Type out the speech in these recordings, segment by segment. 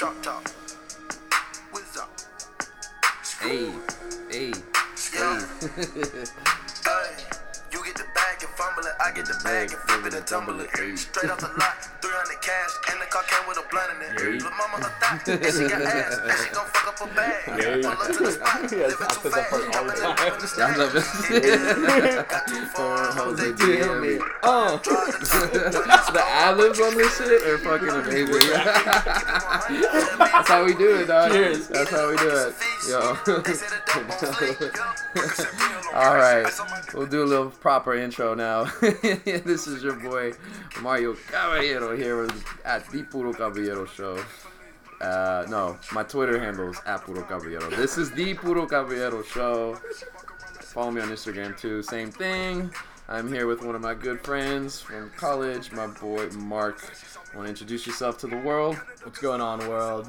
Drop top. Whiz up. Hey, hey, hey. Hey, you get the bag and fumble it. I get the bag and flip it and tumble it. Straight off the lot, 300 blunt in it. Hey. Lil' mama a thot, and she got ass, and she gon' fuck up her bag. Hey. Pull up to the spot, living too fast. part all the Coming in the Sounds. Got two phones, Phones, they they DM DM me. me. Oh, the top, the ad libs on this shit are fucking amazing. That's how we do it, dog. Cheers. That's how we do it. Yo. They say the dope won't sleep. All right, we'll do a little proper intro now. this is your boy Mario Caballero here at the Puro Caballero Show. Uh, no, my Twitter handle is at Puro Caballero. This is the Puro Caballero Show. Follow me on Instagram too. Same thing. I'm here with one of my good friends from college, my boy Mark. Want to introduce yourself to the world? what's going on, world?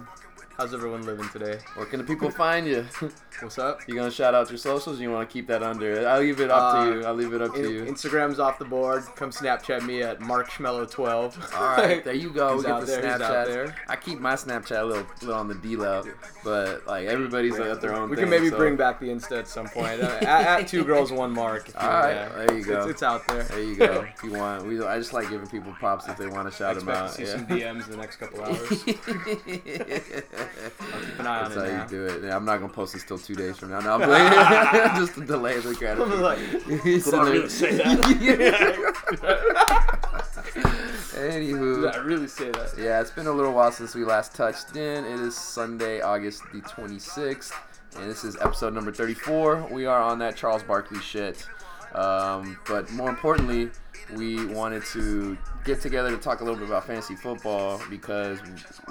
How's everyone living today? Where can the people find you? What's up? You gonna shout out your socials? Or you want to keep that under? I'll leave it up Uh, to you. I'll leave it up to you. Instagram's off the board. Come Snapchat me at markschmello12. All right, there you go. He's Get out the there, Snapchat. there. I keep my Snapchat a little, little on the D low, but like everybody's got their own. We thing, can maybe so- bring back the Insta at some point. Uh, at, at two girls, one mark. if All right, yeah. there you go. It's, it's out there. There you go. If you want, we. I just like giving people props if they want to shout them out. to see some DMs in the next couple hours. Keep an eye That's on how it you do it. Yeah, I'm not gonna post this till two days from now. No, I'm playing. just to delay the gratification. like, He's did I sitting really there- say that? Anywho, Did I really say that? Yeah, it's been a little while since we last touched in. It is Sunday, August the 26th, and this is episode number 34. We are on that Charles Barkley shit. Um, but more importantly, we wanted to get together to talk a little bit about fantasy football because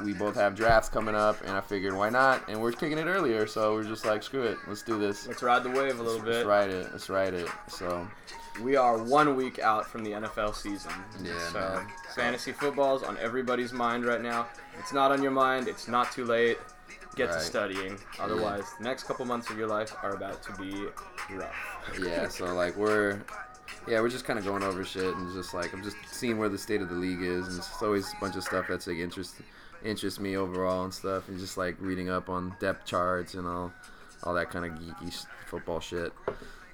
we both have drafts coming up, and I figured why not? And we're kicking it earlier, so we're just like, screw it, let's do this. Let's ride the wave a little bit. Let's ride it. Let's ride it. So We are one week out from the NFL season. Yeah, so man. fantasy football's on everybody's mind right now. It's not on your mind, it's not too late. Get Right. to studying. Otherwise, the next couple months of your life are about to be rough. yeah, so like we're yeah, we're just kind of going over shit and just like I'm just seeing where the state of the league is, and it's always a bunch of stuff that's like interest interests me overall and stuff, and just like reading up on depth charts and all all that kind of geeky football shit.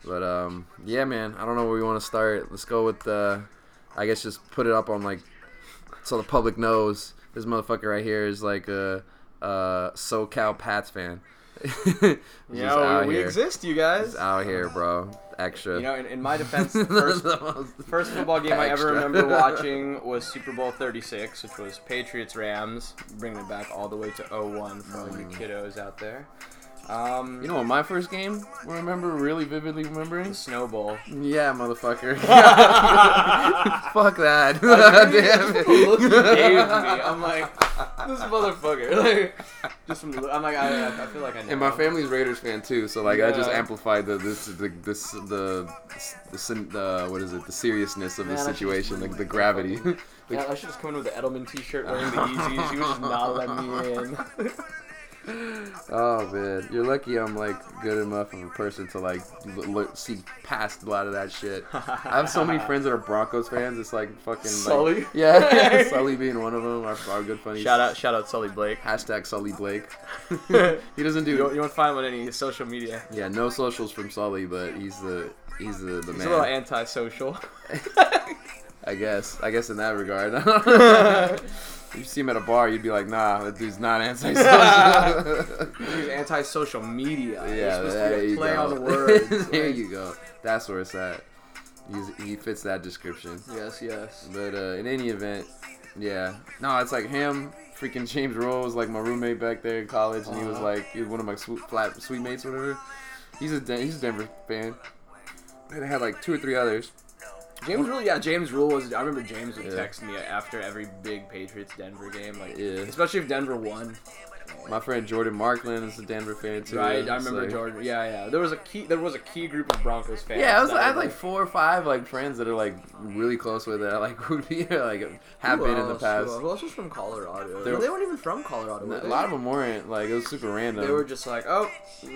But um, yeah, man, I don't know where we want to start. Let's go with uh, I guess just put it up on like so the public knows this motherfucker right here is like a, a SoCal Pats fan. Yeah, we, we exist, you guys. He's out here, bro. Extra. You know, in, in my defense, the first, The first football game I ever remember watching was Super Bowl 36, which was Patriots Rams, bringing it back all the way to 01 for all you kiddos out there. Um, You know what my first game I remember really vividly remembering? the Snow Yeah, motherfucker. Fuck that. Damn it. look he gave me. I'm like, this motherfucker. Like, just from the I'm like, I, I feel like I know. And my family's Raiders fan too, so like I just amplified the this the this the the, sin- the what is it the seriousness of the Man, should situation, like the gravity. Yeah, I should just come in with the Edelman T-shirt, wearing the Yeezys. You just not let me in. Oh man, you're lucky I'm like good enough of a person to like l- l- see past a lot of that shit. I have so many friends that are Broncos fans. It's like fucking like- Sully? yeah, Sully being one of them. Our, our good funny. Shout out, shout out, Sully Blake. Hashtag Sully Blake. he doesn't do. won't, you won't find him on any social media. Yeah, no socials from Sully, but he's the he's the, the He's man. a little antisocial. I guess. I guess in that regard. If you see him at a bar, you'd be like, nah, that dude's not antisocial. He's anti-social media. yeah, You're there you play go. on the words. there Like, you go. That's where it's at. He's, he fits that description. Yes, yes. But uh, in any event, yeah. No, it's like him. Freaking James was like my roommate back there in college, and he was Uh-huh. like he was one of my sweet, flat sweet mates, whatever. He's a Den- he's a Denver fan. And I had like two or three others. James Rule, yeah, James Rule was. I remember James would Yeah. text me after every big Patriots Denver game, like, Yeah. especially if Denver won. My friend Jordan Markland is a Denver fan too. Right, I remember so- Jordan. Yeah, yeah. There was a key. There was a key group of Broncos fans. Yeah, I, was, that I had were like four or five like friends that are like really close with it. I, Like would be like have been in the past. Who else was from Colorado? There- they weren't even from Colorado. Were A they? lot of them weren't. Like it was super random. They were just like, oh,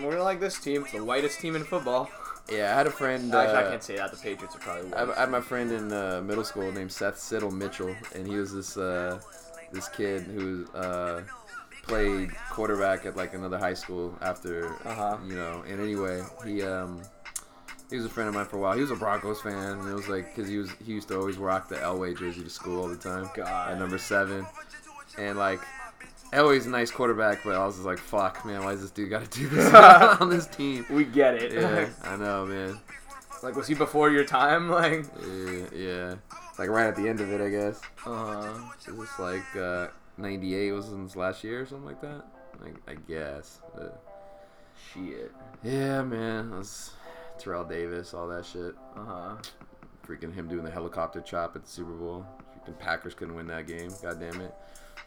we're like this team, the whitest team in football. Yeah, I had a friend. Actually, I uh, can't say that. The Patriots are probably I. I had my friend in uh, middle school named Seth Siddle Mitchell, and he was this uh, this kid who uh, played quarterback at like another high school after Uh-huh. you know. And anyway, he um he was a friend of mine for a while. He was a Broncos fan, and it was like because he was he used to always rock the Elway jersey to school all the time. God. At number seven, and like. Elway's a nice quarterback, but I was just like, "Fuck, man! Why does this dude got to do this on this team?" We get it. Yeah, I know, man. like, was he before your time? Like, Yeah, yeah. Like right at the end of it, I guess. uh, huh. It was like uh, '98 was in his last year or something like that. Like I guess. But shit. yeah, man. Terrell Davis, all that shit. Uh huh. Freaking him doing the helicopter chop at the Super Bowl. Freaking Packers couldn't win that game. God damn it.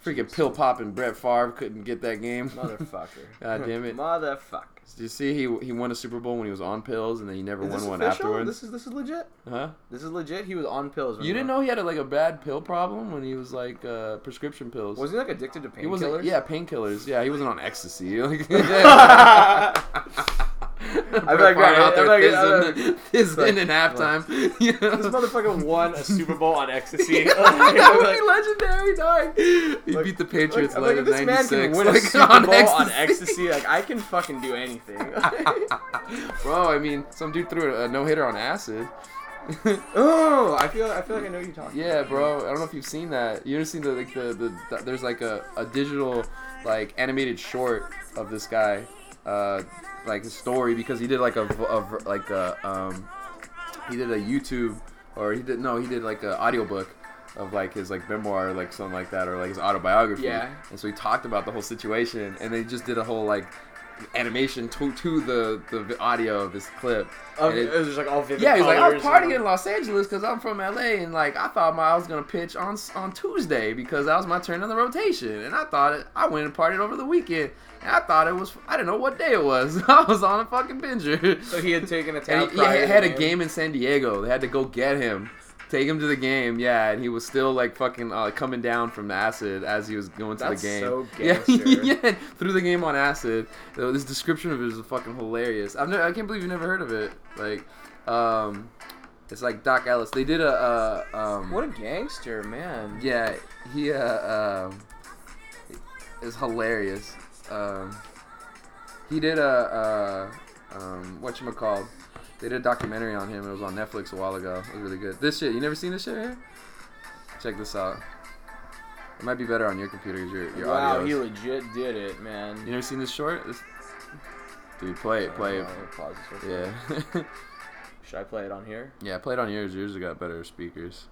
Freaking pill popping Brett Favre couldn't get that game. Motherfucker. God damn it. Motherfucker. Did you see he he won a Super Bowl when he was on pills and then he never Is won one official? afterwards? This is this is legit. huh? This is legit. He was on pills. You didn't know he had a, like a bad pill problem when he was like uh, prescription pills. Was he like addicted to painkillers? Yeah, painkillers. Yeah, he wasn't on ecstasy. Like, I'm like, Far out there I'm like, fizzing, uh, fizzing in halftime. You know? This motherfucker won a Super Bowl on ecstasy. that would be legendary, dog. He Like- beat the Patriots I'm like, like, in if this man can '96. win a Super on Bowl on ecstasy. ecstasy, like I can fucking do anything. Bro, I mean, some dude threw a, no hitter on acid. oh, I feel I feel like I know who you're talking. Yeah, bro. I don't know if you've seen that. You ever seen the like the, the, the there's like a, a digital like animated short of this guy, uh, like his story because he did like a, a like a um, he did a YouTube or he did no he did like a audiobook of like his like memoir like something like that or like his autobiography. Yeah. And so he talked about the whole situation and they just did a whole like animation to to the the audio of this clip. And it, it- was just like all vivid. yeah, he's like, I was colors partying in Los Angeles because I'm from LA, and like I thought my, I was gonna pitch on on Tuesday because that was my turn on the rotation, and I thought it, I went and partied over the weekend, and I thought it was I didn't know what day it was. I was on a fucking binger. So he had taken a and he, he had a game in San Diego. They had to go get him. Take him to the game, yeah, and he was still like fucking uh, coming down from the acid as he was going to That's the game. so yeah, gangster. yeah, through the game on acid. This description of it is fucking hilarious. I've never, I can't believe you never heard of it. Like, um, it's like Dock Ellis. They did a, uh, um, What a gangster, man. yeah, he uh, um, is hilarious. Um, he did a uh, um, what you called? They did a documentary on him. It was on Netflix a while ago. It was really good. This shit, you never seen this shit here? Check this out. It might be better on your computer 'cause your your wow, audio. he legit did it, man. You never seen this short? This... Dude, play it, play it. Pause this real. Yeah, Should I play it on here? yeah. Play it on yours. Yours got better speakers.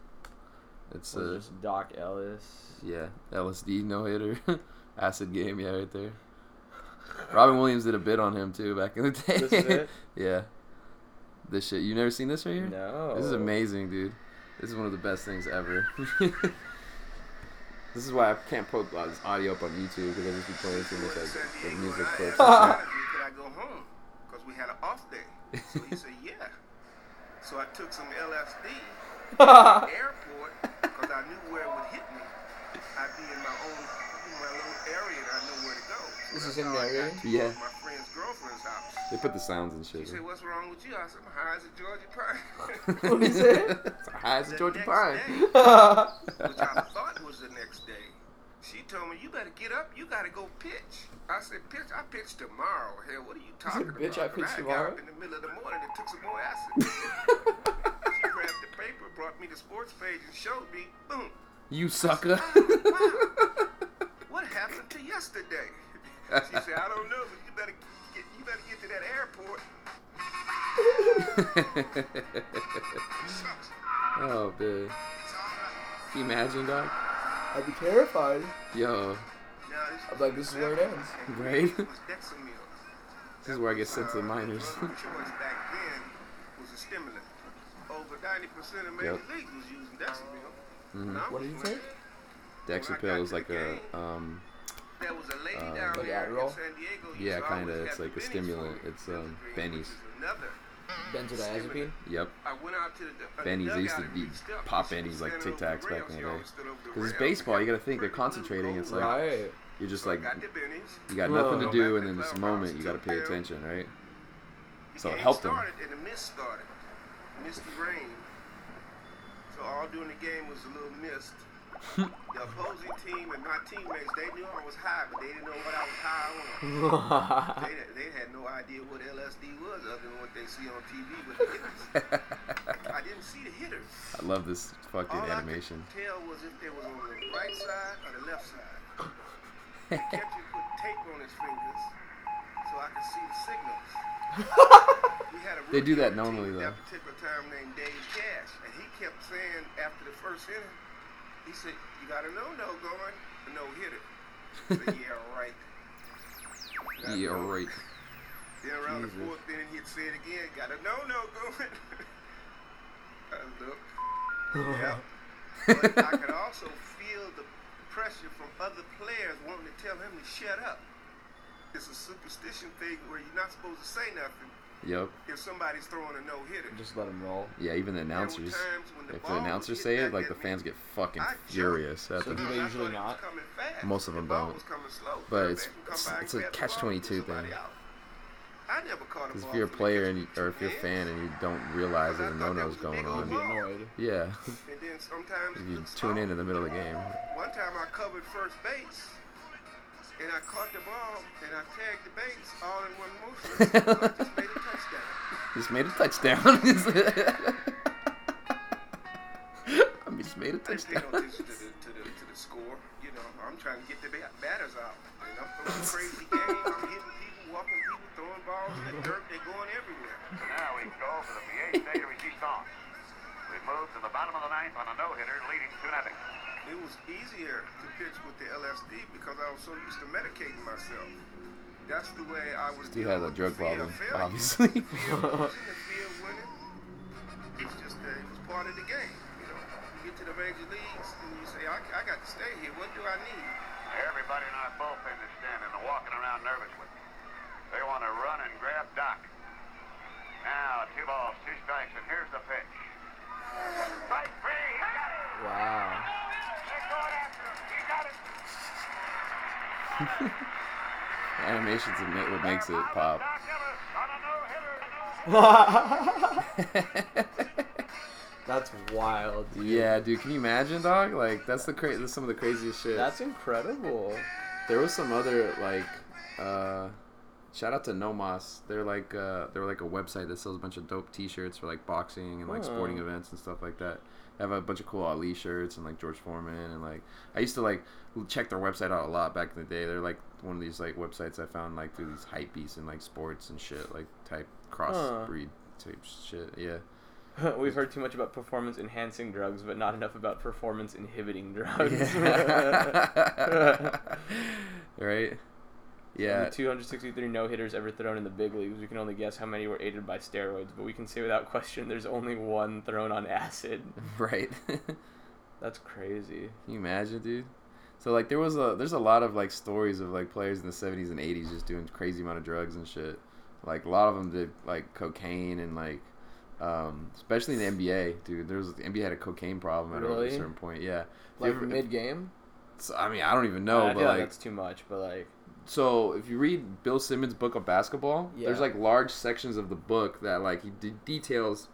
It's uh, is? Dock Ellis. Yeah, LSD no hitter, acid game, yeah, right there. Robin Williams did a bit on him too back in the day. This is it? yeah, this shit. You never seen this right here? No. This is amazing, dude. This is one of the best things ever. this is why I can't put uh, this audio up on YouTube because I just be playing too much like, like music clips. Could I go home? Because we had an off day. So he said, yeah. So I took some LSD at the airport because I knew where it would This is that's in there, got Yeah. My friend's girlfriend's house. They put the sounds and She shit. said, what's wrong with you? I said, I'm high as a Georgia pine. what What is it? High as a Georgia pine. day, which I thought was the next day. She told me, "You better get up. You gotta go pitch." I said, "Pitch? I pitch tomorrow." Hell, what are you talking about? "Bitch, I pitch got tomorrow?" up in the middle of the morning and took some more acid. she grabbed the paper, brought me the sports page, and showed me. Boom. You sucker. What happened to yesterday? She said, "I don't know, but you better get. You better get to that airport." oh man. Can you imagine, dog? I'd be terrified. Yo, Now, this I'm like, this is where it ends. Right? it was Dexamyl. this is where I get sent to the minors. The choice back then was a stimulant. Over 90% of major Yep. leagues was using Dexamyl. Mhm. What was did you playing, take? Dexamyl is like a um Uh, down Like there in Adderall? San Diego. Yeah, used kinda. It's like a stimulant. It's, It was um, Benny's. which is Another. Benzodiazepine. yep. I went out to the, uh, Bennies, they used to be pop She was Bennies like Tic Tacs back in the day. always stood over the Because it's baseball, you gotta think they're concentrating. It's like Right. you're just like got the Bennies. you got nothing to do, and then this moment you gotta pay attention, right? So it game helped him. and the mist started. Misty rain. So all during the game was a little mist. The opposing team and my teammates, they knew I was high, but they didn't know what I was high on. they, they had no idea what LSD was other than what they see on TV with the hitters. I didn't see the hitters. I love this fucking All animation. I could tell was if they was on the right side or the left side. The catcher put tape on his fingers so I could see the signals. We had a They do that normally, though. That particular time named Dave Cash, and he kept saying after the first inning, he said, "You got a no-no going, a no-hitter." I said, "Yeah, right." Got Yeah, no- right. Then around Jesus. the fourth inning, he'd say it again. Got a no-no going. I looked. Yeah. but I could also feel the pressure from other players wanting to tell him to shut up. It's a superstition thing where you're not supposed to say nothing Yep. if somebody's throwing a no-hitter. Just let them roll. Yeah, even the announcers. the If the announcers say it, like the fans me, get fucking I furious at So them. do they usually thought it was not? Most of them The don't. was coming slow. But it's- it's- it's a catch-22 ball, get somebody thing. out. I never caught a Because if you're a player and you, or if you're a fan and you don't realize Because that a thought no-no's going big old I'd be on, annoyed. yeah, And then sometimes if you tune in in the middle of the game, One time I covered first base, and I caught the ball, and I tagged the base all in one motion. so just made a touchdown. just made a touchdown. I mean, just made a I touchdown. no attention to the, to the, to the score. You know, I'm trying to get the batters out. And I'm throwing crazy game. I'm hitting people, walking people, throwing balls in the dirt. They're going everywhere. Now we go for the PA State resistance. We move to the bottom of the ninth on a no-hitter, leading 2 nothing. It was easier to pitch with the LSD because I was so used to medicating myself. Still dealing had a with drug the fear problem, obviously. The fear of losing, the fear of winning. It's just that it was part of the game. You know, you get to the major leagues and you say, I, I got to stay here. What do I need? Everybody in our bullpen is standing and walking around nervously. They want to run and grab Doc. Now, two balls, two strikes, and here's the pitch. Strike three, he got it! Wow. They're going after him, he got it! Animation's what what makes it pop. Dock Ellis on a no-hitter. That's wild. Dude. yeah, dude, can you imagine, dog? Like that's the cra- that's some of the craziest shit. That's incredible. There was some other like uh shout out to No Mas. They're like uh they're like a website that sells a bunch of dope t-shirts for like boxing and like sporting Oh. events and stuff like that. They have a bunch of cool Ali shirts and like George Foreman and like I used to like check their website out a lot back in the day. They're like one of these like websites I found like through these hype beasts and like sports and shit like type crossbreed type shit. Yeah. We've heard too much about performance enhancing drugs, but not enough about performance inhibiting drugs. Yeah. right? Yeah. The 263 no hitters ever thrown in the big leagues. We can only guess how many were aided by steroids, but we can say without question there's only one thrown on acid. Right. That's crazy. Can you imagine, dude? So like there was a there's a lot of like stories of like players in the 70s and 80s just doing crazy amount of drugs and shit. Like a lot of them did like cocaine and like um especially in the NBA, dude. There was the NBA had a cocaine problem at Really? a certain point. Yeah. Like mid game? so, I mean, I don't even know, I but feel like that's too much, but like so if you read Bill Simmons' book of basketball, there's like large sections of the book that like he de- details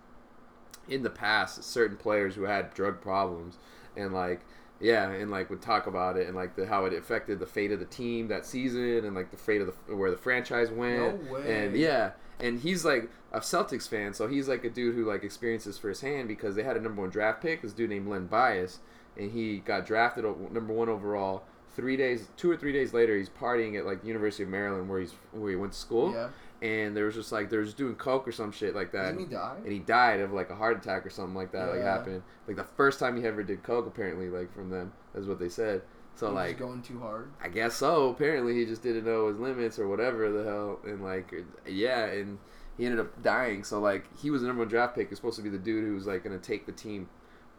in the past certain players who had drug problems and like yeah and like would talk about it and like the how it affected the fate of the team that season and like the fate of the where the franchise went No way. and yeah and he's like a Celtics fan so he's like a dude who like experiences firsthand because they had a number one draft pick this dude named Len Bias and he got drafted number one overall three days two or three days later he's partying at like the University of Maryland where he's where he went to school Yeah. and there was just like they was doing coke or some shit like that Didn't he die? and he died of like a heart attack or something like that like Yeah. happened like the first time he ever did coke apparently like from them that's what they said so He was like going too hard. i guess so apparently he just didn't know his limits or whatever the hell and like er, yeah and he ended up dying so like he was the number one draft pick He was supposed to be the dude who was like gonna take the team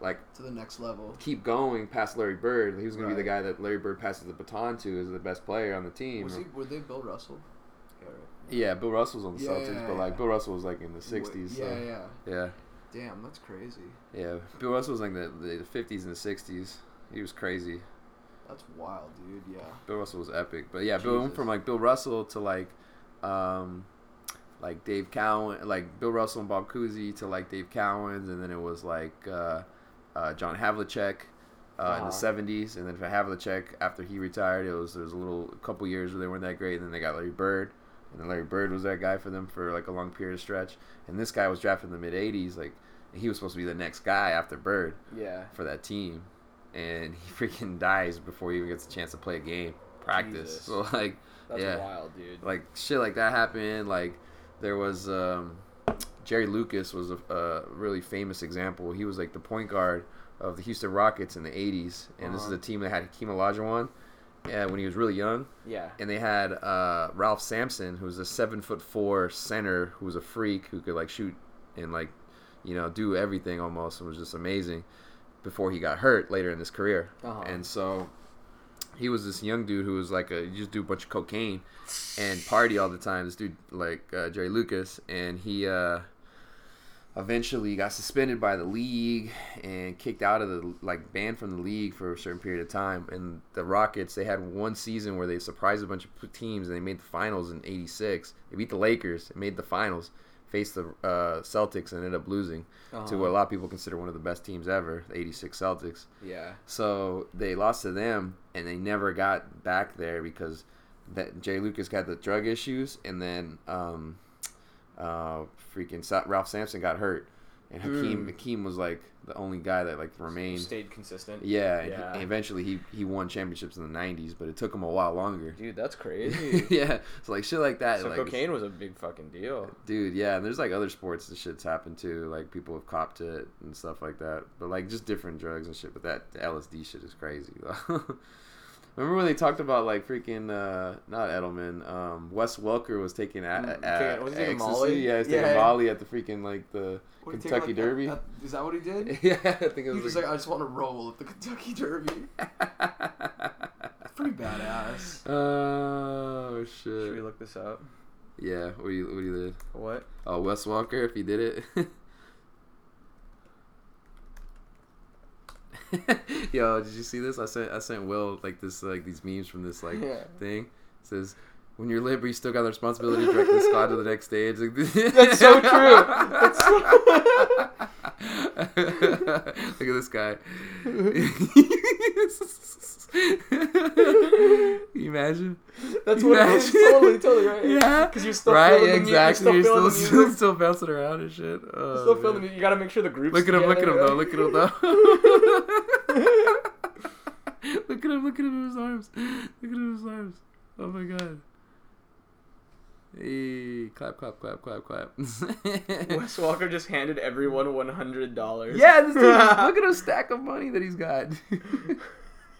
like To the next level. keep going past larry bird he was gonna be the guy that larry bird passes the baton to as the best player on the team Was he? Were they Bill Russell? Yeah. bill russell was on the Yeah, celtics yeah, but like yeah. bill russell was like in the 60s Yeah, so yeah. yeah Damn, that's crazy. Yeah, Bill Russell was like the, the 50s and the 60s. He was crazy. That's wild, dude. Yeah. Bill Russell was epic. But yeah, Bill went from like Bill Russell to like um like Dave Cowan, like Bill Russell and Bob Cousy to like Dave Cowens and then it was like uh, uh, John Havlicek uh, in Uh-huh. the '70s, and then for Havlicek after he retired, it was there was a little a couple years where they weren't that great, and then they got Larry Bird, and then Larry Bird was that guy for them for like a long period of stretch, and this guy was drafted in the mid '80s, like he was supposed to be the next guy after Bird Yeah. for that team, and he freaking dies before he even gets a chance to play a game, practice. Jesus. So like, That's yeah, wild, dude. like shit like that happened. Like there was um, Jerry Lucas was a, a really famous example. He was like the point guard of the Houston Rockets in the '80s, and this is Uh-huh. a team that had Hakeem Olajuwon. Yeah, when he was really young, yeah. and they had uh, Ralph Sampson, who was a seven foot four center, who was a freak, who could like shoot and like, you know, do everything almost, It was just amazing. Before he got hurt later in his career, Uh-huh. and so he was this young dude who was like a you just do a bunch of cocaine and party all the time. This dude like uh, Jerry Lucas, and he uh, eventually got suspended by the league and kicked out of the like banned from the league for a certain period of time. And the Rockets they had one season where they surprised a bunch of teams and they made the finals in '86. They beat the Lakers, and made the finals, faced the uh, Celtics, and ended up losing to Uh-huh. what a lot of people consider one of the best teams ever, the '86 Celtics. Yeah. So they lost to them, and they never got back there because that Jay Lucas got the drug issues, and then um, uh, freaking Sa- Ralph Sampson got hurt, and Hakeem Mm. Hakeem was like the only guy that like remained. Stayed consistent. Yeah, and, he, eventually he he won championships in the '90s, but it took him a while longer. Dude, that's crazy. yeah, so like shit like that. so like, cocaine was a big fucking deal. Dude, yeah, and there's like other sports that shit's happened too. Like people have copped it and stuff like that. But like just different drugs and shit. But that LSD shit is crazy though. Remember when they talked about like freaking uh not Edelman, um Wes Welker was taking a, Mm, a, was he taking? Molly? Yeah, he was taking yeah. Molly at the freaking like the What, he take, Kentucky like, Derby. that- that- Is that what he did? yeah, I think it He was was just like, I just want to roll at the Kentucky Derby. Pretty badass. oh shit! Should we look this up? Yeah, what do you what do you did? What? Oh, Wes Welker, if he did it. Yo, did you see this? I sent I sent Will like this like these memes from this like Yeah. thing. It says when you're Libra, you still got the responsibility to direct the squad to the next stage. Like, That's so true. That's Look at this guy. You imagine? That's what it is. Imagine. Totally, totally right. Yeah. Because you're still right, feeling the exactly. You're You're still, still, still, bouncing around and shit. Oh, still man. feeling the You gotta make sure the groups. Look at him, look at him though, look at him though. look at him, look at him in his arms. Look at him in his arms. Oh my god. Hey, clap, clap, clap, clap, clap. Wes Welker just handed everyone one hundred dollars. yeah, this dude, look at his stack of money that he's got.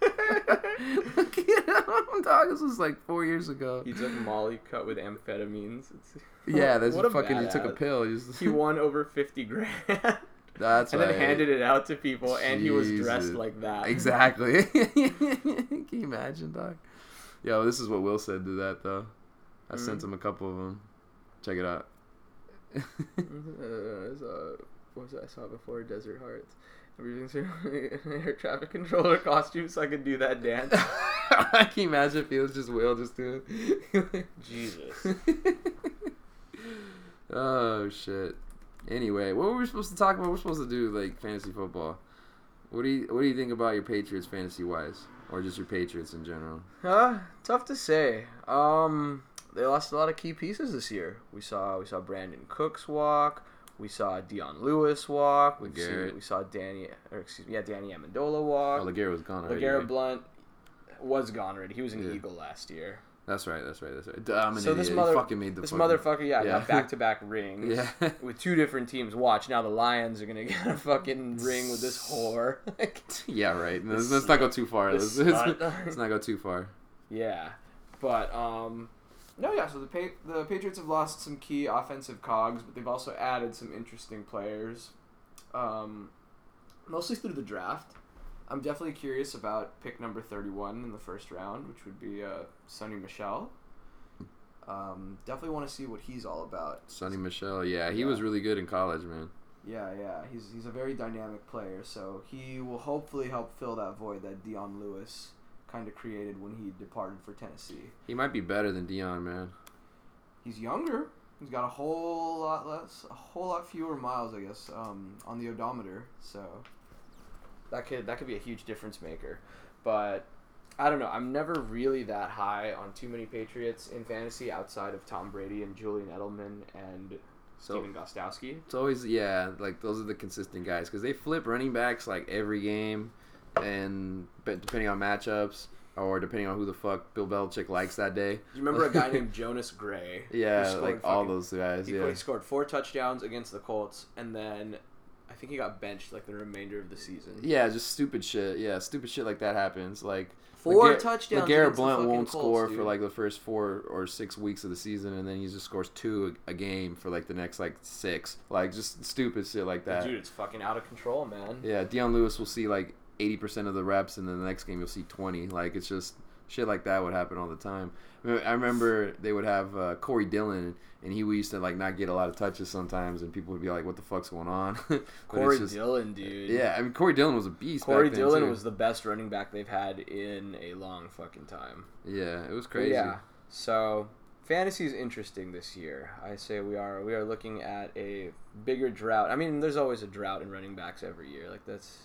look at him, dog. This was like four years ago. He took Molly cut with amphetamines. It's, Yeah, that's what a fucking. He took a pill. He, He won over fifty grand. That's and right. then handed it out to people, and he was dressed like that. Exactly. Can you imagine, dog? Yo, this is what Will said to that though. I sent Mm. him a couple of them. Check it out. uh, uh, what was that I saw before? Desert Hearts. Everything's air traffic controller costume, so I could do that dance. I can imagine if it was just Will just doing? Jesus. oh shit. Anyway, what were we supposed to talk about? We're supposed to do like fantasy football. What do you What do you think about your Patriots fantasy wise, or just your Patriots in general? Uh, tough to say. Um, they lost a lot of key pieces this year. We saw we saw Brandin Cooks walk. We saw Dion Lewis walk. We LeGarrette. we saw Danny, or excuse me, yeah, Danny Amendola walk. Oh, LeGarrette was gone already. LeGarrette right? Blount was gone already. He was an Yeah. Eagle last year. That's right. That's right. That's right. An So this mother- he fucking made the This fucking- motherfucker, yeah, Yeah. got back to back rings. Yeah. With two different teams. Watch now, the Lions are gonna get a fucking ring with this whore. Yeah, right. Let's, let's not go too far. Let's, let's, let's not go too far. yeah, but um, no, yeah. So the pa- the Patriots have lost some key offensive cogs, but they've also added some interesting players. Um, mostly through the draft. I'm definitely curious about pick number 31 in the first round, which would be uh, Sony Michel. Um, definitely want to see what he's all about. Sony Michel. Yeah, he Yeah. was really good in college, man. Yeah, yeah. He's he's a very dynamic player, so he will hopefully help fill that void that Dion Lewis kind of created when he departed for Tennessee. He might be better than Dion, man. He's younger. He's got a whole lot less, a whole lot fewer miles, I guess, um, on the odometer. So that could that could be a huge difference maker. But I don't know. I'm never really that high on too many Patriots in fantasy outside of Tom Brady and Julian Edelman and So- Stephen Gostkowski. It's always yeah, like those are the consistent guys because they flip running backs like every game, and depending on matchups or depending on who the fuck Bill Belichick likes that day. Do you remember a guy named Jonas Gray? Yeah, like all those guys. He, Yeah, he scored four touchdowns against the Colts, and then I think he got benched like the remainder of the season. yeah, just stupid shit. Yeah, stupid shit like that happens. Like Four LeGar- touchdowns LeGarrette against Blount fucking won't Colts, score dude. for like the first four or six weeks of the season, and then he just scores two a, a game for like the next like six. Like just stupid shit like that. Dude, it's fucking out of control, man. Yeah, Dion Lewis will see like eighty percent of the reps, and then the next game you'll see twenty. Like it's just shit like that would happen all the time. I remember- they would have uh, Corey Dillon, and he used to like not get a lot of touches sometimes, and people would be like, "What the fuck's going on?" Corey just- Dillon, dude. Yeah, I mean Corey Dillon was a beast. Corey back then, Dillon too. was the best running back they've had in a long fucking time. Yeah, it was But crazy. Yeah. So fantasy is interesting this year. I say we are we are looking at a bigger drought. I mean, there's always a drought in running backs every year. Like that's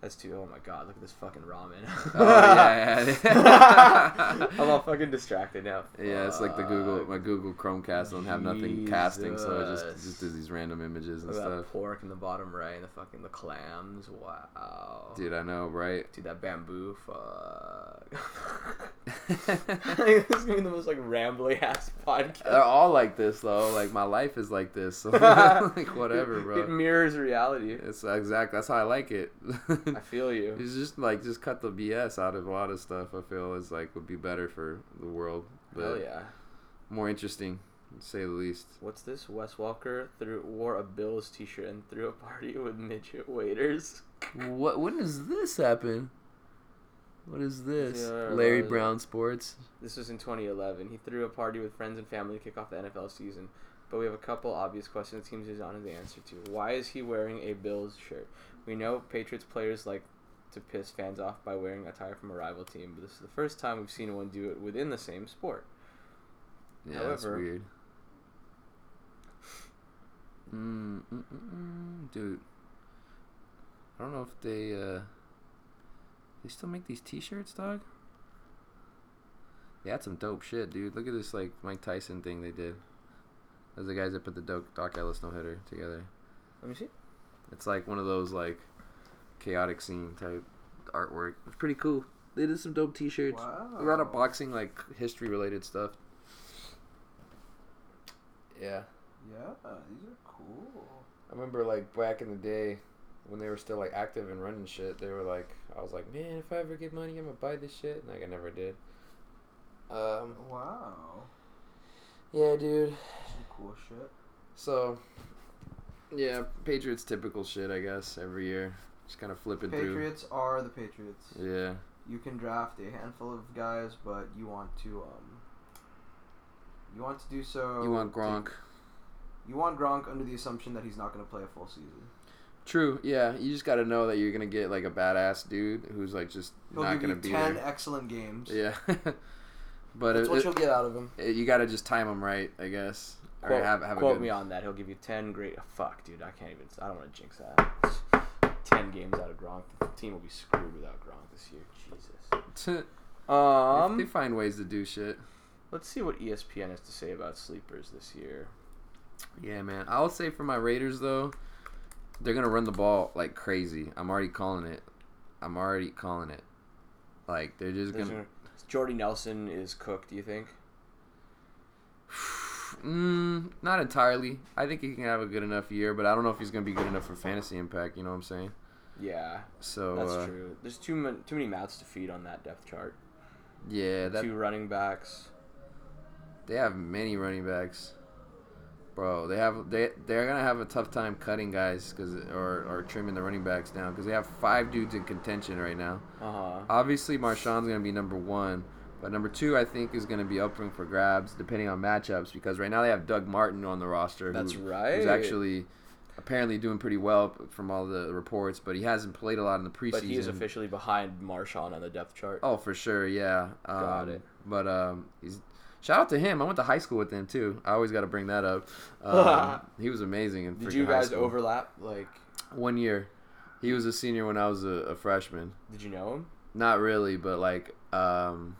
that's too. Oh my god, look at this fucking ramen. Oh yeah, yeah. I'm all fucking distracted now. Yeah, it's like the Google my Google Chromecast don't have nothing casting, so it just just does these random images and Look at stuff. that pork in the bottom right, and the fucking the clams. Wow. Dude, I know, right? Dude, that bamboo. Fuck. this is gonna be the most like rambly ass podcast. They're all like this though. Like my life is like this. So like whatever, bro. It mirrors reality. It's exact. That's how I like it. I feel you. it's just like just cut the BS out of a lot of stuff. I feel is like would be better for the world, but Hell yeah. more interesting, to say the least. What's this? Wes Welker threw wore a Bills t-shirt and threw a party with midget waiters. What? When does this happen? What is this? Yeah, Larry uh, Brown Sports. This was in 2011. He threw a party with friends and family to kick off the NFL season. But we have a couple obvious questions the teams is on the answer to. Why is he wearing a Bills shirt? We know Patriots players like to piss fans off by wearing attire from a rival team, but this is the first time we've seen one do it within the same sport. Yeah, that's weird. Mm, mm, mm, mm, dude, I don't know if they uh, they still make these T-shirts, dog. They had some dope shit, dude. Look at this like Mike Tyson thing they did. As the guys that put the Doc, Dock Ellis no hitter together. Let me see. It's like one of those like chaotic scene type artwork. It's pretty cool. They did some dope T-shirts. Wow. A lot of boxing like history related stuff. Yeah. Yeah, these are cool. I remember like back in the day when they were still like active and running shit, they were like I was like, Man, if I ever get money I'm gonna buy this shit and like I never did. Um Wow. Yeah, dude. Some cool shit. So Yeah, Patriots typical shit I guess, every year. Just kinda flipping through. Patriots are the Patriots. Yeah. You can draft a handful of guys, but you want to um. You want to do so. You want to- Gronk. you want Gronk under the assumption that he's not going to play a full season. True, yeah. You just gotta know that you're gonna get like a badass dude who's like just He'll not gonna you be ten there. excellent games. Yeah. but That's it, what it- you'll get out of him. it- you gotta just time him right, I guess. Quote, have, have a quote good, me on that. He'll give you ten great. oh, fuck, dude. I can't even. I don't want to jinx that. Ten games out of Gronk. The team will be screwed without Gronk this year. Jesus. Um. they find ways to do shit. Let's see what ESPN has to say about sleepers this year. Yeah, man. I'll say for my Raiders though, they're gonna run the ball like crazy. I'm already calling it. I'm already calling it. Like they're just gonna. Jordy Nelson is cooked. Do you think? Mm, not entirely. I think he can have a good enough year, but I don't know if he's gonna be good enough for fantasy impact. You know what I'm saying? Yeah, So that's uh, true. There's too many too many mouths to feed on that depth chart. Yeah, that Two running backs. They have many running backs, bro. They have they they're gonna have a tough time cutting guys because or or trimming the running backs down because they have five dudes in contention right now. Uh huh. Obviously, Marshawn's gonna be number one, but number two I think is gonna be open for grabs depending on matchups because right now they have Doug Martin on the roster. That's who- right. Who's actually apparently doing pretty well from all the reports, but he hasn't played a lot in the preseason. But he is officially behind Marshawn on the depth chart. Oh, for sure, yeah. Um, Got it. But um, he's shout out to him. I went to high school with him too. I always got to bring that up. Um, he was amazing. In Did you guys overlap? Like, one year? He was a senior when I was a, a freshman. Did you know him? Not really, but like um,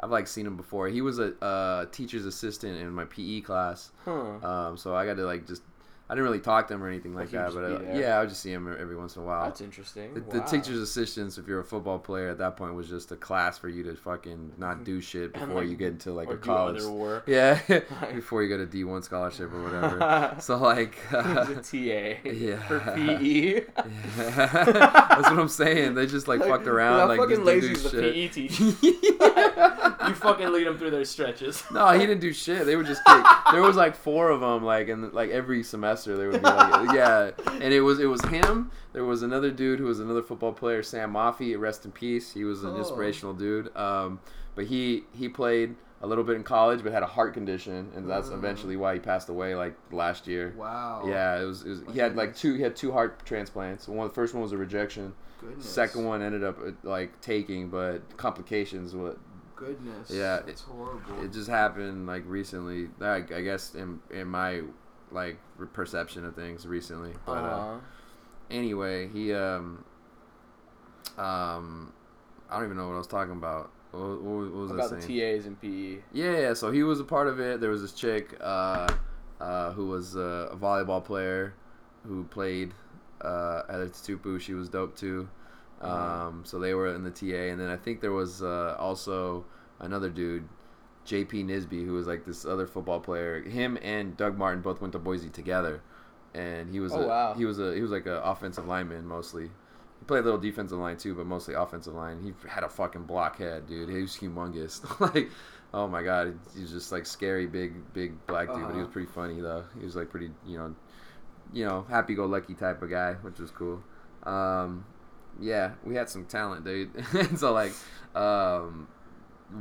I've like seen him before. He was a uh, teacher's assistant in my PE class. Huh. Um, so I got to like just I didn't really talk to him or anything like that, but be uh, yeah, I would just see him every once in a while. That's interesting. The, the teacher's assistants, if you're a football player at that point, was just a class for you to fucking not do shit before like, you get into like a college. Yeah, before you get a D one scholarship or whatever. so like, He's a TA Yeah. for PE. that's what I'm saying. They just like fucked around, like fucking lazy the. PE teacher? you fucking lead them through their stretches. No, he didn't do shit. They would just kick. There was like four of them, like and like every semester there would be like yeah, and it was it was him. There was another dude who was another football player, Sam Moffey. Rest in peace. He was an Oh. inspirational dude. Um, but he he played a little bit in college, but had a heart condition, and that's Mm. eventually why he passed away like last year. Wow. Yeah, it was, it was. He had like two. He had two heart transplants. One, the first one was a rejection. Goodness. Second one ended up uh, like taking, but complications. What Goodness. Yeah, it- It's horrible. it just happened like recently. Like I guess in in my like perception of things recently. But uh, anyway, he um um I don't even know what I was talking about. What, what, was About I the saying? TAs and PE. Yeah, yeah, so he was a part of it. There was this chick uh, uh, who was uh, a volleyball player who played uh, at Tupu. She was dope too. Um, Uh-huh. So they were in the TA, and then I think there was uh, also another dude, JP Nisby, who was like this other football player. Him and Doug Martin both went to Boise together, and he was Oh, a, wow. he was a he was like an offensive lineman mostly. He played a little defensive line too, but mostly offensive line. He had a fucking blockhead, dude. He was humongous. like, oh my god, he was just like scary, big, big black dude. But he was Uh-huh. pretty funny though. He was like pretty, you know, you know, happy-go-lucky type of guy, which was cool. Um, yeah, we had some talent, dude. and so like, um,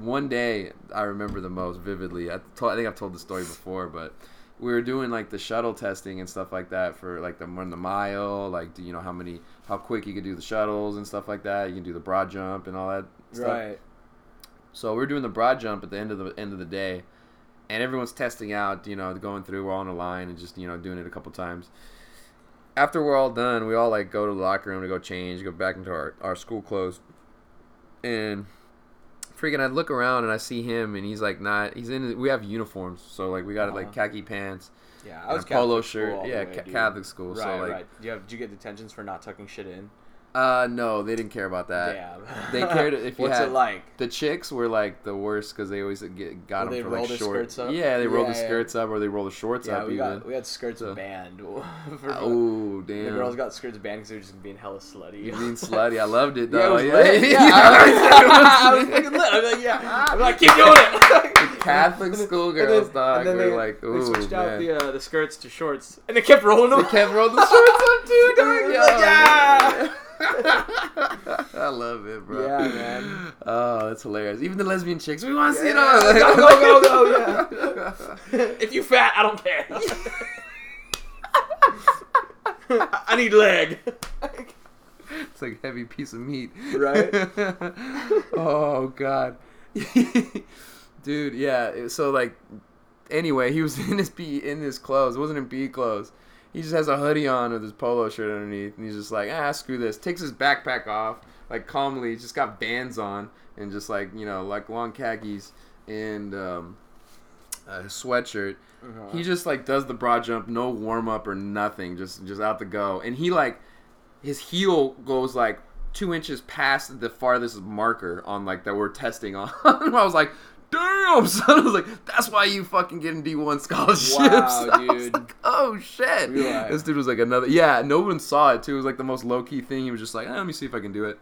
one day I remember the most vividly. I, told, I think I've told the story before, but we were doing like the shuttle testing and stuff like that for like the run the mile, like do you know how many how quick you could do the shuttles and stuff like that. You can do the broad jump and all that stuff. Right. So we're doing the broad jump at the end of the end of the day, and everyone's testing out. You know, going through. We're all on a line and just you know doing it a couple times. After we're all done, we all like go to the locker room to go change, go back into our, our school clothes, and freaking I look around and I see him and he's like not he's in we have uniforms so like we got like Uh-huh. khaki pants Yeah, I was a polo Catholic shirt yeah way, dude. Catholic school Right, so like right. Do you, have, did you get detentions for not tucking shit in? Uh no they didn't care about that Damn. they cared if you What's had it like? The chicks were like the worst because they always get got them for like short. skirts up? Yeah, they roll the Yeah, yeah. skirts up or they roll the shorts Yeah, up we even. got we had skirts So- banned. Oh damn! The girls got skirts banned because they were just being hella slutty. You mean slutty? I loved it Yeah, it though. was Yeah, lit. yeah. Yeah, I was lit. I'm like, yeah. I'm like, keep doing it. Catholic schoolgirls, dog, and then were they, like, they ooh, switched out the uh, the skirts to shorts, and they kept rolling them. They kept rolling the shorts up too, dog. Like, yeah. I love it, bro. Yeah, man. Oh, that's hilarious. Even the lesbian chicks, we want to see it Yeah. all. Go, go, go, go, yeah. if you fat, I don't care. I need leg. It's like a heavy piece of meat. Right? oh god. Dude, yeah. So like anyway, he was in his P in his clothes. It wasn't in PE clothes. He just has a hoodie on with his polo shirt underneath and he's just like, ah, screw this. Takes his backpack off, like calmly, just got bands on and just like, you know, like long khakis and um a sweatshirt. Uh-huh. He just like does the broad jump, no warm up or nothing, just just out the go. And he like his heel goes like two inches past the farthest marker on like that we're testing on. I was like, damn, son. I was like, that's why you fucking getting D one scholarships. Wow, I was dude. like, oh shit. Realize. This dude was like another. Yeah, no one saw it too. It was like the most low key thing. He was just like, eh, let me see if I can do it.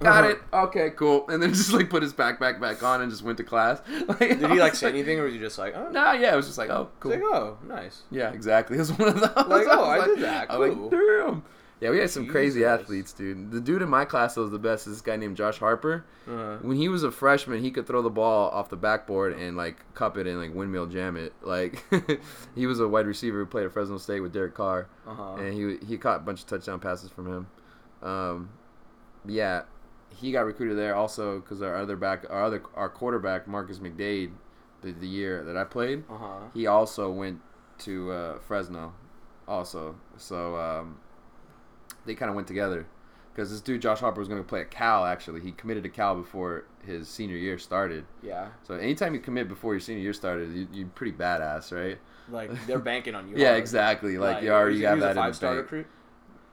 Got Uh-huh. it. Okay, cool. And then just like put his backpack back on and just went to class. Like, Did he like say anything, or was he just like, oh, Nah, yeah, it was just like, oh, cool. Like, oh, nice. Yeah, exactly. It was one of those. Like, oh, was I did that. I Cool. like, damn. Yeah, we had some crazy athletes, dude. The dude in my class that was the best is this guy named Josh Harper. Uh-huh. When he was a freshman, he could throw the ball off the backboard and like cup it and like windmill jam it. Like he was a wide receiver who played at Fresno State with Derek Carr, Uh-huh. and he he caught a bunch of touchdown passes from him. Um, yeah, he got recruited there also because our other back, our other our quarterback Marcus McDade, the, the year that I played, Uh-huh. he also went to uh, Fresno, also. So um, they kind of went together because this dude Josh Harper was going to play at Cal. Actually, he committed to Cal before his senior year started. Yeah, So anytime you commit before your senior year started, you, you're pretty badass, right? like they're banking on you. Yeah, exactly. Like, you already got that a in the five star recruit.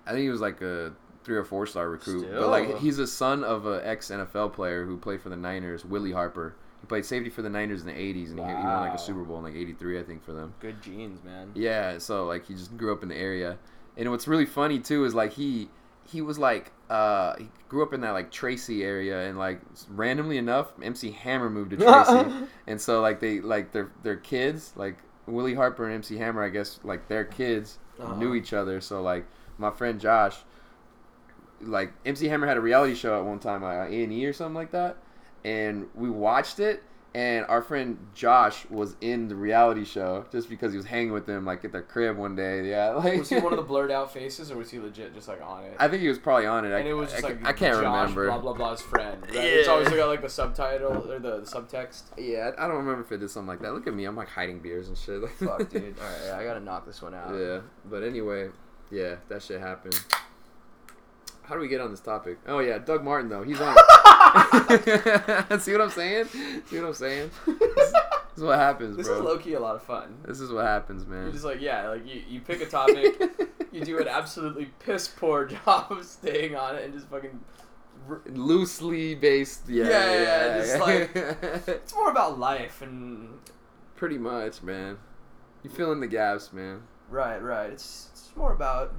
I think he was like a three or four star recruit. Still. But like he's a son of an ex NFL player who played for the Niners, Willie Harper. He played safety for the Niners in the '80s, and he, he won like a Super Bowl in like '83, I think, for them. Good genes, man. Yeah, so like he just grew up in the area, and what's really funny too is like he he was like uh he grew up in that like Tracy area, and like randomly enough, MC Hammer moved to Tracy, and so like they like their their kids like Willie Harper and MC Hammer, I guess like their kids Uh-huh. knew each other. So like my friend Josh, like MC Hammer had a reality show at one time, like A and E or something like that, and we watched it. And our friend Josh was in the reality show just because he was hanging with them, like at their crib one day. Yeah, like Was he one of the blurred out faces, or was he legit just like on it? I think he was probably on it. I, and it was just I, like I can't Josh, remember. Blah blah blah's friend. Right? It's Yeah. always got like the subtitle or the, the subtext. Yeah, I I don't remember if it did something like that. Look at me, I'm like hiding beers and shit. Like fuck, dude. All right, I gotta knock this one out. Yeah, but anyway, yeah, that shit happened. How do we get on this topic? Oh yeah, Doug Martin though, he's on. See what I'm saying? See what I'm saying? This, this is what happens, This bro. is low key a lot of fun. This is what happens, man. You're just like yeah, like you, you pick a topic, you do an absolutely piss poor job of staying on it, and just fucking. r- Loosely based, yeah, Yeah, yeah, yeah, just like- like It's more about life and pretty much, man. You fill in the gaps, man. right, right. It's it's more about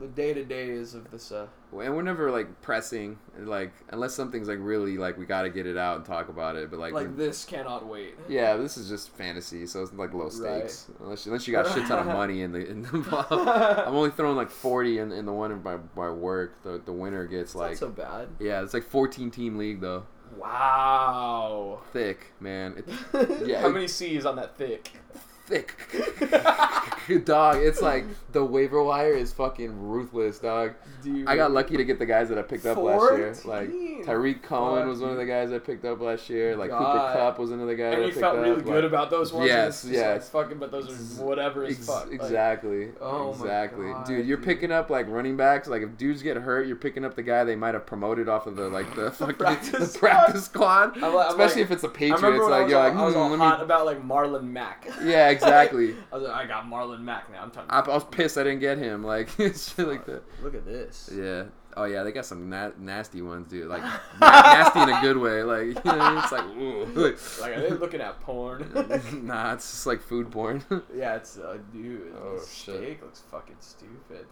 the day to days of this. Uh, And we're never like pressing, like unless something's like really like we got to get it out and talk about it. But like, like this cannot wait. Yeah, this is just fantasy, so it's like low Right. stakes. Unless, unless you got shit ton of money in the in the. I'm only throwing like 40 in, in the one in my, my work. The the winner gets It's like not so bad. yeah, it's like 14 team league though. Wow. Thick man, it's Yeah, How it- many C's on that thick? Thick. dog, it's like the waiver wire is fucking ruthless, dog. Dude. I got lucky to get the guys that I picked up last year. Like Tarik Cohen was one of the guys I picked up last year. Like Cooper Kupp was another guy. And I you felt up. really Like, good about those ones. Yes, and it's just yes. Like, fucking, but those are whatever as Ex- fuck. Like, exactly. Oh exactly. God, dude, you're dude. picking up like running backs. Like if dudes get hurt, you're picking up the guy they might have promoted off of the like the fucking practice the practice squad. I'm like- I'm Especially if it's a Patriots. like I was you're all, like, I was hmm, all hot me. about like Marlon Mack. Yeah, exactly. I was like, I got Marlon Mack now. I'm talking. I, I was pissed I didn't get him. Like shit like that. Look at this. Yeah. Oh yeah, they got some na- nasty ones, dude. Like na- nasty in a good way. Like you know, it's like, ooh. Like, are they looking at porn? nah, it's just like food porn. yeah, it's uh, dude. Oh, shit. steak looks fucking stupid.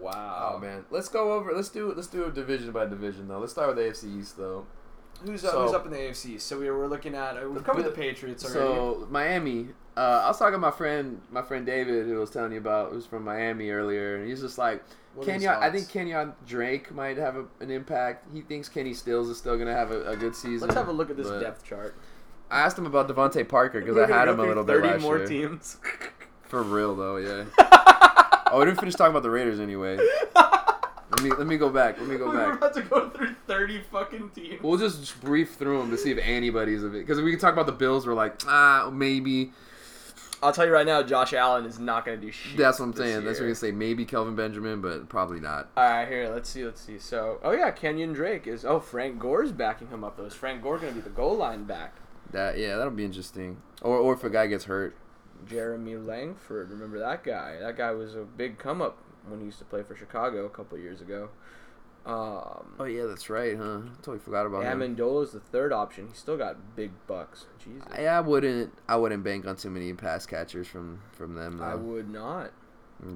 Wow. Oh man, let's go over. Let's do let's do a division by division though. Let's start with AFC East though. Who's, So- who's up in the AFC? So we were looking at. Uh, we've covered the Patriots already. So Miami. Uh, I was talking to my friend, my friend David, who was telling you about, who's from Miami earlier, and he's just like, What Kenyan. I think Kenyan Drake might have a, an impact. He thinks Kenny Stills is still gonna have a, a good season. Let's have a look at this depth chart. I asked him about DeVante Parker because I had him a little bit 30 last more year. teams. For real though, yeah. oh, we didn't finish talking about the Raiders anyway. Let me let me go back. Let me go We're back. about to go through 30 fucking teams. We'll just brief through them to see if anybody's of it. Because we can talk about the Bills. We're like, ah, maybe. I'll tell you right now, Josh Allen is not going to do shit. That's what I'm this saying. That's what year. we can say. Maybe Kelvin Benjamin, but probably not. All right, here, let's see, let's see. So, oh yeah, Kenyan Drake is. Oh, Frank Gore's backing him up. Though is Frank Gore going to be the goal line back? That yeah, that'll be interesting. Or or if a guy gets hurt. Jeremy Langford, remember that guy? That guy was a big come up when he used to play for Chicago a couple years ago. Um, Oh yeah, that's right, huh? Totally forgot about him. Amendola's the third option. He's still got big bucks. Jesus, I, I wouldn't. I wouldn't bank on too many pass catchers from from them. Though. I would not.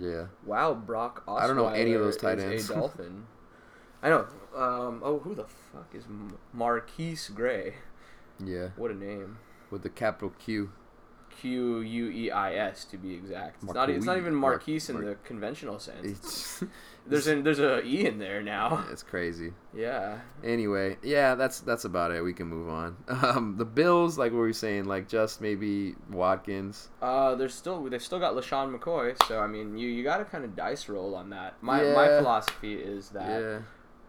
Yeah. Wow, Brock Osweiler I don't know any of those tight ends. a Dolphin. I know. Um, oh, who the fuck is MarQueis Gray? Yeah. What a name. With the capital Q. Q U E I S to be exact. It's not. It's not even Mar- Marquise in Mar- the conventional sense. It's, There's an, there's a E in there now. it's crazy. Yeah. Anyway, yeah, that's that's about it. We can move on. Um, the Bills, like what we were saying, like just maybe Watkins. Uh, there's still they've still got LeSean McCoy. So I mean, you you got to kind of dice roll on that. My my philosophy is that Yeah.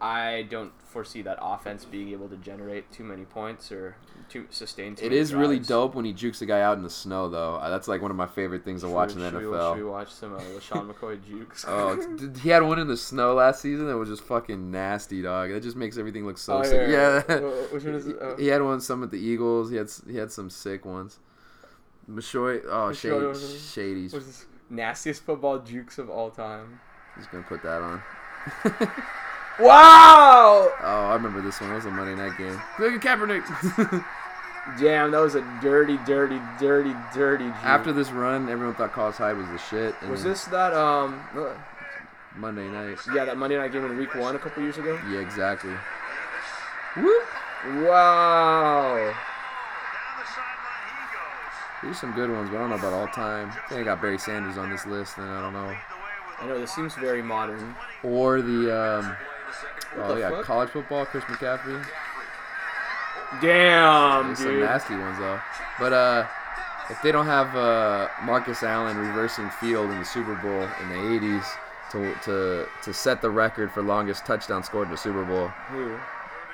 I don't foresee that offense being able to generate too many points or to sustain. Too It is really dope when he jukes a guy out in the snow, though. Uh, That's like one of my favorite things to watch in the should we- NFL. should we watch some uh, LeSean McCoy jukes? Oh, he had one in the snow last season that was just fucking nasty, dog. That just makes everything look so Oh, sick. yeah, Yeah, yeah. Which one is it? Oh. he had one some at the Eagles. He had he had some sick ones. Mashoy, oh Mashoy shady, was- shady's. Nastiest football jukes of all time? He's gonna put that on. Wow! Oh, I remember this one. It was a Monday night game. Look at Kaepernick. Damn, that was a dirty, dirty, dirty, dirty. Juke. After this run, everyone thought Carlos Hyde was the shit. was this that um? uh, Monday night? Yeah, that Monday night game in Week One a couple years ago. Yeah, exactly. Whoop. Wow. Down the sideline he goes. There's some good ones, but I don't know about all time. I think I got Barry Sanders on this list, and I don't know. I know this seems very modern. Or the um, oh yeah, fuck? college football, Chris McCaffrey. Damn, There's some nasty ones though. But uh, if they don't have uh, Marcus Allen reversing field in the Super Bowl in the '80s to to to set the record for longest touchdown scored in the Super Bowl, Who?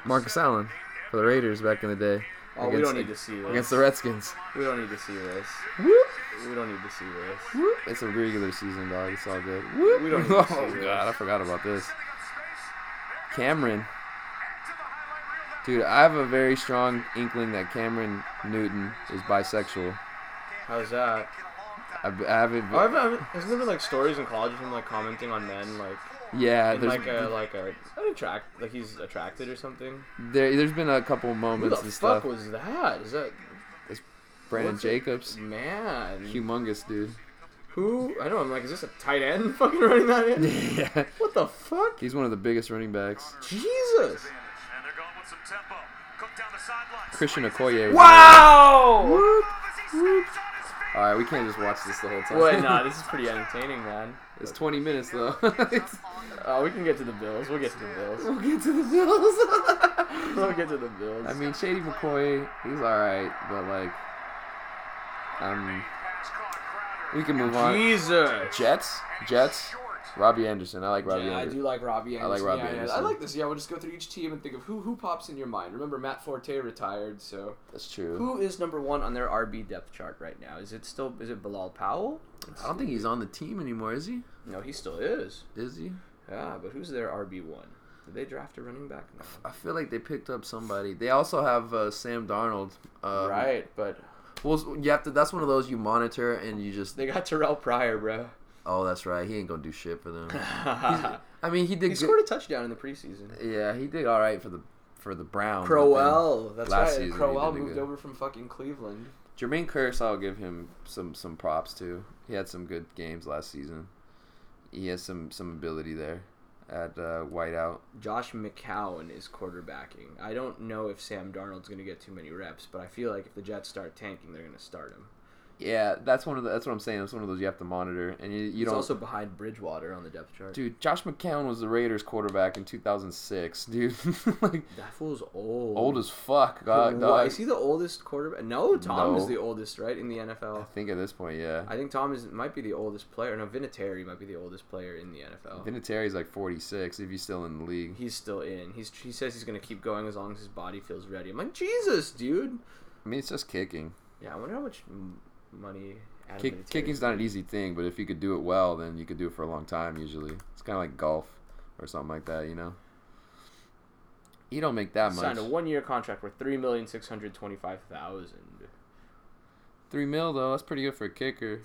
Marcus Allen for the Raiders back in the day. Oh, we Against- don't need to see this. against the Redskins. We don't need to see this. Whoop. We don't need to see this. Whoop. It's a regular season, dog. It's all good. We don't need to see oh this. god, I forgot about this. Cameron. Dude, I have a very strong inkling that Cameron Newton is bisexual. How's that? I, I haven't. Oh, I've, I've, hasn't there been like stories in college of him like commenting on men like yeah, in there's like a like a an attract like he's attracted or something? there, there's been a couple moments and stuff. What the and fuck stuff. was that? Is that It's Brandon what's it- Jacobs, man? humongous dude. Who? I know. I'm like, is this a tight end fucking running that in? yeah, What the fuck? he's one of the biggest running backs. Jesus! And they're going with some tempo. Cook down the sideline. Christian Okoye. was Wow! All right, we can't just watch this the whole time. Wait, nah, this is pretty entertaining, man. It's 20 minutes though. It's- Uh, we can get to the Bills. We'll get to the Bills. we'll get to the Bills. We'll get to the Bills. I mean, Shady McCoy, he's all right, but like, um, we can move on. Jesus. Jets, Jets, Robbie Anderson. I like Robbie Yeah, I Anderson. do like Robbie Anderson. I like Robbie yeah, yeah. I like this. Yeah, we'll just go through each team and think of who who pops in your mind. Remember, Matt Forte retired, so That's true. who is number one on their RB depth chart right now? Is it still is it Bilal Powell? I don't think he's on the team anymore, is he? No, he still is. Is he? Yeah, but who's their RB one? Did they draft a running back? No. I feel like they picked up somebody. They also have uh, Sam Darnold. Um, right, but Well, you have to. That's one of those you monitor and you just. they got Terrelle Pryor, bro. Oh, that's right. He ain't gonna do shit for them. I mean, he did. good- scored a touchdown in the preseason. Yeah, he did all right for the for the Browns. Crowell, that's last right. season he Crowell moved good. over from fucking Cleveland. Jermaine Kearse, I'll give him some some props too. He had some good games last season. He has some some ability there at uh. Josh McCown is quarterbacking. I don't know if Sam Darnold's going to get too many reps, but I feel like if the Jets start tanking, they're going to start him. Yeah, that's one of the, that's what I'm saying. That's one of those you have to monitor, and you you He's don't. also behind Bridgewater on the depth chart. Dude, Josh McCown was the Raiders quarterback in 2006. Dude, like that fool's old. old as fuck. God, dog. is he the oldest quarterback? No, Tom No. is the oldest, right, in the NFL. I think at this point, yeah. I think Tom is might be the oldest player. No, Vinatieri might be the oldest player in the NFL. Vinatieri's like 46 if he's still in the league. He's still in. He's he says he's going to keep going as long as his body feels ready. I'm like, Jesus, dude. I mean, it's just kicking. Yeah, I wonder how much money. Adam Kick, kicking's not an easy thing, but if you could do it well, then you could do it for a long time. Usually, it's kind of like golf or something like that. You know, you don't make that much. Signed a one-year contract for three million six hundred twenty-five thousand. Three mil though, that's pretty good for a kicker.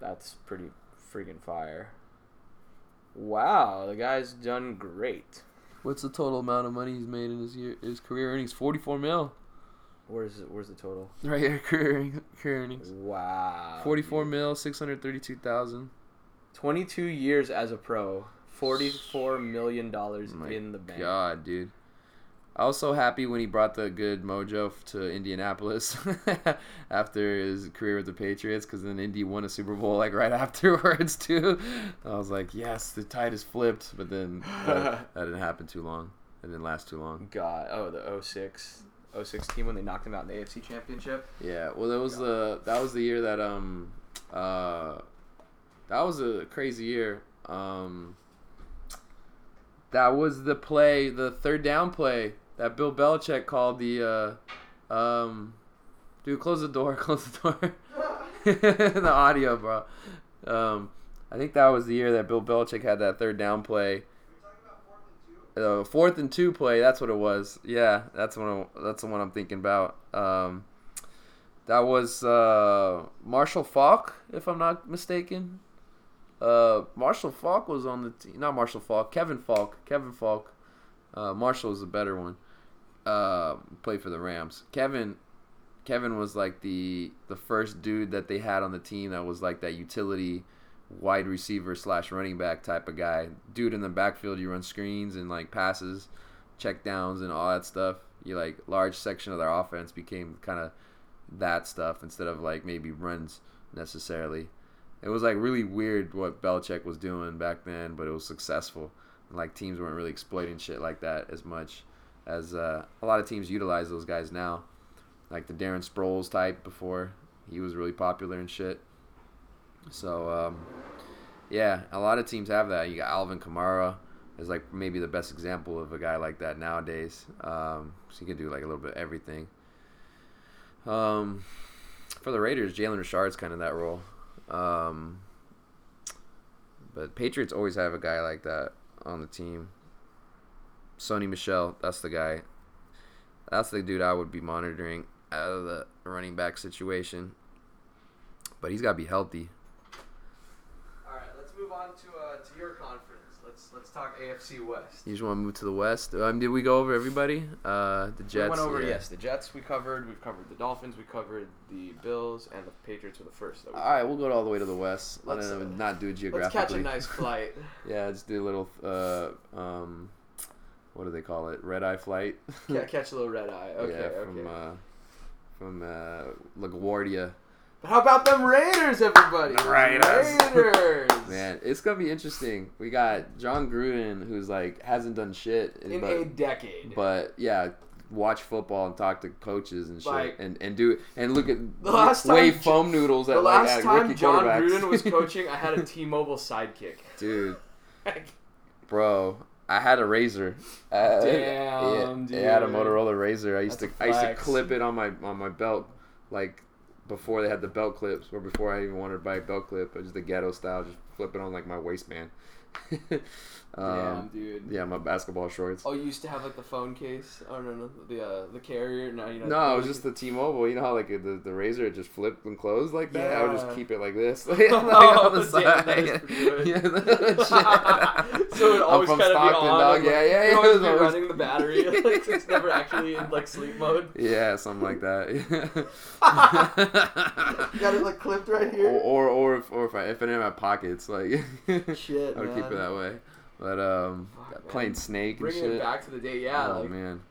That's pretty freaking fire. Wow, the guy's done great. What's the total amount of money he's made in his year, his career earnings? 44 mil. Where's where's the total? Right here, career, career earnings. Wow. 44 dude. mil, 632,000. 22 years as a pro. 44 million dollars in the bank. God, dude. I was so happy when he brought the good mojo to Indianapolis after his career with the Patriots, because then Indy won a Super Bowl like right afterwards too. I was like, yes, the tide has flipped, but then that, that didn't happen too long. It didn't last too long. God, oh the 06 06 team when they knocked him out in the AFC Championship. Yeah, well, that was the that was the year that um uh that was a crazy year. Um, That was the play, the third down play that Bill Belichick called the. Uh, um, dude, close the door. Close the door. the audio, bro. Um, I think that was the year that Bill Belichick had that third down play. Uh, fourth and two play. That's what it was. Yeah, that's I, that's the one I'm thinking about. Um, that was uh, Marshall Faulk, if I'm not mistaken. Uh, Marshall Faulk was on the team. Not Marshall Faulk. Kevin Faulk. Kevin Faulk. Uh, Marshall was a better one. Uh, played for the Rams. Kevin. Kevin was like the the first dude that they had on the team that was like that utility wide receiver slash running back type of guy. Dude in the backfield, you run screens and like passes, check downs, and all that stuff. You like large section of their offense became kind of that stuff instead of like maybe runs necessarily. It was like really weird what Belichick was doing back then, but it was successful. Like teams weren't really exploiting shit like that as much as uh, a lot of teams utilize those guys now, like the Darren Sproles type before he was really popular and shit. So um, yeah, a lot of teams have that. You got Alvin Kamara is like maybe the best example of a guy like that nowadays. Um, so he can do like a little bit of everything. Um, for the Raiders, Jalen Richard's kind of that role. Um, but Patriots always have a guy like that on the team. Sony Michel, that's the guy. That's the dude I would be monitoring out of the running back situation. But he's got to be healthy. All right, let's move on to uh, to your conference. Let's let's talk AFC West. You just want to move to the West? Um, did we go over everybody? Uh, the Jets. we went over yeah. yes, the Jets we covered. We've covered the Dolphins. We covered the Bills and the Patriots were the first. That we All right, we'll go all the way to the West. Let Let's, us uh, not do it geographically. Let's geographically. catch a nice flight. Yeah, just do a little. Uh, um, what do they call it? Red eye flight. Ca- catch a little red eye. Okay, yeah, from okay. uh, from uh, LaGuardia. But how about them Raiders, everybody? The Raiders. Raiders. Man, it's gonna be interesting. We got Jon Gruden, who's like hasn't done shit, In but, a decade. but yeah, watch football and talk to coaches and shit, Like- and and do it and look at The last time wave J- foam noodles at the like last at time Jon. Gruden was coaching, I had a T-Mobile sidekick. dude, bro. I had a RAZR. Uh, Damn, yeah, I had a. Motorola RAZR. I used That's to a I used to clip it on my on my belt, like before they had the belt clips, or before I even wanted to buy a belt clip. Just the ghetto style, just flip it on like my waistband. Um, dude. yeah, my basketball shorts. Oh, you used to have like the phone case. Oh no, no, the uh, the carrier. No, you know. No, it was just the T-Mobile. You know how like the, the RAZR it just flipped and closed like that. Yeah. I would just keep it like this, like, Oh, on the side. that is pretty good. yeah, so it always kind of be on. dog. Yeah, like, yeah, you'd yeah. always It was always- running the battery. like it's never actually in like sleep mode. Yeah, something like that. You got it like clipped right here. or or if or if I if it in my pockets, like Shit, I would keep it that way. But um, Fuck, playing man. Snake and Bringing shit. it back to the day, yeah. oh like, man.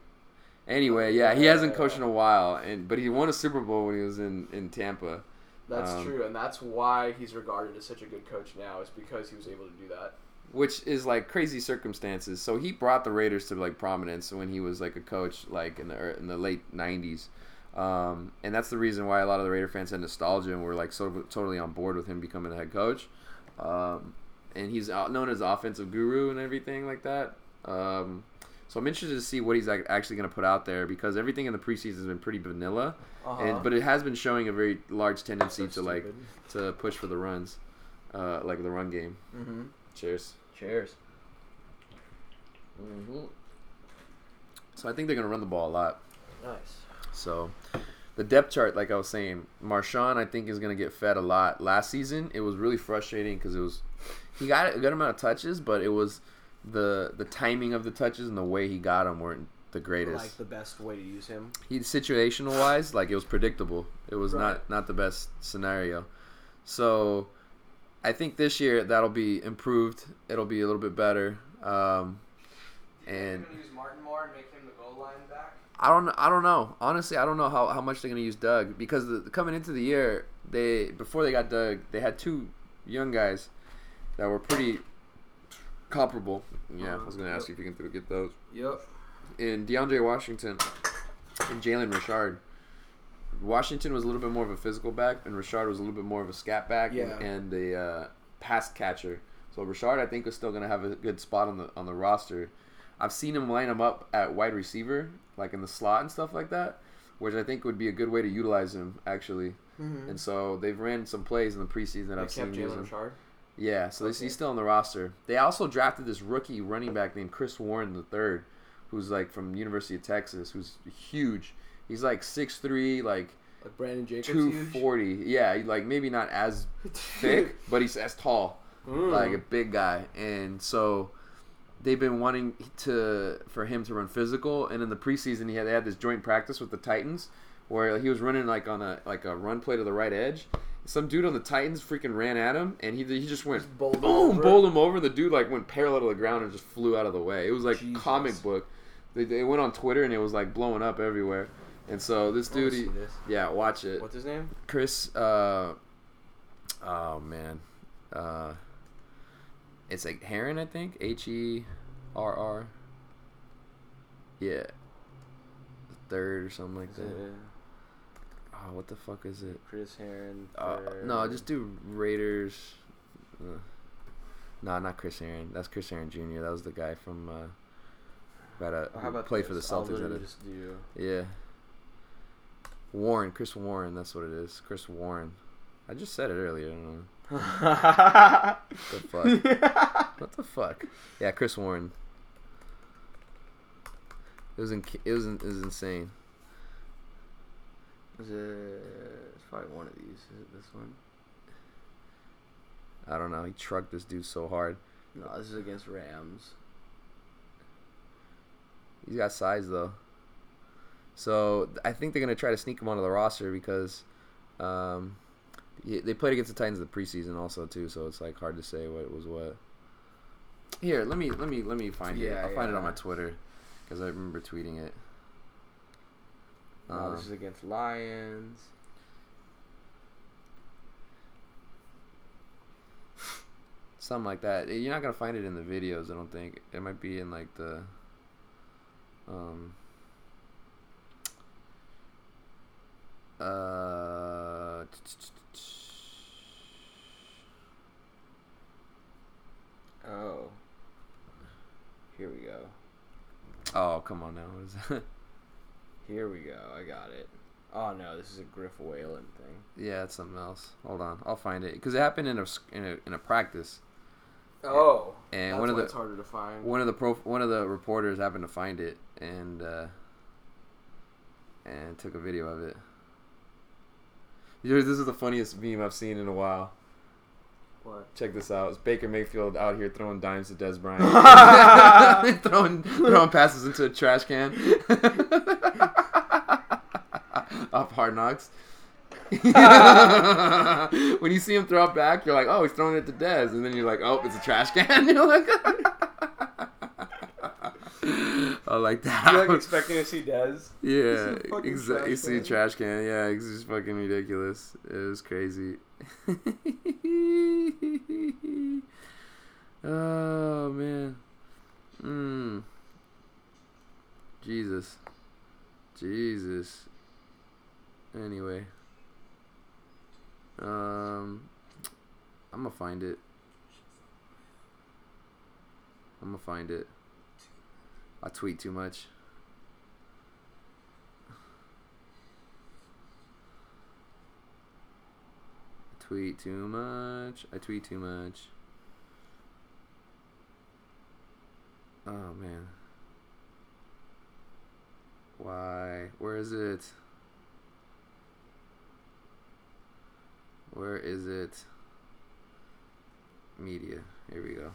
Anyway, yeah, he hasn't coached in a while, and but he won a Super Bowl when he was in in Tampa. That's Um, true, and that's why he's regarded as such a good coach now. Is because he was able to do that. which is like crazy circumstances. So he brought the Raiders to like prominence when he was like a coach, like in the in the late '90s, um, and that's the reason why a lot of the Raider fans had nostalgia and were like so totally on board with him becoming the head coach. Um, and he's known as offensive guru and everything like that. Um, so I'm interested to see what he's actually going to put out there because everything in the preseason has been pretty vanilla, Uh-huh. and but it has been showing a very large tendency So to like to push for the runs, uh, like the run game. Mm-hmm. Cheers. Cheers. hmm So I think they're gonna run the ball a lot. Nice. So the depth chart, like I was saying, Marshawn I think is gonna get fed a lot. Last season it was really frustrating because it was he got a good amount of touches, but it was the the timing of the touches and the way he got them weren't the greatest. Like the best way to use him. he situational wise, like it was predictable. It was Right. not not the best scenario. So I think this year that'll be improved. It'll be a little bit better. Um, and use Martin more and make him the goal line back. I don't I don't know. Honestly, I don't know how, how much they're gonna use Doug because the, coming into the year, they before they got Doug, they had two young guys that were pretty comparable. Yeah, I was gonna ask you if you can get those. Yep. In DeAndre Washington and Jalen Richard. Washington was a little bit more of a physical back, and Richard was a little bit more of a scat back Yeah. and, and a uh, pass catcher. So Richard, I think, is still gonna have a good spot on the on the roster. I've seen him line him up at wide receiver, like in the slot and stuff like that, which I think would be a good way to utilize him actually. Mm-hmm. And so they've ran some plays in the preseason that They I've seen Jalen. Richard. Yeah, so Okay. he's still on the roster. They also drafted this rookie running back named Chris Warren the third, who's like from University of Texas, who's huge. He's like 6'3", like Like Brandon Jacobs. two forty. Yeah, like maybe not as thick, but he's as tall, Mm. like a big guy. And so they've been wanting to for him to run physical. And in the preseason, he had they had this joint practice with the Titans where he was running like on a like a run play to the right edge. Some dude on the Titans freaking ran at him, and he he just went Just bowled boom, over. bowled him over. The dude like went parallel to the ground and just flew out of the way. It was like Jesus. comic book. They, they went on Twitter and it was like blowing up everywhere. And so this dude, he, this. yeah, watch it. What's his name? Chris, uh, oh man, uh, it's like Herren, I think. H E R R. Yeah, third or something like Is that. it Oh, what the fuck is it? Chris Herren. Uh, no, just do Raiders. Uh, no, not Chris Herren. That's Chris Herren Jr. That was the guy from. Uh, that uh, Oh, How about played for the this? I'll Celtics. literally just do. yeah. Warren, Chris Warren. That's what it is. Chris Warren. I just said it earlier. I don't know. The fuck? What the fuck? Yeah, Chris Warren. It was in, it was in, it was insane. Is it? It's probably one of these. Is it this one? I don't know. He trucked this dude so hard. No, this is against Rams. He's got size though. So I think they're gonna try to sneak him onto the roster because um, they played against the Titans in the preseason also too. So it's like hard to say what was what. Here, let me let me let me find it. Yeah, I'll find it on my Twitter because I remember tweeting it. No, Um, this is against Lions. something like that. You're not gonna find it in the videos. I don't think it might be in like the. Um. Uh. Oh. Here we go. Oh come on now. What is that? Here we go. I got it. Oh no, this is a Griff Whalen thing. Yeah, it's something else. Hold on, I'll find it because it happened in a s- in a, in a practice, Oh. and That's one of why the it's harder to find. one of the pro one of the reporters happened to find it and uh, and took a video of it. This is the funniest meme I've seen in a while. What? Check this out. It's Baker Mayfield out here throwing dimes to Dez Bryant, throwing throwing passes into a trash can. Off Hard Knocks. when you see him throw it back, you're like, oh, he's throwing it to Dez, and then you're like, oh, it's a trash can. You're like, I like that. You like expecting to see Dez? Yeah, see a fucking exactly. You see a trash can. Yeah, it's just fucking ridiculous. It was crazy. oh man. Mm. Jesus. Jesus. Anyway. Um I'm gonna find it. I'm gonna find it. I tweet too much. tweet too much. I tweet too much. Oh man. Why? Where is it? Where is it? Media. Here we go.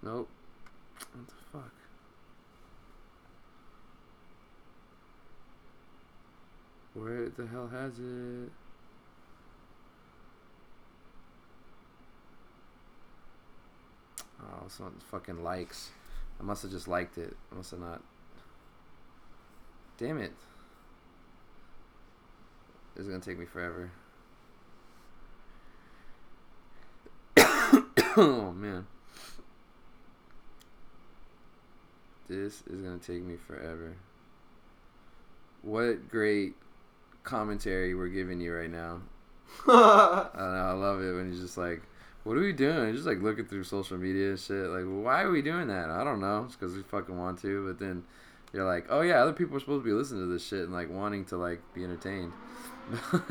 Nope. What the fuck? Where the hell has it? Oh, not fucking likes. I must have just liked it. I must have not. Damn it. This is gonna take me forever. oh man. This is gonna take me forever. What great commentary we're giving you right now. I don't know. I love it when he's just like, "What are we doing?" Just like looking through social media and shit. Like, why are we doing that? I don't know. It's because we fucking want to. But then you're like, "Oh yeah, other people are supposed to be listening to this shit and like wanting to like be entertained."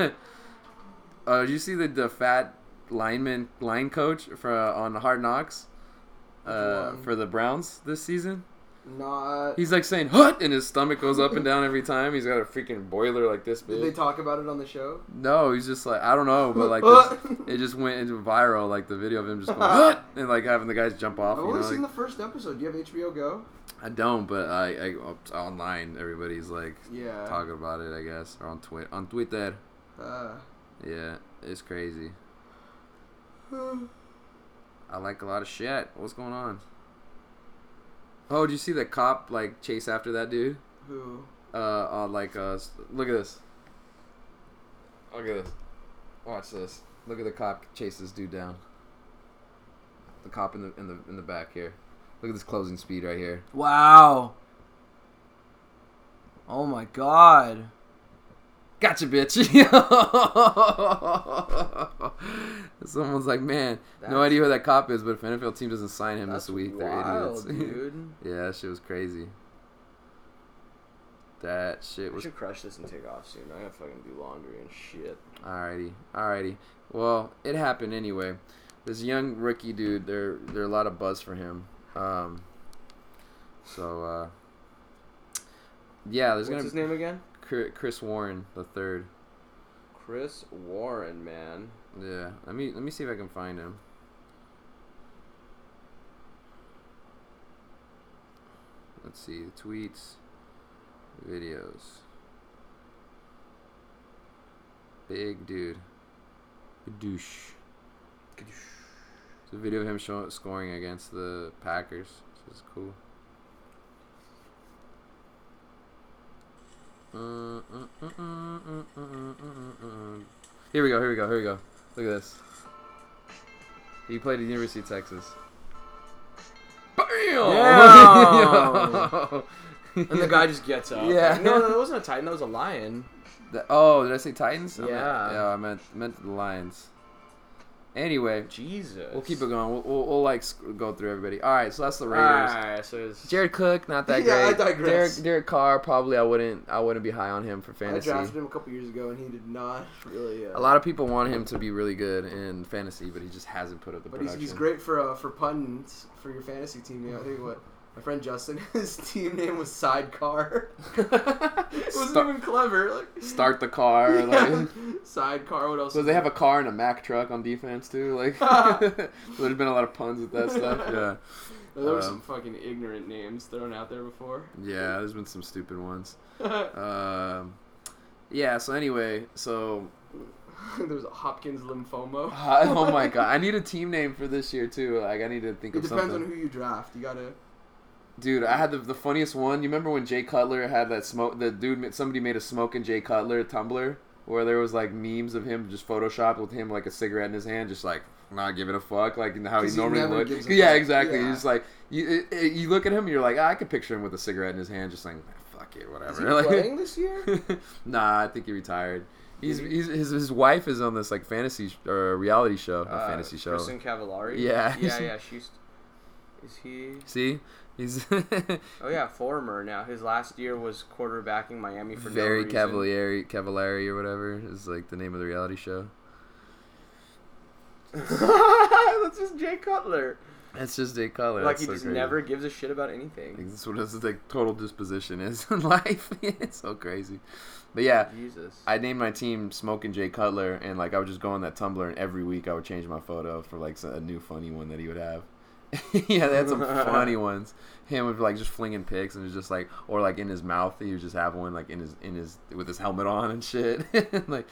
uh, did you see the the fat lineman line coach for uh, on Hard Knocks uh, for the Browns this season? Not. He's like saying "hut" and his stomach goes up and down every time. He's got a freaking boiler like this big. Did they talk about it on the show? No, he's just like I don't know, but like this, it just went into viral, like the video of him just going "What?" and like having the guys jump off. I've only know, seen like- the first episode. Do you have HBO Go? I don't, but I, I online everybody's like Yeah. talking about it. I guess or on Twitter. On Twitter, Uh, yeah, it's crazy. I like a lot of shit. What's going on? Oh, did you see the cop like chase after that dude? who? Uh, on like uh, look at this. Look at this. Watch this. Look at the cop chase this dude down. The cop in the in the in the back here. Look at this closing speed right here. Wow. Oh my god. Gotcha, bitch. Someone's like, man, no idea who that cop is, but if NFL team doesn't sign him That's this week, they're idiots. dude. yeah, that shit was crazy. That shit We should crush this and take off soon. I gotta fucking do laundry and shit. Alrighty, alrighty. Well, it happened anyway. This young rookie dude, there, there are a lot of buzz for him. Um, so, uh, yeah, there's What's gonna be his name again? Chri- Chris Warren the third. Chris Warren, man. Yeah, let me let me see if I can find him. Let's see the tweets, videos. Big dude, douche. It's a video of him scoring against the Packers. This is cool. Here we go. Here we go. Here we go. Look at this. He played at the University of Texas. Bam! Damn! And the guy just gets up. Yeah. No, no, that wasn't a Titan. That was a lion. The- oh, did I say Titans? I meant- Yeah. yeah, I meant meant the Lions. Anyway, Jesus. we'll keep it going. We'll, we'll, we'll like sc- go through everybody. All right, so that's the Raiders. Alright, so it's Jared Cook, not that Yeah, I great. digress. Derek Derek Carr, probably I wouldn't I wouldn't be high on him for fantasy. I drafted him a couple years ago and he did not really. Uh, A lot of people want him to be really good in fantasy, but he just hasn't put up the But he's, production. he's great for uh, for puns for your fantasy team. You know, I you what, my friend Justin, his team name was Sidecar. it wasn't Start- even clever. Like Start the car. Yeah. Like, Sidecar. What else? so they have a car and a Mack truck on defense too. Like, so there's been a lot of puns with that stuff. Yeah, There were um, some fucking ignorant names thrown out there before. yeah. There's been some stupid ones. Um, yeah. So anyway, so there's a Hopkins lymphoma. oh my god, I need a team name for this year too. Like I need to think It of depends on who you draft. You gotta. Dude, I had the, the funniest one. You remember when Jay Cutler had that smoke? The dude, somebody made a smoke smoking Jay Cutler Tumblr where there was like memes of him just photoshopped with him like a cigarette in his hand, just like not giving a fuck, like how he normally would. Yeah, fuck. exactly. Yeah. He's just like you, you look at him, and you're like, ah, I could picture him with a cigarette in his hand, just like fuck it, whatever. Is he Like- playing this year? nah, I think he retired. He's, he's his his wife is on this like fantasy sh- or reality show, a Uh, fantasy show. Kristin Cavallari. Yeah. Yeah, yeah. She's. Is he? See, he's Oh yeah, former now. His last year was quarterbacking Miami for very no. Cavalieri, Cavallari or whatever is like the name of the reality show. That's just Jay Cutler. That's just Jay Cutler. like That's he so just crazy. never gives a shit about anything. Like, This is what his like total disposition is in life. it's so crazy. But yeah, Jesus. I named my team Smoking Jay Cutler, and like I would just go on that Tumblr, and every week I would change my photo for like a new funny one that he would have. yeah, they had some funny ones. Him with like just flinging picks and it was just like, or like in his mouth, he would just have one like in his in his with his helmet on and shit. like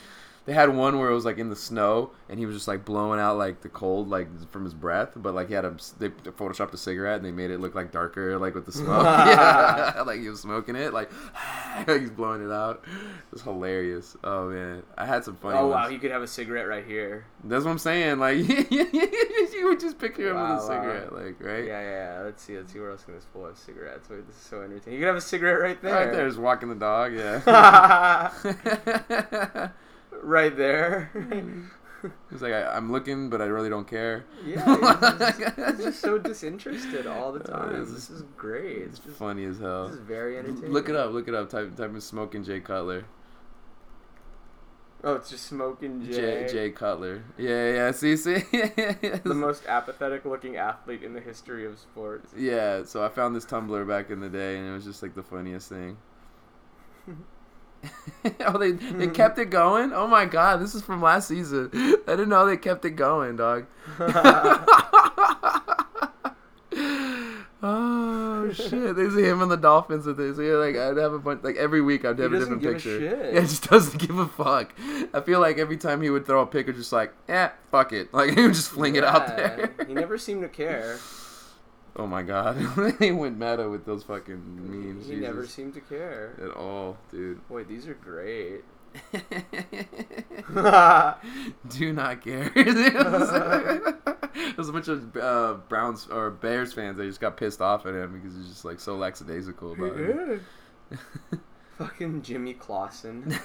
they had one where it was like in the snow, and he was just like blowing out like the cold like from his breath, but like he had a they photoshopped a cigarette and they made it look like darker like with the smoke. yeah, like he was smoking it, like he's blowing it out. It was hilarious. Oh man, I had some funny. oh ones. wow, you could have a cigarette right here. That's what I'm saying. Like you would just picture him Wow, with a wow. cigarette, like right, Yeah, yeah, yeah. Let's see. Let's see where else can this pull have cigarettes. Wait, this is so entertaining. You could have a cigarette right there. right there, just walking the dog. Yeah. Right there. He's like, I, I'm looking, but I really don't care. yeah, he's just, he's just so disinterested all the Uh, time. it's This is great. It's It's just, funny as hell. this is very entertaining. Look it up. Look it up. Type type in smoking Jay Cutler. Oh, it's just smoking Jay Jay. Jay Cutler. Yeah, yeah. See, see. the most apathetic looking athlete in the history of sports. Yeah. So I found this Tumblr back in the day, and it was just like the funniest thing. oh, they they kept it going. Oh my god, this is from last season. I didn't know they kept it going, dog. oh shit! They see him and the Dolphins with this. Yeah, like I'd have a bunch. Like every week, I'd have a different a picture. shit. Yeah, just doesn't give a fuck. I feel like every time he would throw a pick, it's just like, eh, fuck it. Like he would just fling it out there. he never seemed to care. Oh my god, he went meta with those fucking memes. He never seemed to care. at all, dude. Wait, these are great. Do not care. There's a bunch of uh, Browns or Bears fans that just got pissed off at him because he's just like so lackadaisical about it. Fucking Jimmy Clausen.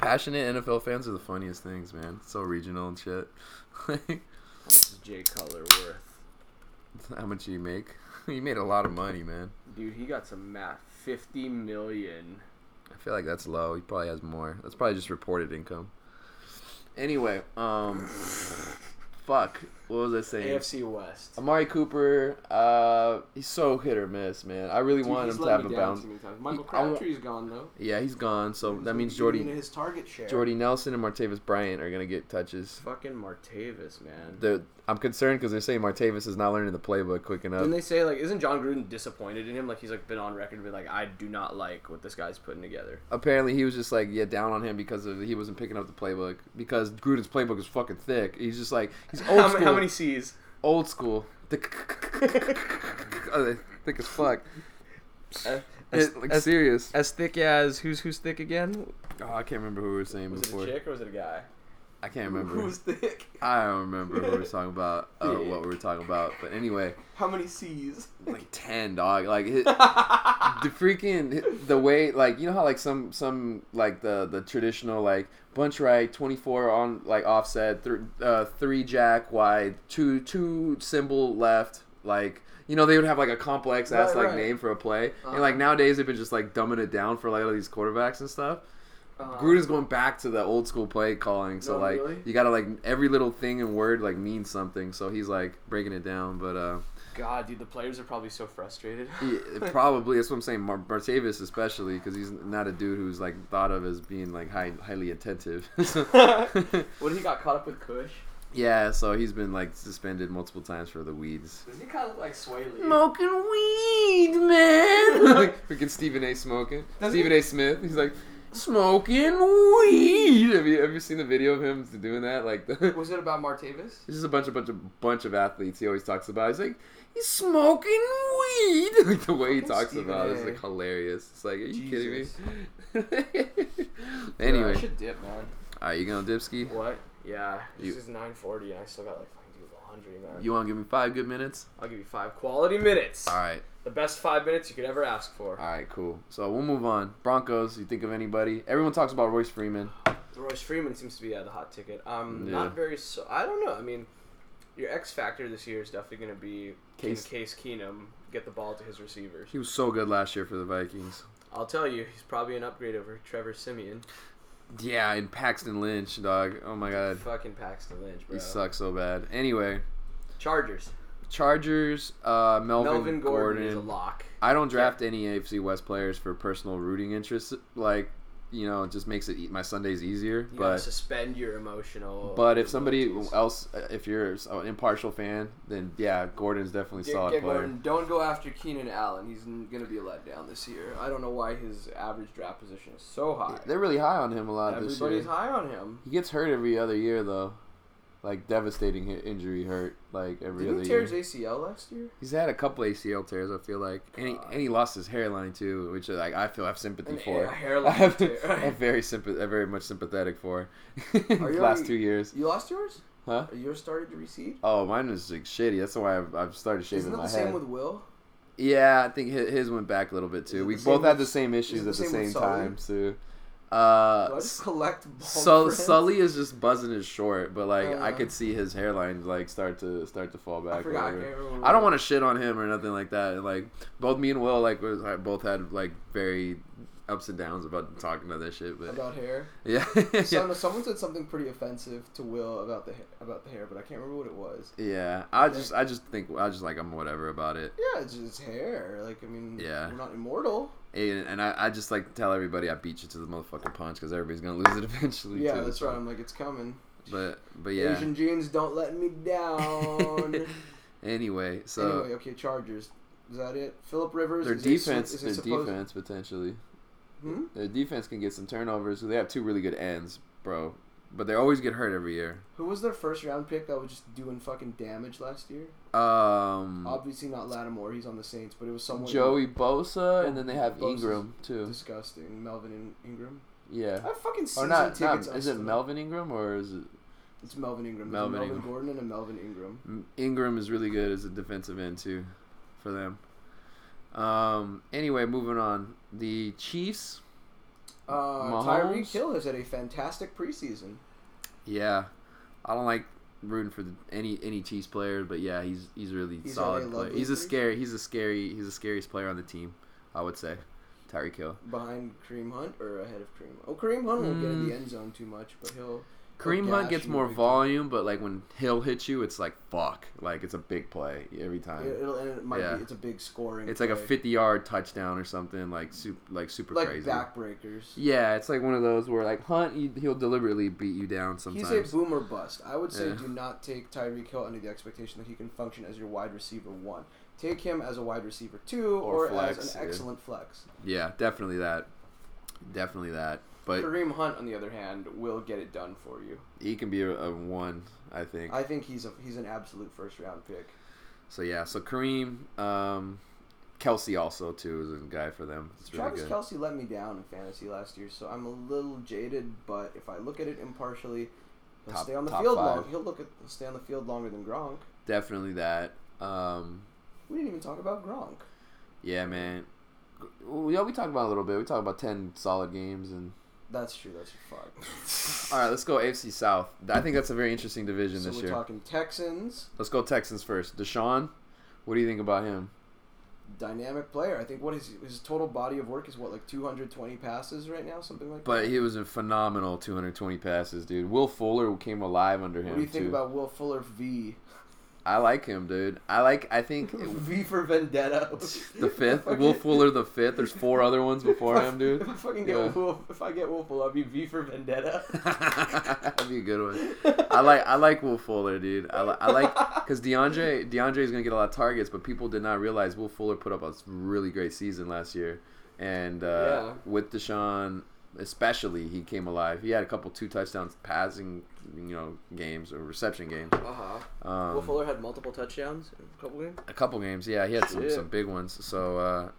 Passionate NFL fans are the funniest things, man. So regional and shit. How much is Jay Cutler worth? How much do you make? he made a lot of money, man. Dude, he got some math. Fifty million. I feel like that's low. He probably has more. That's probably just reported income. Anyway, um, fuck. What was I saying? AFC West. Amari Cooper, uh, he's so hit or miss, man. I really Dude, want him to have a bounce. Michael Crabtree's gone though. Yeah, he's gone. So that means Jordy, his target share. Jordy Nelson and Martavis Bryant are gonna get touches. Fucking Martavis, man. The, I'm concerned because they're saying Martavis is not learning the playbook quick enough. Didn't they say like isn't Jon Gruden disappointed in him? Like he's like been on record being like I do not like what this guy's putting together. Apparently, he was just like yeah down on him because of he wasn't picking up the playbook because Gruden's playbook is fucking thick. He's just like he's old school. Many, how many C's? Old school. Thick, oh, thick as fuck. Uh, It, like serious. as thick as who's who's thick again? Oh, I can't remember who we were saying Was it before. a chick or was it a guy? I can't remember. Who's thick? I don't remember who we were talking about. Uh, what we were talking about. But anyway, How many C's? like ten dog. Like hit, the freaking the way like you know how like some some like the the traditional like bunch right 24 on like offset th- uh, three jack wide two two symbol left like you know they would have like a complex ass Right, like right. name for a play Uh-huh. and like nowadays they've been just like dumbing it down for like all these quarterbacks and stuff Uh, Gruden's going back to the old school play calling, so No, like really? you gotta like every little thing and word like means something. So he's like breaking it down, but uh, God, dude, the players are probably so frustrated. he, probably that's what I'm saying. Mar- Martavis especially because he's not a dude who's like thought of as being like high, highly attentive. What he got caught up with Kush? yeah, so he's been like suspended multiple times for the weeds. Does he kind of look like Swae Lee? Smoking weed, man. like freaking Stephen A. smoking. Does Stephen he? A. Smith. He's like smoking weed. Have you you seen the video of him doing that? Like the, Was it about Martavis? It's just a bunch of bunch of bunch of athletes he always talks about. He's like, he's smoking weed. Like the way he talks Stephen about it is like hilarious. It's like, are you Jesus. kidding me? I anyway, should dip, man. are you gonna dipski? What? Yeah, You- this is 9:40, and I still got like fucking do laundry, man. You want to give me five good minutes? I'll give you five quality minutes. All right, The best five minutes you could ever ask for. all right, cool. So we'll move on. Broncos. You think of anybody? Everyone talks about Royce Freeman. Royce Freeman seems to be yeah, the hot ticket. Um, Yeah. not very. So I don't know. I mean, your X factor this year is definitely going to be Case- Case. Keenum get the ball to his receivers. He was so good last year for the Vikings. I'll tell you, he's probably an upgrade over Trevor Siemian. Yeah, and Paxton Lynch, dog. Oh my god, Fucking Paxton Lynch, bro. he sucks so bad. Anyway, Chargers. Chargers. Uh, Melvin, Melvin Gordon, Gordon. is a lock. I don't draft any AFC West players for personal rooting interests. Like, you know, it just makes it e- my Sundays easier. You but suspend your emotional. but if somebody abilities. else, uh, if you're an impartial fan, then yeah, Gordon's definitely Get, solid get player. Gordon. Don't go after Keenan Allen. He's going to be a letdown this year. I don't know why his average draft position is so high. They're really high on him a lot this year. Everybody's high on him. He gets hurt every other year though, like devastating injury hurt like every Didn't other he tear year. his ACL last year? He's had a couple ACL tears. I feel like, and he, and he lost his hairline too, which like I feel I have sympathy An for. a hairline I have, tear. I'm very sympath- I'm very much sympathetic for. Are the you last already- two years, You lost yours? huh? Are yours started to recede? Oh, mine is like shitty. That's why I've, I've started shaving Isn't that my the same with Will? Yeah, I think his, his went back a little bit too. We both had the same issues it at the the same with same time too. Do Uh, I just collect bald Sul- Sully is just buzzing his short, but like I Uh. could see his hairline like start to start to fall back. I forgot. I, over. can't remember I don't want to shit on him or nothing like that. And, Like both me and Will like was, both had like very ups and downs about talking about that shit. But about hair. yeah, So, yeah, no, someone said something pretty offensive to Will about the about the hair, but I can't remember what it was. yeah. I just I just think I just like I'm whatever about it. Yeah, it's just hair. Like I mean, Yeah. we're not immortal. And, and I, I just like to tell everybody I beat you to the motherfucking punch because everybody's gonna lose it eventually. Yeah, too, that's so- right. I'm like, it's coming. But but yeah. Asian genes don't let me down. anyway, so anyway, okay, Chargers. Is that it? Philip Rivers. their is it su- defense, is it their supposed- defense potentially. Hmm? Their defense can get some turnovers. They have two really good ends, bro. But they always get hurt every year. Who was their first round pick that was just doing fucking damage last year? Um, Obviously not Lattimore. He's on the Saints, but it was someone Joey Bosa, and then they have Bosa's Ingram too. disgusting. Melvin In- Ingram. Yeah, I fucking season not? not tickets. is it Melvin Ingram or is it It's Melvin Ingram. Melvin Melvin Ingram. Gordon and a Melvin Ingram. Ingram is really good as a defensive end too, for them. Um. Anyway, moving on. The Chiefs. Uh, Mahomes? Tyreek Hill has had a fantastic preseason. Yeah, I don't like rooting for the, any any Chiefs player, but yeah, he's he's a really He's solid LA player. He's a scary. He's a scary. He's the scariest player on the team. I would say, Tyreek Hill. Behind Kareem Hunt or ahead of Kareem? Oh, Kareem Hunt won't get in Mm. the end zone too much, but he'll. Kareem Hunt gets more volume, but like when Hill hits you, it's like fuck. Like it's a big play every time. It, it might Yeah. be. It's a big scoring. It's like a 50 yard touchdown or something like super like super like crazy. backbreakers. Yeah, it's like one of those where like Hunt, he, he'll deliberately beat you down sometimes. He's a boomer bust. I would say Yeah. do not take Tyreek Hill under the expectation that he can function as your wide receiver one. Take him as a wide receiver two Or or, flex, as an excellent flex. yeah, definitely that. Definitely that. But Kareem Hunt, on the other hand, will get it done for you. he can be a, a one, I think. I think he's a he's an absolute first round pick. So yeah, so Kareem, um, Kelce also too is a guy for them. It's really Travis good. Kelce let me down in fantasy last year, so I'm a little jaded. But if I look at it impartially, he'll Top- stay on the field five. long. He'll look at he'll stay on the field longer than Gronk. Definitely that. Um, We didn't even talk about Gronk. yeah, man. Yeah, we talked about a little bit. We talked about ten solid games and. That's true. That's fuck. All right, let's go AFC South. I think that's a very interesting division so this we're year. talking Texans, Let's go Texans first. Deshaun, what do you think about him? dynamic player. I think what his his total body of work is what like 220 passes right now, something like that? But that. he was a phenomenal 220 passes, dude. Will Fuller came alive under him what do you think too. about Will Fuller V? I like him, dude. I like. I think v for Vendetta. the fifth. Will Fuller the fifth. There's four other ones before I- him, dude. If I fucking get Yeah. Will, if I get Fuller, I'll be V for Vendetta. That'd be a good one. I like. I like Will Fuller, dude. I, li- I like because DeAndre DeAndre is gonna get a lot of targets, but people did not realize Will Fuller put up a really great season last year, and uh, Yeah. with Deshaun especially, he came alive. He had a couple two touchdowns passing, you know, games or reception games. Uh huh. Um, Will Fuller had multiple touchdowns in a couple games. A couple games, yeah. He had some, Shit. some big ones. So uh,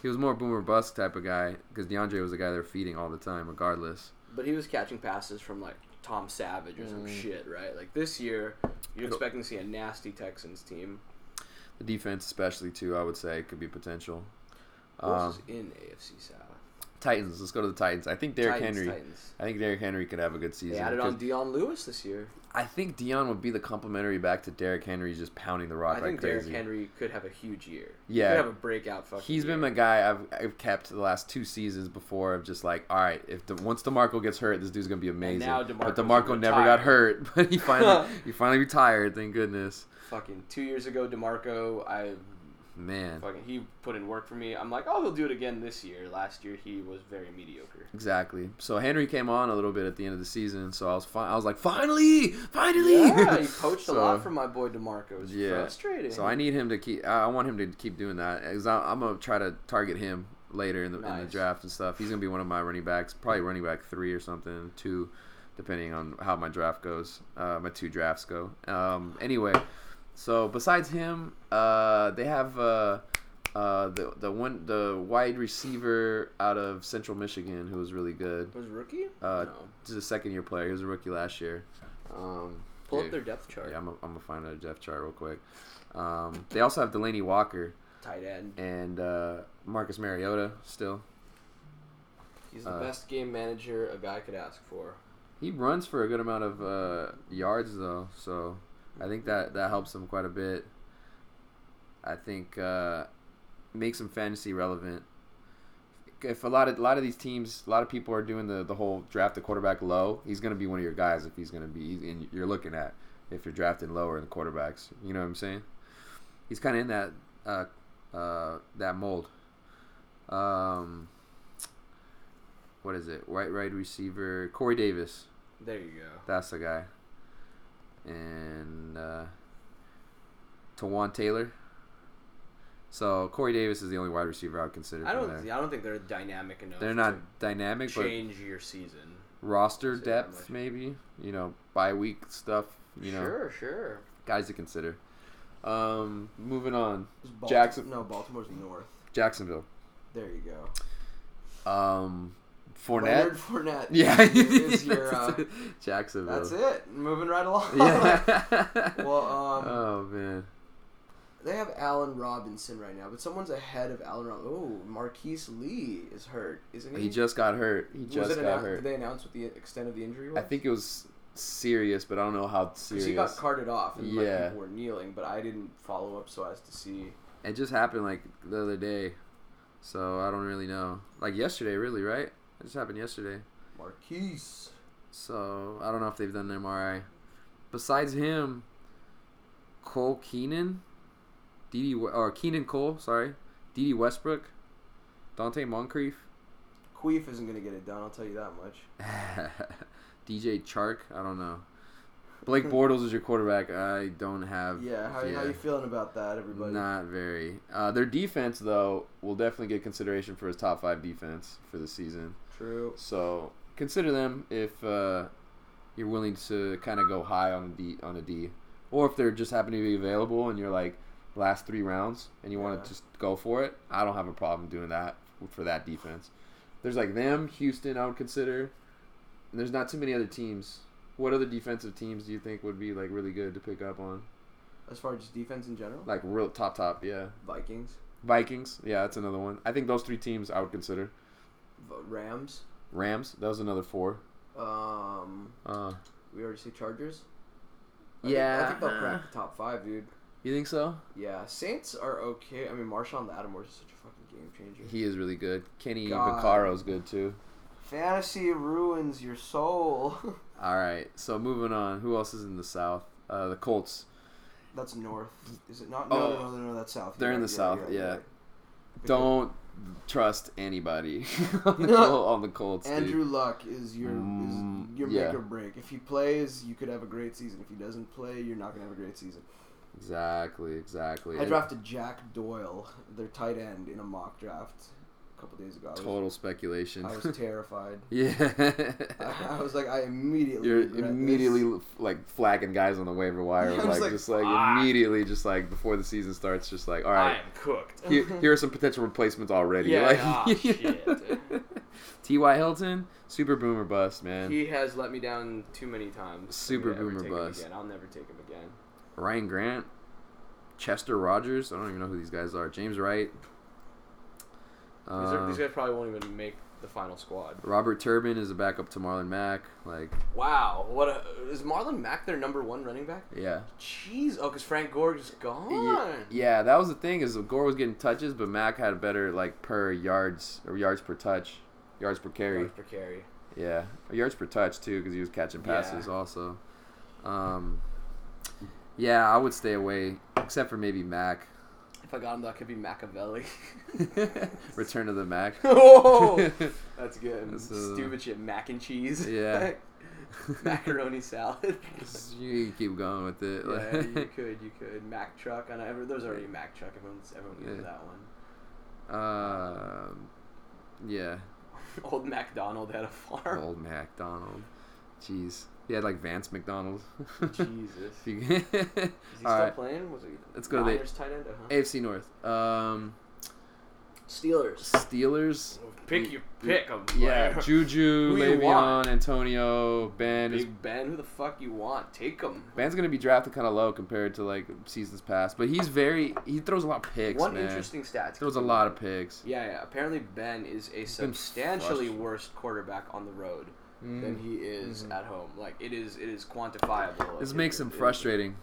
he was more boomer bust type of guy because DeAndre was the guy they're feeding all the time, regardless. But he was catching passes from like Tom Savage or some Mm. shit, right? Like this year, you're expecting to see a nasty Texans team. The defense, especially too, I would say could be potential. Who Um, is in AFC South? Titans. Let's go to the Titans. I think Derrick Titans, Henry. Titans. I think Derrick Henry could have a good season. They added on Dion Lewis this year. I think Dion would be the complimentary back to Derrick Henry, just pounding the rock I like think crazy. Derrick Henry could have a huge year. Yeah. could have a breakout fucking. He's been year. the guy I've, I've kept the last two seasons before of just like, all right, if the, once Demarco gets hurt, this dude's gonna be amazing. now but Demarco never got hurt, but he finally he finally retired. Thank goodness, fucking two years ago. Demarco, I man. fucking he put in work for me. I'm like, oh, he'll do it again this year. Last year he was very mediocre. Exactly. So Henry came on a little bit at the end of the season, so I was fi- I was like, finally, finally. Yeah, he poached So- a lot from my boy Demarco. It's Yeah. frustrating. So I need him to keep. I want him to keep doing that. 'cause I, I'm gonna try to target him later in the in the draft and stuff. He's gonna be one of my running backs, probably running back three or something, two, depending on how my draft goes. Uh, my two drafts go. Um, anyway, so besides him, uh, they have uh, uh, the the one the wide receiver out of Central Michigan who was really good. was rookie. Uh, no. Just a second year player. He was a rookie last year. Um, Pull yeah. up their depth chart. yeah, I'm gonna I'm find a depth chart real quick. Um, they also have Delanie Walker. tight end. and uh, Marcus Mariota still. He's the Uh, best game manager a guy could ask for. He runs for a good amount of uh, yards though, so I think that that helps him quite a bit. I think uh, makes him fantasy relevant. If a lot of a lot of these teams, a lot of people are doing the, the whole draft the quarterback low, he's going to be one of your guys if he's going to be. And you're looking at if you're drafting lower in the quarterbacks. You know what I'm saying? He's kind of in that uh, uh, that mold. Um, what is it? Right, right receiver Corey Davis. There you go. That's the guy. And uh, Taywan Taylor. So Corey Davis is the only wide receiver I would consider. I don't. there. I don't think they're dynamic enough. They're not to dynamic, but change your season. roster depth maybe. You know, bye week stuff. You know, Sure, sure. guys to consider. Um, moving on, Is Jackson- No, Baltimore's north. Jacksonville. There you go. Um, Fournette. Leonard Fournette. Yeah, is your, uh, Jacksonville. that's it. Moving right along. Yeah. well, um, oh man. they have Allen Robinson right now, but someone's ahead of Allen. Robinson. Oh, Marquise Lee is hurt, isn't he? He just got hurt. He just got annou- hurt. Did they announce what the extent of the injury was? I think it was serious, but I don't know how Because serious. he got carted off and like, Yeah. people were kneeling, but I didn't follow up so as to see. It just happened like the other day, so I don't really know. Like yesterday, really, right? It just happened yesterday. Marquise. So I don't know if they've done an MRI. Besides him, Cole Keelan, We- or Keelan Cole, sorry, Dede Westbrook, Donte Moncrief, Queef isn't going to get it done, I'll tell you that much. DJ Chark. I don't know. Blake Bortles is your quarterback. I don't have. Yeah, how, how you feeling about that, everybody? Not very. Uh, their defense, though, will definitely get consideration for his top five defense for the season. True. So consider them if uh, you're willing to kind of go high on a D on a D, or if they're just happen to be available and you're like last three rounds and you want to just go for it. I don't have a problem doing that for that defense. There's like them, Houston. I would consider. And there's not too many other teams. What other defensive teams do you think would be like really good to pick up on? As far as just defense in general, Like real top top, yeah. Vikings, Vikings, yeah, that's another one. I think those three teams I would consider. V- Rams. Rams, that was another four. Um, Uh, we already say Chargers. I Yeah. think, I think they'll crack the top five, dude. you think so? Yeah, Saints are okay. I mean, Marshon Lattimore is such a fucking game changer. He is really good. Kenny God. Vaccaro's good too. Fantasy ruins your soul. All right, so moving on. Who else is in the South? Uh, the Colts. that's north. Is it not? No, Oh. no, no, no, that's south. They're You're in the you're right, south, you're right, yeah. right. Don't trust anybody on, the Col- on the Colts. dude. Andrew Luck is your Mm, is your yeah. make or break. If he plays, you could have a great season. If he doesn't play, you're not gonna have a great season. Exactly, exactly. I drafted Jack Doyle, their tight end, in a mock draft couple days ago. I was, Total speculation. I was terrified. yeah. I, I was like, I immediately. You're regret this. immediately like flagging guys on the waiver wire, I was like, like, just like "Fuck." immediately, just like before the season starts, just like all right, I am cooked. here, here are some potential replacements already. Yeah, like, ah, shit. T.Y. Hilton, super boomer bust, man. He has let me down too many times. Super me to ever boomer bust. Again. I'll never take him again. Ryan Grant, Chester Rogers. I don't even know who these guys are. James Wright. These, are, Uh, these guys probably won't even make the final squad. Robert Turbin is a backup to Marlon Mack. Like, Wow, what a, is Marlon Mack their number one running back? yeah. Jeez, oh, because Frank Gore is gone. Yeah, yeah, that was the thing is Gore was getting touches, but Mack had better like per yards or yards per touch, yards per carry. Yards per carry. Yeah, yards per touch too because he was catching passes Yeah. also. Um, yeah, I would stay away except for maybe Mack. Got that could be Machiavelli. Return of the Mac. oh, that's good. That's, uh, Stupid shit, mac and cheese. Yeah. Macaroni salad. you can keep going with it. yeah, you could, you could. Mac truck. I know there's already a Mac truck. Everyone's everyone knows Yeah. that one. Um, yeah, Old MacDonald had a farm. old MacDonald. Jeez, he had like Vance McDonald. Jesus. You- Is he still All right. playing? Was he? Let's go to the- tight end. Uh-huh. AFC North. Um, Steelers. Steelers. Pick your pick 'em. Yeah, Juju, Who Le'Veon. Antonio, Ben. is- Big Ben, who the fuck you want? Take him. Ben's gonna be drafted kind of low compared to like seasons past, but he's very he throws a lot of picks. One man. interesting stat. throws a lot of picks. Yeah, yeah. Apparently, Ben is a been substantially worse quarterback on the road Mm. than he is Mhm. at home. Like it is, it is quantifiable. This It- makes it- him it- frustrating.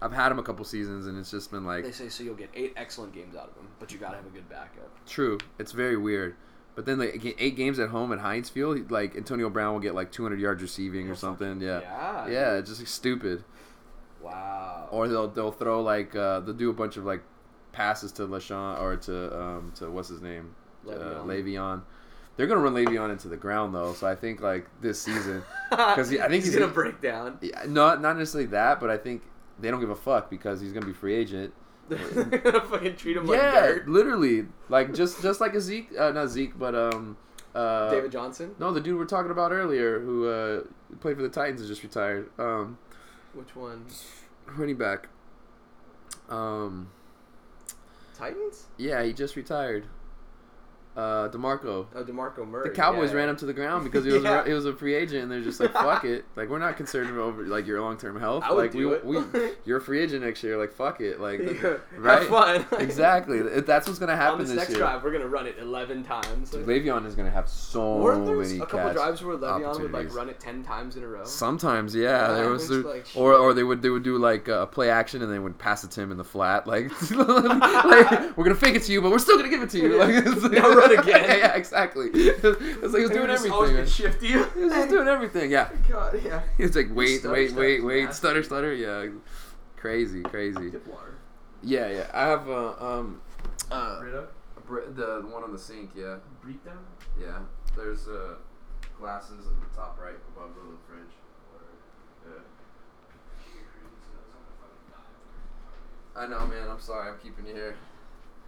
I've had him a couple seasons, and it's just been like They say so. You'll get eight excellent games out of him, but you gotta have a good backup. true. It's very weird. But then like eight games at home at Heinz Field, like Antonio Brown will get like 200 yards receiving or something. Yeah, Yeah. yeah, it's just like, stupid. Wow. Or they'll they'll throw like uh, they'll do a bunch of like passes to LaShawn or to um to what's his name uh, Le'Veon. They're gonna run Le'Veon into the ground though, so I think like this season, because I think he's, he's gonna break down. yeah, not not necessarily that, but I think they don't give a fuck because he's gonna be free agent. They're gonna fucking treat him like yeah, dirt. literally, like just just like a Zeke, uh, not Zeke, but um, uh, David Johnson. No, the dude we are talking about earlier who uh played for the Titans is just retired. Um, Which one? running back. Um, Titans? yeah, he just retired. Uh, Demarco. Oh, Demarco Murray. The Cowboys yeah. ran him to the ground because he was Yeah. a, he was a free agent, and they're just like, "Fuck it!" Like we're not concerned over like your long term health. Like we, we you're a free agent next year. Like fuck it. Like Yeah. right? Have fun. exactly. That's what's gonna happen On this, this next year. drive, we're gonna run it eleven times. Le'Veon is gonna have so Weren't there many a couple drives where Le'Veon would like run it ten times in a row? Sometimes, yeah, there was, it's like, or or they would they would do like a play action and they would pass it to him in the flat, like, like we're gonna fake it to you, but we're still gonna give it to you. Like, it's like- Now run again. yeah, yeah, exactly. It's like he was doing everything. always man. been shifty. He was just doing everything. Yeah, God, yeah. he was like, wait, Stutter, wait, wait, wait, nasty. stutter, stutter. Yeah, crazy, crazy. Get water. Yeah, yeah. I have uh, um, uh, Brita? br- the the one on the sink. Yeah, Brita? yeah. There's uh, glasses at the top right above the fridge. Yeah. I know, man. I'm sorry. I'm keeping you here.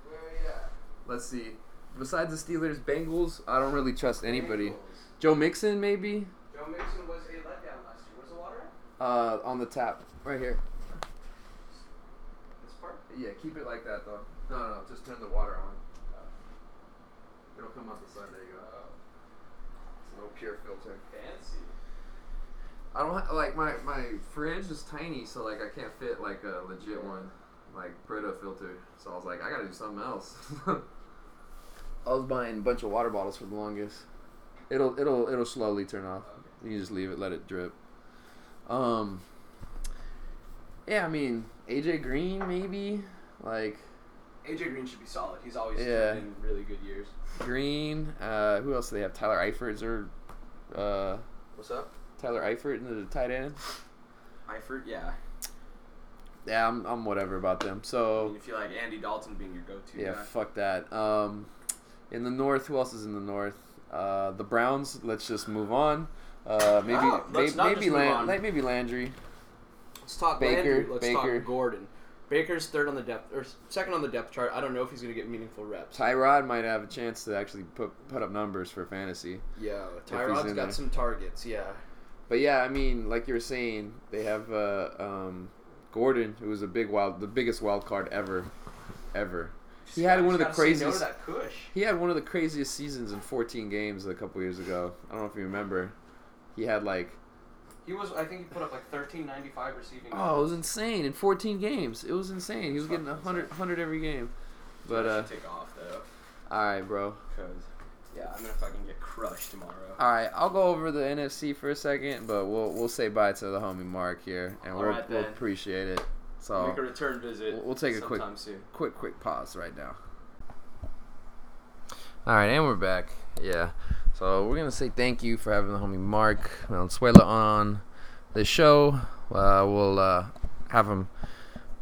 Where are you at? Let's see. Besides the Steelers, Bengals, I don't really trust anybody. Joe Mixon, maybe. Joe Mixon was a letdown last year. Where's the water? Uh, on the tap, right here. This part? Yeah, keep it like that though. No, no, no. Just turn the water on. It'll come out the side. There you go. It's a little pure filter. Fancy. I don't ha- like my my fridge is tiny, so like I can't fit like a legit one, like Brita filter. So I was like, I gotta do something else. I was buying a bunch of water bottles for the longest. It'll it'll it'll slowly turn off. You can just leave it, let it drip. Um. Yeah, I mean AJ Green maybe like AJ Green should be solid. He's always Yeah. in really good years. Green. Uh, who else do they have? Tyler Eifert's or uh, What's up? Tyler Eifert in the tight end. Eifert, yeah. Yeah, I'm I'm whatever about them. I So mean, if you feel like Andy Dalton being your go-to Yeah, guy. fuck that. Um, in the north, who else is in the north? Uh, the Browns. Let's just move on. Uh, maybe not maybe just move Lan- on. maybe Landry. Let's talk Baker, Landry. Let's Baker. talk Gordon. Baker's third on the depth or second on the depth chart. I don't know if he's gonna get meaningful reps. Tyrod might have a chance to actually put put up numbers for fantasy. Yeah, Tyrod's got there. some targets. Yeah. But yeah, I mean, like you were saying, they have uh, um, Gordon, who was a big wild, the biggest wild card ever, ever. He had one of the no craziest. He had one of the craziest seasons in 14 games a couple years ago. I don't know if you remember. He had like He was. I think he put up like thirteen ninety five receiving. oh, it was insane in 14 games. It was insane. He was getting 100 100 every game. But uh, take off though, all right, bro. because yeah, I'm gonna fucking get crushed tomorrow. All right, I'll go over the NFC for a second, but we'll we'll say bye to the homie Mark here, and we'll we'll appreciate it. So Make a return visit. we'll- we'll take a quick- soon. quick quick pause right now. All right, and we're back. Yeah. So we're gonna say thank you for having the homie Mark Valenzuela on the show. Uh, we'll uh, have him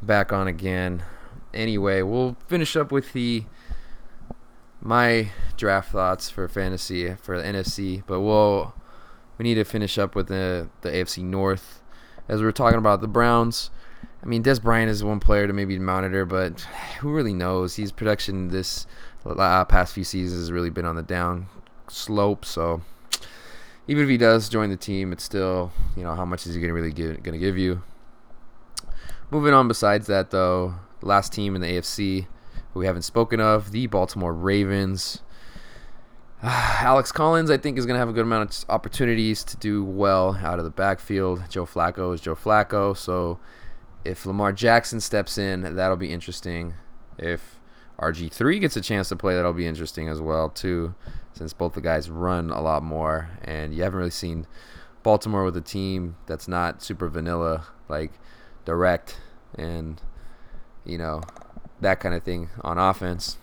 back on again. Anyway, we'll finish up with the my draft thoughts for fantasy for the NFC, but we'll we need to finish up with the the AFC North as we are talking about the Browns. I mean, Dez Bryant is one player to maybe monitor, but who really knows? His production this uh, past few seasons has really been on the down slope. So even if he does join the team, it's still you know how much is he gonna really give, gonna give you? Moving on. Besides that, though, last team in the AFC we haven't spoken of, the Baltimore Ravens. Alex Collins, I think, is going to have a good amount of opportunities to do well out of the backfield. Joe Flacco is Joe Flacco, so if Lamar Jackson steps in, that'll be interesting. If RG3 gets a chance to play, that'll be interesting as well too, since both the guys run a lot more, and you haven't really seen Baltimore with a team that's not super vanilla, like direct and you know that kind of thing on offense.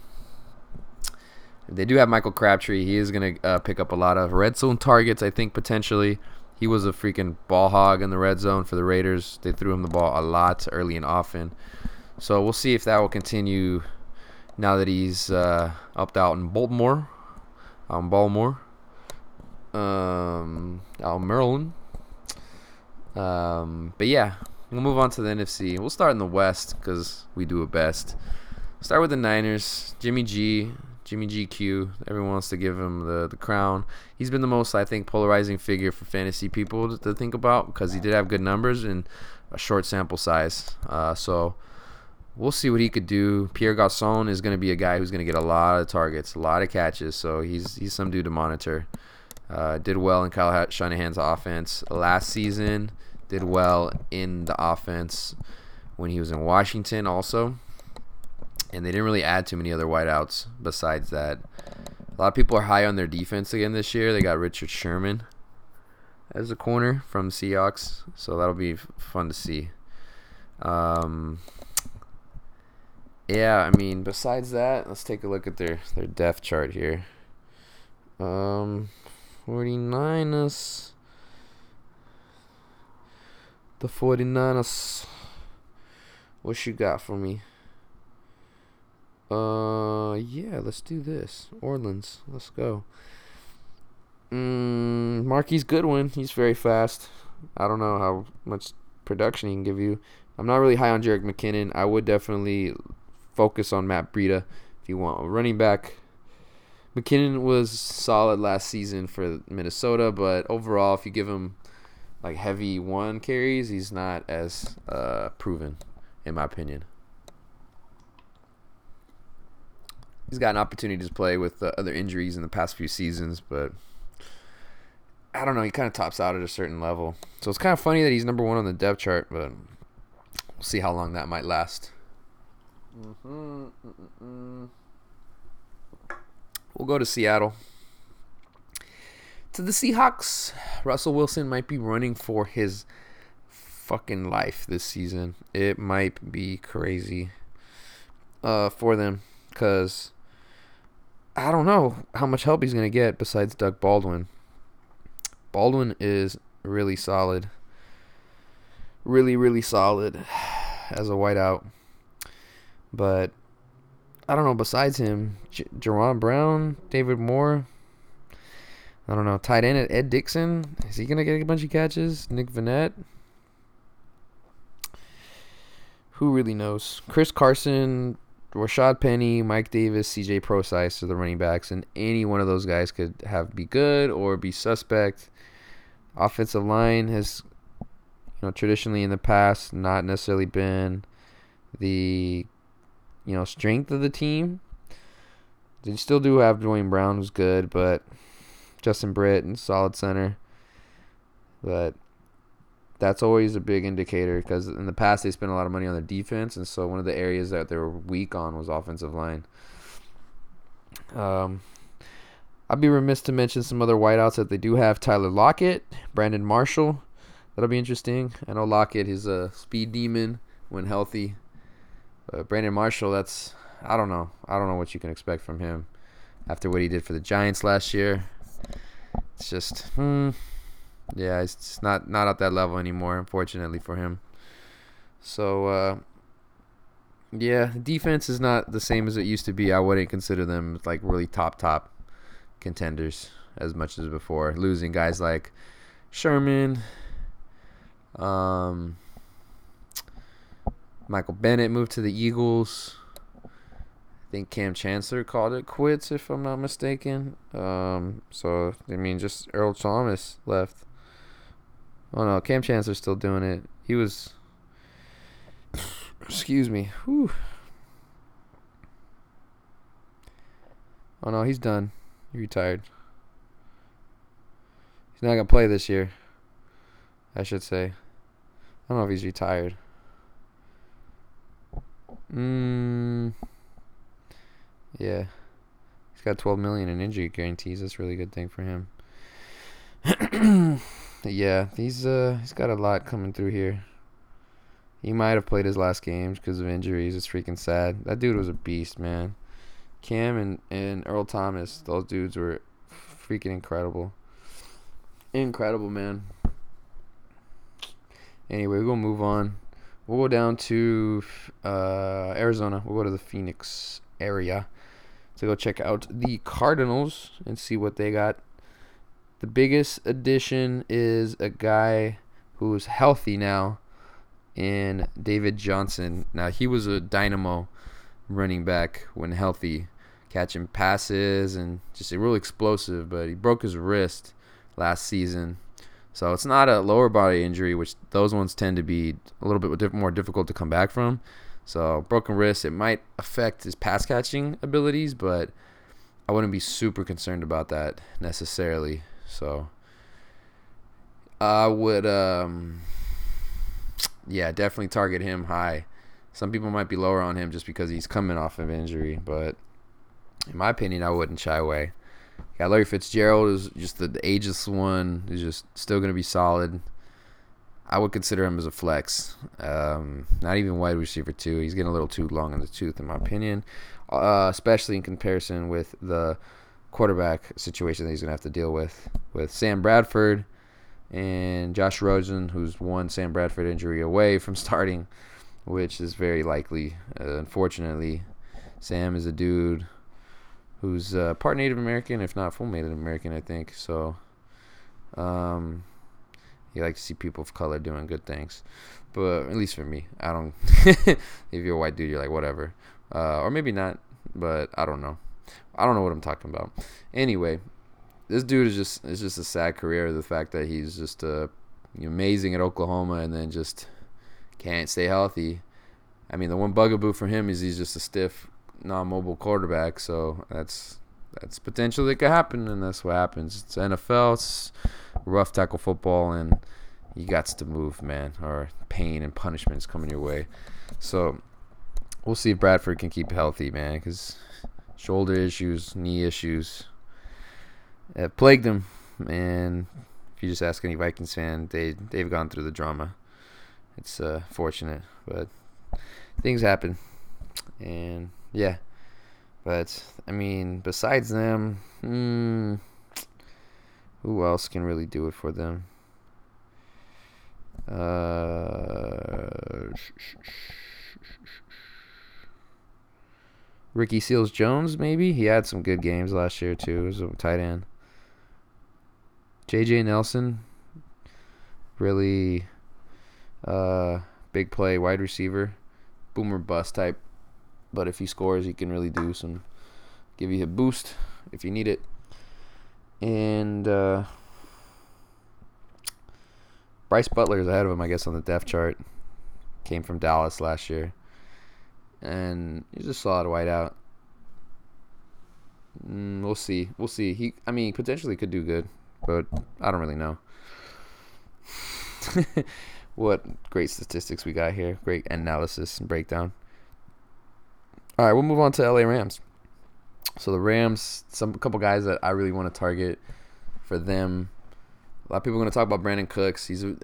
They do have Michael Crabtree. He is going to uh, pick up a lot of red zone targets, I think, potentially. He was a freaking ball hog in the red zone for the Raiders. They threw him the ball a lot early and often. So we'll see if that will continue now that he's uh, upped out in Baltimore. Um, Baltimore. Um, out Maryland. Um, but yeah, we'll move on to the NFC. We'll start in the West because we do it best. Start with the Niners. Jimmy G. Jimmy GQ. Everyone wants to give him the, the crown. He's been the most, I think, polarizing figure for fantasy people to, to think about because he did have good numbers and a short sample size. Uh, so we'll see what he could do. Pierre Garcon is going to be a guy who's going to get a lot of targets, a lot of catches. So he's he's some dude to monitor. Uh, did well in Kyle Shanahan's offense last season. Did well in the offense when he was in Washington also and they didn't really add too many other wideouts besides that. A lot of people are high on their defense again this year. They got Richard Sherman as a corner from Seahawks, so that'll be fun to see. Um, yeah, I mean, besides that, let's take a look at their their depth chart here. Um, 49ers. The 49ers. What you got for me? Uh, yeah, let's do this. Orleans, let's go. Mm, Marquise Goodwin, he's very fast. I don't know how much production he can give you. I'm not really high on Jerick McKinnon. I would definitely focus on Matt Breida if you want a running back. McKinnon was solid last season for Minnesota, but overall, if you give him like heavy one carries, he's not as uh, proven, in my opinion. He's got an opportunity to play with the other injuries in the past few seasons, but I don't know. He kind of tops out at a certain level, so it's kind of funny that he's number one on the depth chart, but we'll see how long that might last. Mm-hmm. We'll go to Seattle. To the Seahawks, Russell Wilson might be running for his fucking life this season. It might be crazy uh, for them because I don't know how much help he's going to get besides Doug Baldwin. Baldwin is really solid. Really, really solid as a whiteout. But I don't know. Besides him, J- Jaron Brown, David Moore. I don't know. Tight end at Ed Dickson. Is he going to get a bunch of catches? Nick Vannett. Who really knows? Chris Carson, Rashaad Penny, Mike Davis, CJ Prosise are the running backs, and any one of those guys could have be good or be suspect. Offensive line has, you know, traditionally in the past not necessarily been the, you know, strength of the team. They still do have Duane Brown, who's good, but Justin Britt and solid center. But that's always a big indicator because in the past they spent a lot of money on the defense, and so one of the areas that they were weak on was offensive line. Um, I'd be remiss to mention some other wideouts that they do have: Tyler Lockett, Brandon Marshall. That'll be interesting. I know Lockett is a speed demon when healthy. But Brandon Marshall, that's I don't know. I don't know what you can expect from him after what he did for the Giants last year. It's just hmm yeah, it's not not at that level anymore, unfortunately for him. So uh, yeah, defense is not the same as it used to be. I wouldn't consider them like really top top contenders as much as before. Losing guys like Sherman, um, Michael Bennett moved to the Eagles. I think Kam Chancellor called it quits, if I'm not mistaken. Um, so I mean, just Earl Thomas left. Oh no, Kam Chancellor's still doing it. He was. Excuse me. Whew. Oh no, he's done. He retired. He's not gonna play this year. I should say. I don't know if he's retired. Mm. Yeah. He's got 12 million in injury guarantees. That's a really good thing for him. yeah, he's uh he's got a lot coming through here. He might have played his last games because of injuries. It's freaking sad. That dude was a beast, man. Kam and, and Earl Thomas, those dudes were freaking incredible. Incredible, man. Anyway, we're going to move on. We'll go down to uh, Arizona. We'll go to the Phoenix area to go check out the Cardinals and see what they got. The biggest addition is a guy who's healthy now in David Johnson. Now, he was a dynamo running back when healthy, catching passes and just a real explosive, but he broke his wrist last season. So it's not a lower body injury, which those ones tend to be a little bit more difficult to come back from. So broken wrist, it might affect his pass catching abilities, but I wouldn't be super concerned about that necessarily. So I would, um, yeah, definitely target him high. Some people might be lower on him just because he's coming off of injury, but in my opinion, I wouldn't shy away. Yeah, Larry Fitzgerald is just the, the ageless one. He's just still going to be solid. I would consider him as a flex. Um, not even wide receiver two. He's getting a little too long in the tooth, in my opinion, uh, especially in comparison with the quarterback situation that he's going to have to deal with with Sam Bradford and Josh Rosen, who's one Sam Bradford injury away from starting, which is very likely. Uh, unfortunately, Sam is a dude who's uh, part Native American, if not full Native American, I think. So, um, you like to see people of color doing good things, but at least for me, I don't. if you're a white dude, you're like whatever, uh, or maybe not, but I don't know. I don't know what I'm talking about. Anyway, this dude is just it's just a sad career. The fact that he's just uh, amazing at Oklahoma and then just can't stay healthy. I mean, the one bugaboo for him is he's just a stiff non-mobile quarterback. So that's that's potential that could happen, and that's what happens. It's NFL. It's rough tackle football, and you got to move, man, or pain and punishments coming your way. So we'll see if Bradford can keep healthy, man, because shoulder issues, knee issues have plagued him. And if you just ask any Vikings fan, they they've gone through the drama. It's uh, fortunate, but things happen, and yeah. But I mean, besides them, hmm, who else can really do it for them? Uh, Ricky Seals Jones, maybe he had some good games last year too as a tight end. JJ Nelson, really uh, big play wide receiver, boomer bust type but if he scores, he can really do some, give you a boost if you need it. And uh, Brice Butler is ahead of him, I guess, on the depth chart. Came from Dallas last year, and he's a solid whiteout. Mm, we'll see. We'll see. He, I mean, potentially could do good, but I don't really know. what great statistics we got here. Great analysis and breakdown. All right, we'll move on to LA Rams. So the Rams, some couple guys that I really want to target for them. A lot of people are going to talk about Brandin Cooks. He's a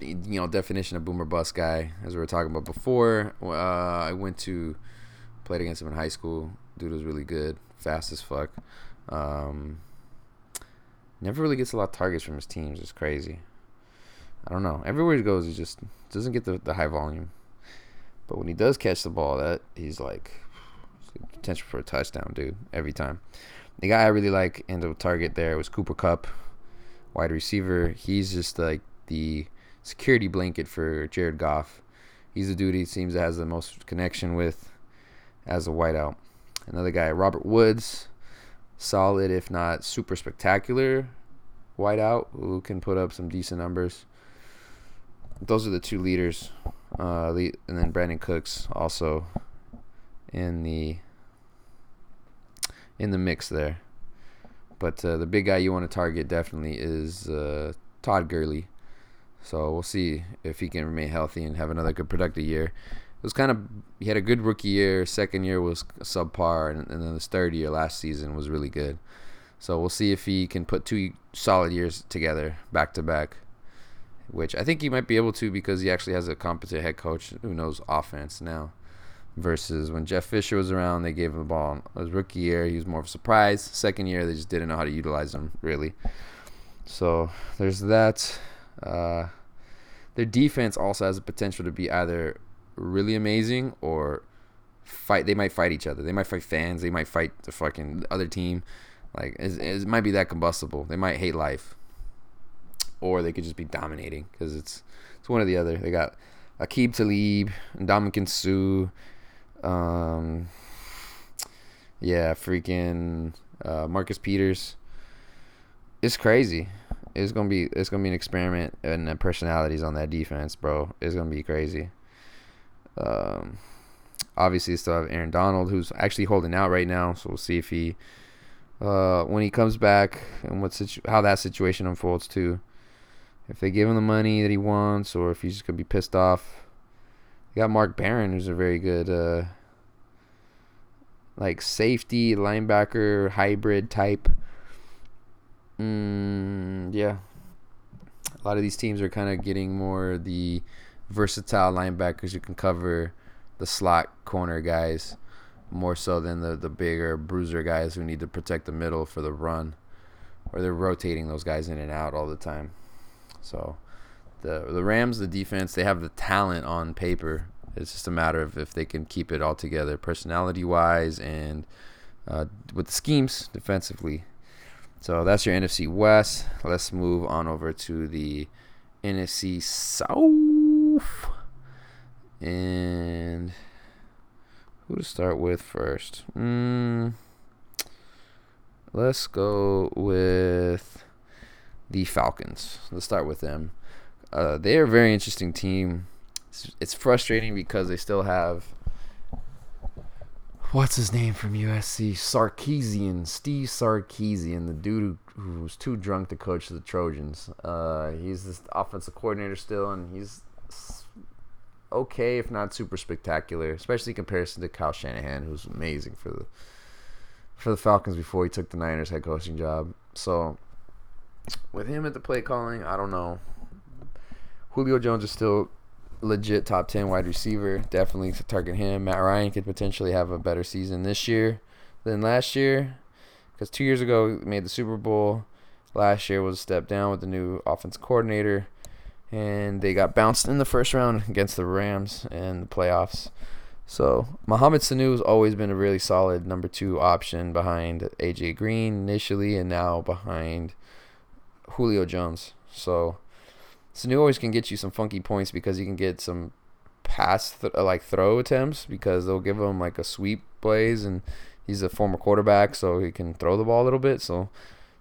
you know definition of boomer bust guy, as we were talking about before. Uh, I went to played against him in high school. Dude was really good, fast as fuck. Um, never really gets a lot of targets from his teams. It's crazy. I don't know. Everywhere he goes, he just doesn't get the, the high volume. But when he does catch the ball, that he's like potential for a touchdown, dude, every time. The guy I really like in the target there was Cooper Kupp wide receiver. He's just like the security blanket for Jared Goff. He's the dude he seems to has the most connection with as a whiteout. Another guy, Robert Woods, solid if not super spectacular whiteout who can put up some decent numbers. Those are the two leaders. Uh, and then Brandin Cooks also in the in the mix there. But uh, the big guy you want to target definitely is uh, Todd Gurley. So we'll see if he can remain healthy and have another good productive year. It was kind of he had a good rookie year. Second year was subpar, and, and then his third year last season was really good. So we'll see if he can put two solid years together back to back, which I think he might be able to because he actually has a competent head coach who knows offense now. Versus when Jeff Fisher was around, they gave him the ball. His rookie year, he was more of a surprise. Second year, they just didn't know how to utilize him really. So there's that. Uh, their defense also has the potential to be either really amazing or fight. They might fight each other. They might fight fans. They might fight the fucking other team. Like it might be that combustible. They might hate life, or they could just be dominating because it's it's one or the other. They got Aqib Talib Ndamukong Suh. Um, yeah, freaking uh, Marcus Peters. It's crazy. It's gonna be it's gonna be an experiment and the personalities on that defense, bro. It's gonna be crazy. Um, obviously, still have Aaron Donald, who's actually holding out right now. So we'll see if he, uh, when he comes back, and what situ- how that situation unfolds too. If they give him the money that he wants, or if he's just gonna be pissed off. You got Mark Barron, who's a very good, uh, like safety linebacker hybrid type. Mm, yeah, a lot of these teams are kind of getting more the versatile linebackers who can cover the slot corner guys more so than the, the bigger bruiser guys who need to protect the middle for the run. Or they're rotating those guys in and out all the time. So the the Rams the defense they have the talent on paper. It's just a matter of if they can keep it all together personality wise and uh, with the schemes defensively so that's your NFC West let's move on over to the NFC South and who to start with first? Mm, let's go with the Falcons. Let's start with them. Uh, they are a very interesting team. It's, it's frustrating because they still have what's his name from USC? Sarkisian, Steve Sarkisian, the dude who, who was too drunk to coach the Trojans. Uh, he's this offensive coordinator still, and he's okay, if not super spectacular, especially in comparison to Kyle Shanahan, who's amazing for the for the Falcons before he took the Niners head coaching job. So with him at the play calling, I don't know. Julio Jones is still legit top 10 wide receiver. Definitely target him. Matt Ryan could potentially have a better season this year than last year because two years ago made the Super Bowl. Last year was a step down with the new offense coordinator and they got bounced in the first round against the Rams in the playoffs. So Mohamed Sanu has always been a really solid number two option behind AJ Green initially, and now behind Julio Jones. So Sanu always can get you some funky points because he can get some pass th- uh, like throw attempts because they'll give him like a sweep plays, and he's a former quarterback, so he can throw the ball a little bit. So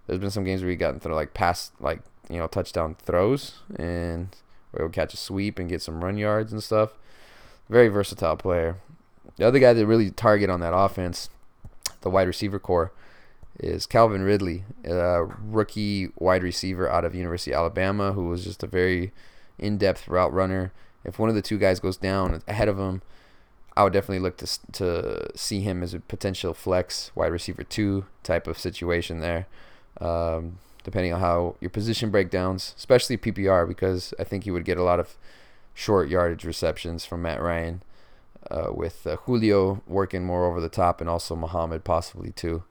there's been some games where he got through like pass like you know touchdown throws and where he'll catch a sweep and get some run yards and stuff. Very versatile player. The other guy that really target on that offense, the wide receiver core, is Calvin Ridley, a rookie wide receiver out of University of Alabama, who was just a very in-depth route runner. If one of the two guys goes down ahead of him, I would definitely look to to see him as a potential flex wide receiver two type of situation there. Um, depending on how your position breakdowns, especially PPR, because I think you would get a lot of short yardage receptions from Matt Ryan, uh, with uh, Julio working more over the top and also Mohamed possibly too.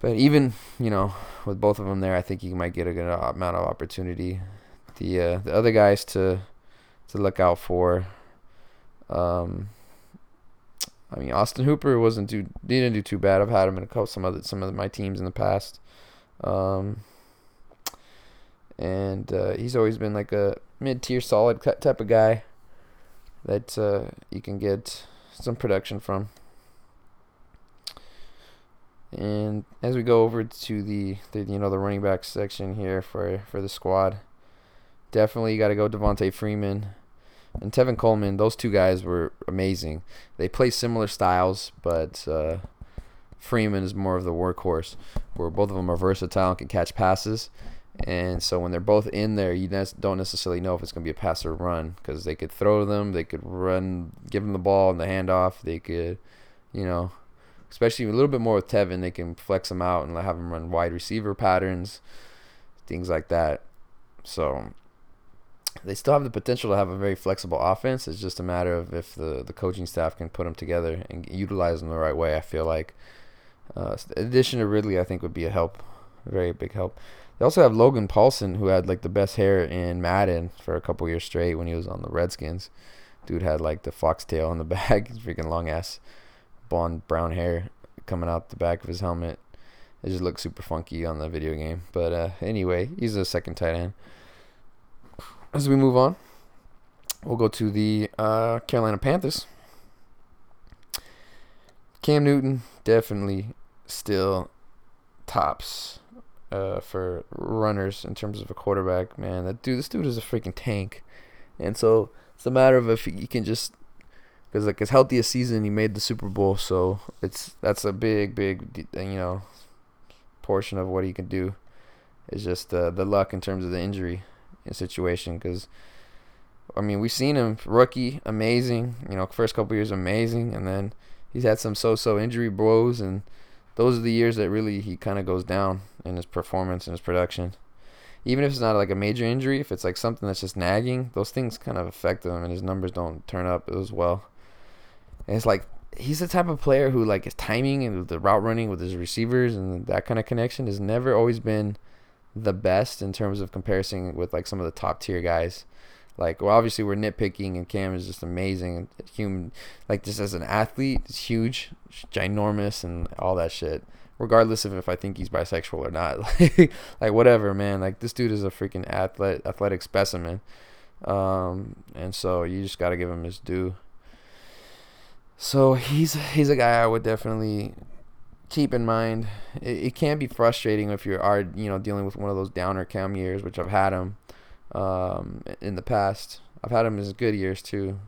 But even you know with both of them there, I think you might get a good amount of opportunity. The uh, the other guys to to look out for. Um, I mean, Austin Hooper wasn't too didn't do too bad. I've had him in a couple some other some of my teams in the past. Um, and uh, he's always been like a mid-tier, solid type of guy that uh, you can get some production from. And as we go over to the, the you know the running back section here for for the squad, definitely you got to go Devonta Freeman and Tevin Coleman. Those two guys were amazing. They play similar styles, but uh, Freeman is more of the workhorse, where both of them are versatile and can catch passes. And so when they're both in there, you don't necessarily know if it's going to be a pass or run because they could throw them, they could run, give them the ball and the handoff. They could, you know, especially a little bit more with Tevin, they can flex him out and have him run wide receiver patterns, things like that. So they still have the potential to have a very flexible offense. It's just a matter of if the, the coaching staff can put them together and utilize them the right way. I feel like uh, addition to Ridley, I think, would be a help, a very big help. They also have Logan Paulsen, who had like the best hair in Madden for a couple years straight when he was on the Redskins. Dude had like the foxtail in the back, freaking long ass blonde brown hair coming out the back of his helmet. It just looks super funky on the video game. But uh, anyway, he's a second tight end. As we move on, we'll go to the uh, Carolina Panthers. Cam Newton definitely still tops uh, for runners in terms of a quarterback. Man, that dude, this dude is a freaking tank, and so it's a matter of if he can just because like his healthiest season he made the Super Bowl, so it's that's a big, big you know portion of what he can do. It's just uh, the luck in terms of the injury situation because. I mean, we've seen him rookie, amazing. You know, first couple years amazing, and then he's had some so-so injury blows, and those are the years that really he kind of goes down in his performance and his production. Even if it's not like a major injury, if it's like something that's just nagging, those things kind of affect him, and his numbers don't turn up as well. And it's like he's the type of player who like his timing and the route running with his receivers and that kind of connection has never always been the best in terms of comparison with like some of the top tier guys. Like, well, obviously we're nitpicking, and Cam is just amazing. Human, like just as an athlete, it's huge, ginormous, and all that shit. Regardless of if I think he's bisexual or not, like, like whatever, man. Like this dude is a freaking athlete, athletic specimen, um, and so you just got to give him his due. So he's he's a guy I would definitely keep in mind. It, it can be frustrating if you are you know dealing with one of those downer cam years, which I've had him um, in the past. I've had him as good years too.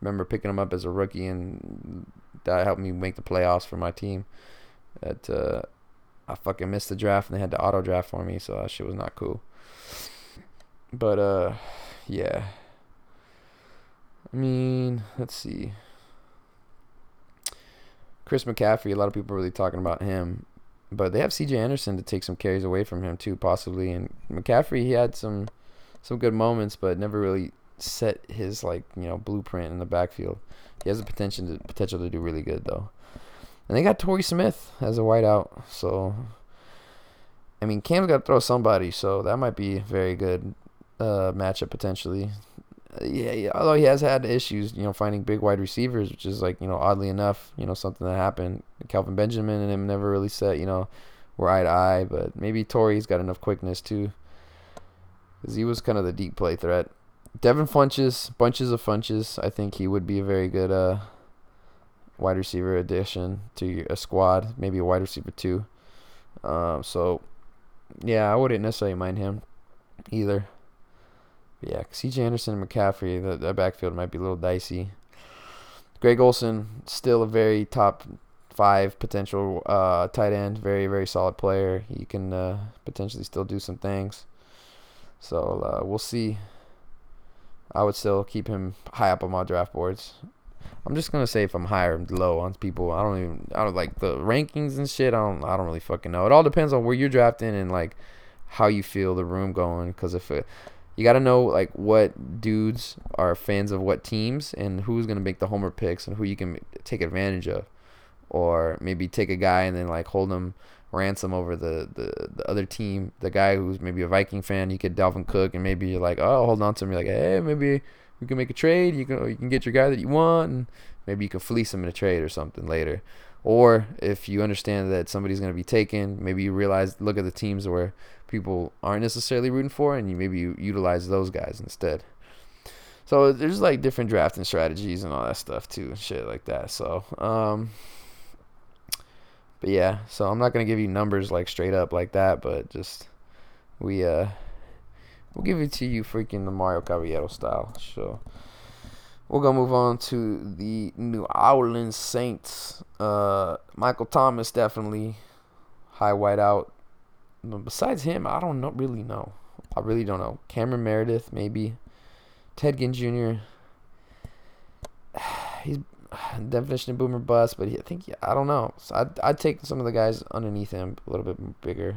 Remember picking him up as a rookie, and that helped me make the playoffs for my team. That uh, I fucking missed the draft, and they had to auto draft for me, so that shit was not cool. But uh, yeah. I mean, let's see. Chris McCaffrey, a lot of people are really talking about him, but they have C.J. Anderson to take some carries away from him too, possibly. And McCaffrey, he had some some good moments, but never really set his like you know blueprint in the backfield. He has the potential to potential to do really good though. And they got Torrey Smith as a wideout, so I mean Cam's got to throw somebody, so that might be very good uh, matchup potentially. Yeah, although he has had issues, you know, finding big wide receivers, which is like you know oddly enough, you know something that happened. Kelvin Benjamin and him never really set, you know, were eye to eye, but maybe Torrey's got enough quickness too because he was kind of the deep play threat. Devin Funchess, bunches of Funches. I think he would be a very good uh, wide receiver addition to a squad, maybe a wide receiver too. Um, so, yeah, I wouldn't necessarily mind him either. Yeah, C.J. Anderson and McCaffrey, the, the backfield might be a little dicey. Greg Olsen, still a very top five potential uh, tight end, very very solid player. He can uh, potentially still do some things. So uh, we'll see. I would still keep him high up on my draft boards. I'm just gonna say if I'm high or low on people. I don't even. I don't like the rankings and shit. I don't. I don't really fucking know. It all depends on where you're drafting and like how you feel the room going. Because if it, you got to know like what dudes are fans of what teams and who's gonna make the homer picks and who you can take advantage of, or maybe take a guy and then like hold him ransom over the, the, the other team. The guy who's maybe a Viking fan, you get Dalvin Cook, and maybe you're like, oh, hold on to him. You're like, hey, maybe we can make a trade. You can you can get your guy that you want, and maybe you can fleece him in a trade or something later. Or if you understand that somebody's going to be taken, maybe you realize look at the teams where people aren't necessarily rooting for, and you maybe you utilize those guys instead. So there's like different drafting strategies and all that stuff too, and shit like that. So um, but yeah, so I'm not gonna give you numbers like straight up like that, but just we uh we'll give it to you freaking the Mario Caballero style. So We're gonna move on to the New Orleans Saints. Uh, Michael Thomas definitely high white out. But besides him, I don't know, really know. I really don't know. Cameron Meredith, maybe. Ted Ginn Jr. He's definition of boomer bust, but he, I think yeah, I don't know. So I'd I'd take some of the guys underneath him a little bit bigger.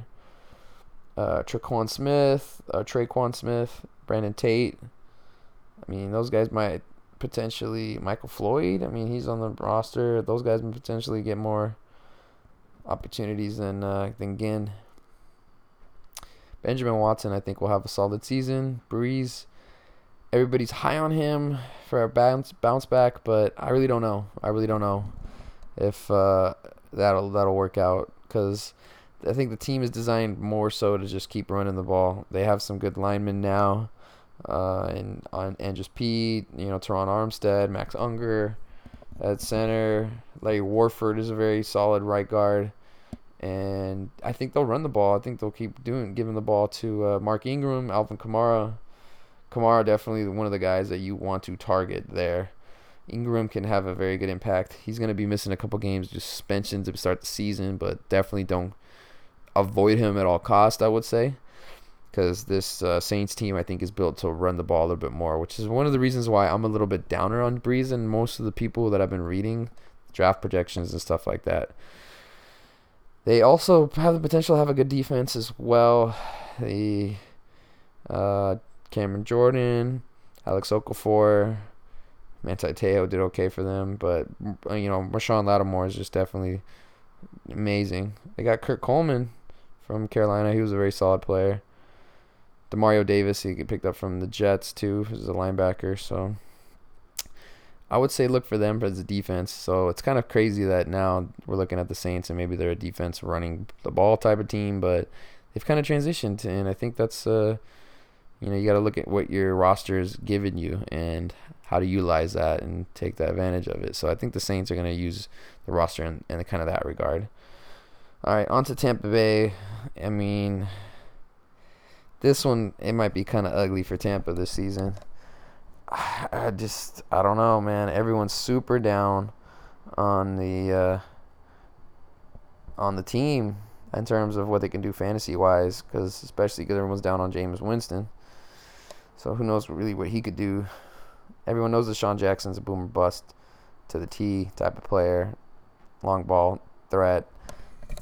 Uh, Tre'Quan Smith, uh, Tre'Quan Smith, Brandon Tate. I mean, those guys might potentially Michael Floyd. I mean, he's on the roster. Those guys might potentially get more opportunities than uh, than Ginn. Benjamin Watson, I think, will have a solid season. Brees, everybody's high on him for a bounce bounce back, but I really don't know. I really don't know if uh, that'll that'll work out because I think the team is designed more so to just keep running the ball. They have some good linemen now, uh, Andrus Peat, you know, Terron Armstead, Max Unger at center. Larry Warford is a very solid right guard. And I think they'll run the ball. I think they'll keep doing giving the ball to uh, Mark Ingram, Alvin Kamara. Kamara definitely one of the guys that you want to target there. Ingram can have a very good impact. He's going to be missing a couple games just suspension to start the season, but definitely don't avoid him at all cost. I would say because this uh, Saints team I think is built to run the ball a little bit more, which is one of the reasons why I'm a little bit downer on Brees and most of the people that I've been reading draft projections and stuff like that. They also have the potential to have a good defense as well. The uh, Cameron Jordan, Alex Okafor, Manti Te'o did okay for them, but you know Marshon Lattimore is just definitely amazing. They got Kurt Coleman from Carolina. He was a very solid player. Demario Davis, he picked up from the Jets too, as a linebacker. So I would say look for them as a defense. So it's kind of crazy that now we're looking at the Saints and maybe they're a defense running the ball type of team, but they've kind of transitioned, and I think that's uh, you know you got to look at what your roster is giving you and how to utilize that and take that advantage of it. So I think the Saints are going to use the roster in, in kind of that regard. All right, on to Tampa Bay. I mean, this one it might be kind of ugly for Tampa this season. I just I don't know, man. Everyone's super down on the uh, on the team in terms of what they can do fantasy wise, because especially because everyone's down on Jameis Winston. So who knows really what he could do? Everyone knows that Sean Jackson's a boomer bust to the T type of player, long ball threat,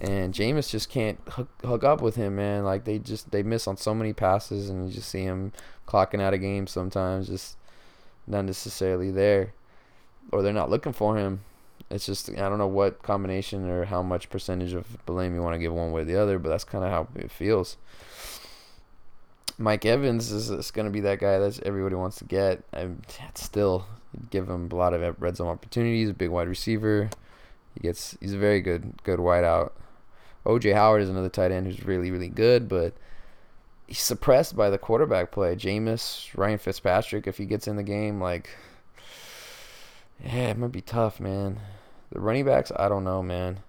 and Jameis just can't hook, hook up with him, man. Like they just they miss on so many passes, and you just see him clocking out of games sometimes, just not necessarily there, or they're not looking for him. It's just I don't know what combination or how much percentage of blame you want to give one way or the other, but that's kind of how it feels. Mike Evans is, is going to be that guy that everybody wants to get. I'm still give him a lot of red zone opportunities. A big wide receiver. He gets he's a very good good wideout. OJ Howard is another tight end who's really really good, but he's suppressed by the quarterback play. Jameis, Ryan Fitzpatrick, if he gets in the game, like yeah, it might be tough, man. The running backs, I don't know, man.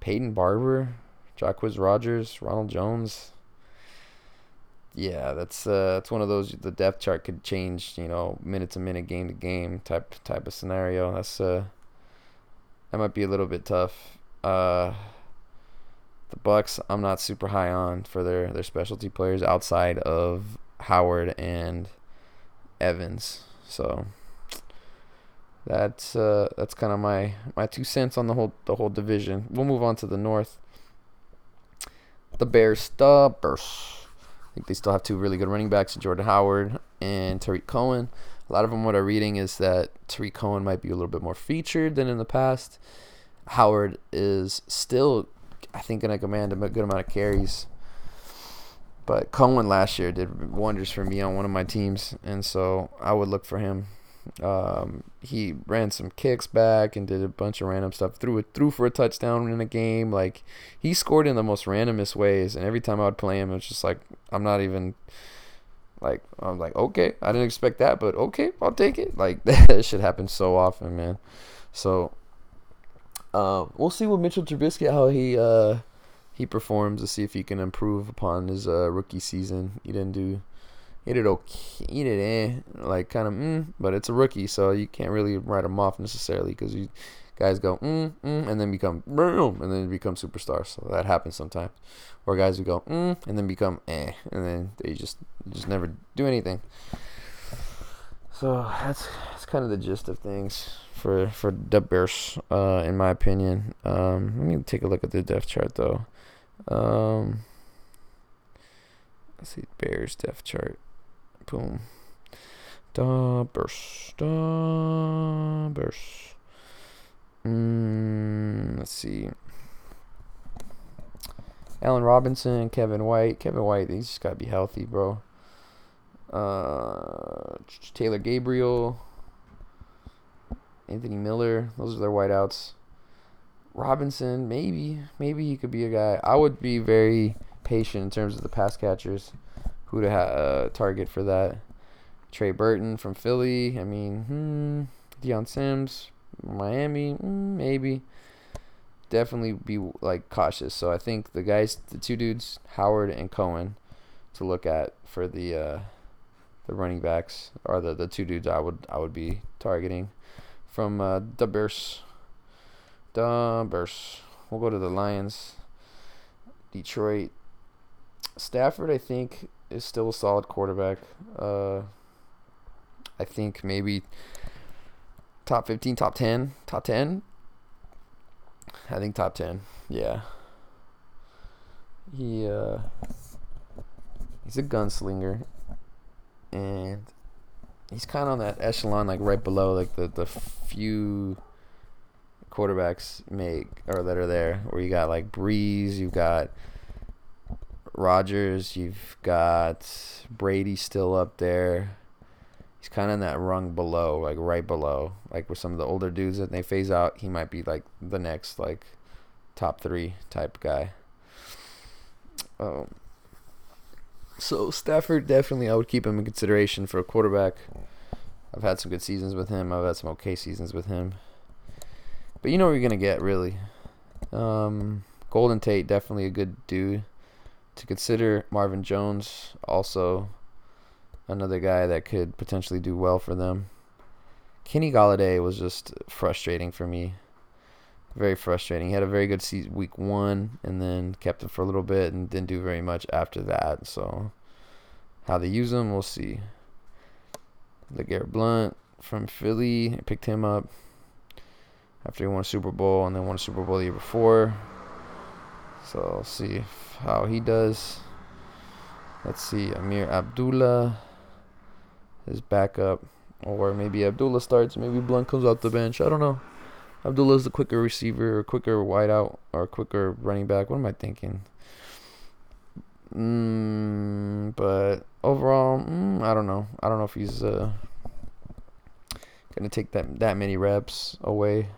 Peyton Barber, Jacquizz Rodgers, Ronald Jones yeah, that's uh, that's one of those the depth chart could change, you know, minute to minute, game to game type type of scenario. That's uh, that might be a little bit tough. Uh, the Bucs, I'm not super high on for their their specialty players outside of Howard and Evans. So that's uh, that's kind of my my two cents on the whole the whole division. We'll move on to the North. The Bears Stubbers I think they still have two really good running backs, Jordan Howard and Tarik Cohen. A lot of them, what I'm reading is that Tarik Cohen might be a little bit more featured than in the past. Howard is still, I think, going to command a good amount of carries. But Cohen last year did wonders for me on one of my teams, and so I would look for him um, he ran some kicks back and did a bunch of random stuff. Threw it threw for a touchdown in a game. Like he scored in the most randomest ways. And every time I would play him, it's just like I'm not even like I'm like okay, I didn't expect that, but okay, I'll take it. Like that shit happens so often, man. So uh, we'll see with Mitchell Trubisky how he uh, he performs to see if he can improve upon his uh, rookie season. He didn't do He did okay. He did eh, like kind of mm, but it's a rookie, so you can't really write him off necessarily because you guys go mm, mm, and then become boom and then become superstars. So that happens sometimes. Or guys who go mm, and then become eh, and then they just just never do anything. So that's that's kind of the gist of things for for the Bears, uh, in my opinion. Um, let me take a look at the depth chart though. Um, let's see Bears depth chart. Boom. Da Bears. Da Bears. Mm, let's see. Allen Robinson, Kevin White. Kevin White, he's just got to be healthy, bro. Uh, Taylor Gabriel, Anthony Miller. Those are their wideouts. Robinson, maybe, maybe he could be a guy. I would be very patient in terms of the pass catchers, who to ha- uh, target for that. Trey Burton from Philly. I mean, hmm, Dion Sims, Miami, mm, maybe. Definitely be like cautious. So I think the guys, the two dudes, Howard and Cohen, to look at for the uh, the running backs are the, the two dudes I would I would be targeting from uh, the Bears. The Bears. We'll go to the Lions. Detroit. Stafford, I think, is still a solid quarterback. Uh, I think maybe top 15, top 10, top 10. I think top 10. Yeah. He uh he's a gunslinger and he's kind of on that echelon like right below like the the few quarterbacks make or that are there where you got like Brees, you've got Rodgers, you've got Brady still up there. He's kind of in that rung below, like right below, like with some of the older dudes that they phase out. He might be like the next like top three type guy. Um, so Stafford definitely I would keep him in consideration for a quarterback. I've had some good seasons with him. I've had some okay seasons with him. But you know what you're gonna get really. Um, Golden Tate definitely a good dude to consider. Marvin Jones also another guy that could potentially do well for them. Kenny Golladay was just frustrating for me. Very frustrating. He had a very good season week one, and then kept him for a little bit, and didn't do very much after that. So, how they use him, we'll see. LeGarrette Blount from Philly, I picked him up after he won a Super Bowl, and then won a Super Bowl the year before. So, I'll see how he does. Let's see, Ameer Abdullah, his backup. Or maybe Abdullah starts, maybe Blount comes off the bench. I don't know. Abdullah's the quicker receiver, or quicker wideout, or quicker running back. What am I thinking? Mm, but overall, mm, I don't know. I don't know if he's uh, gonna take that that many reps away.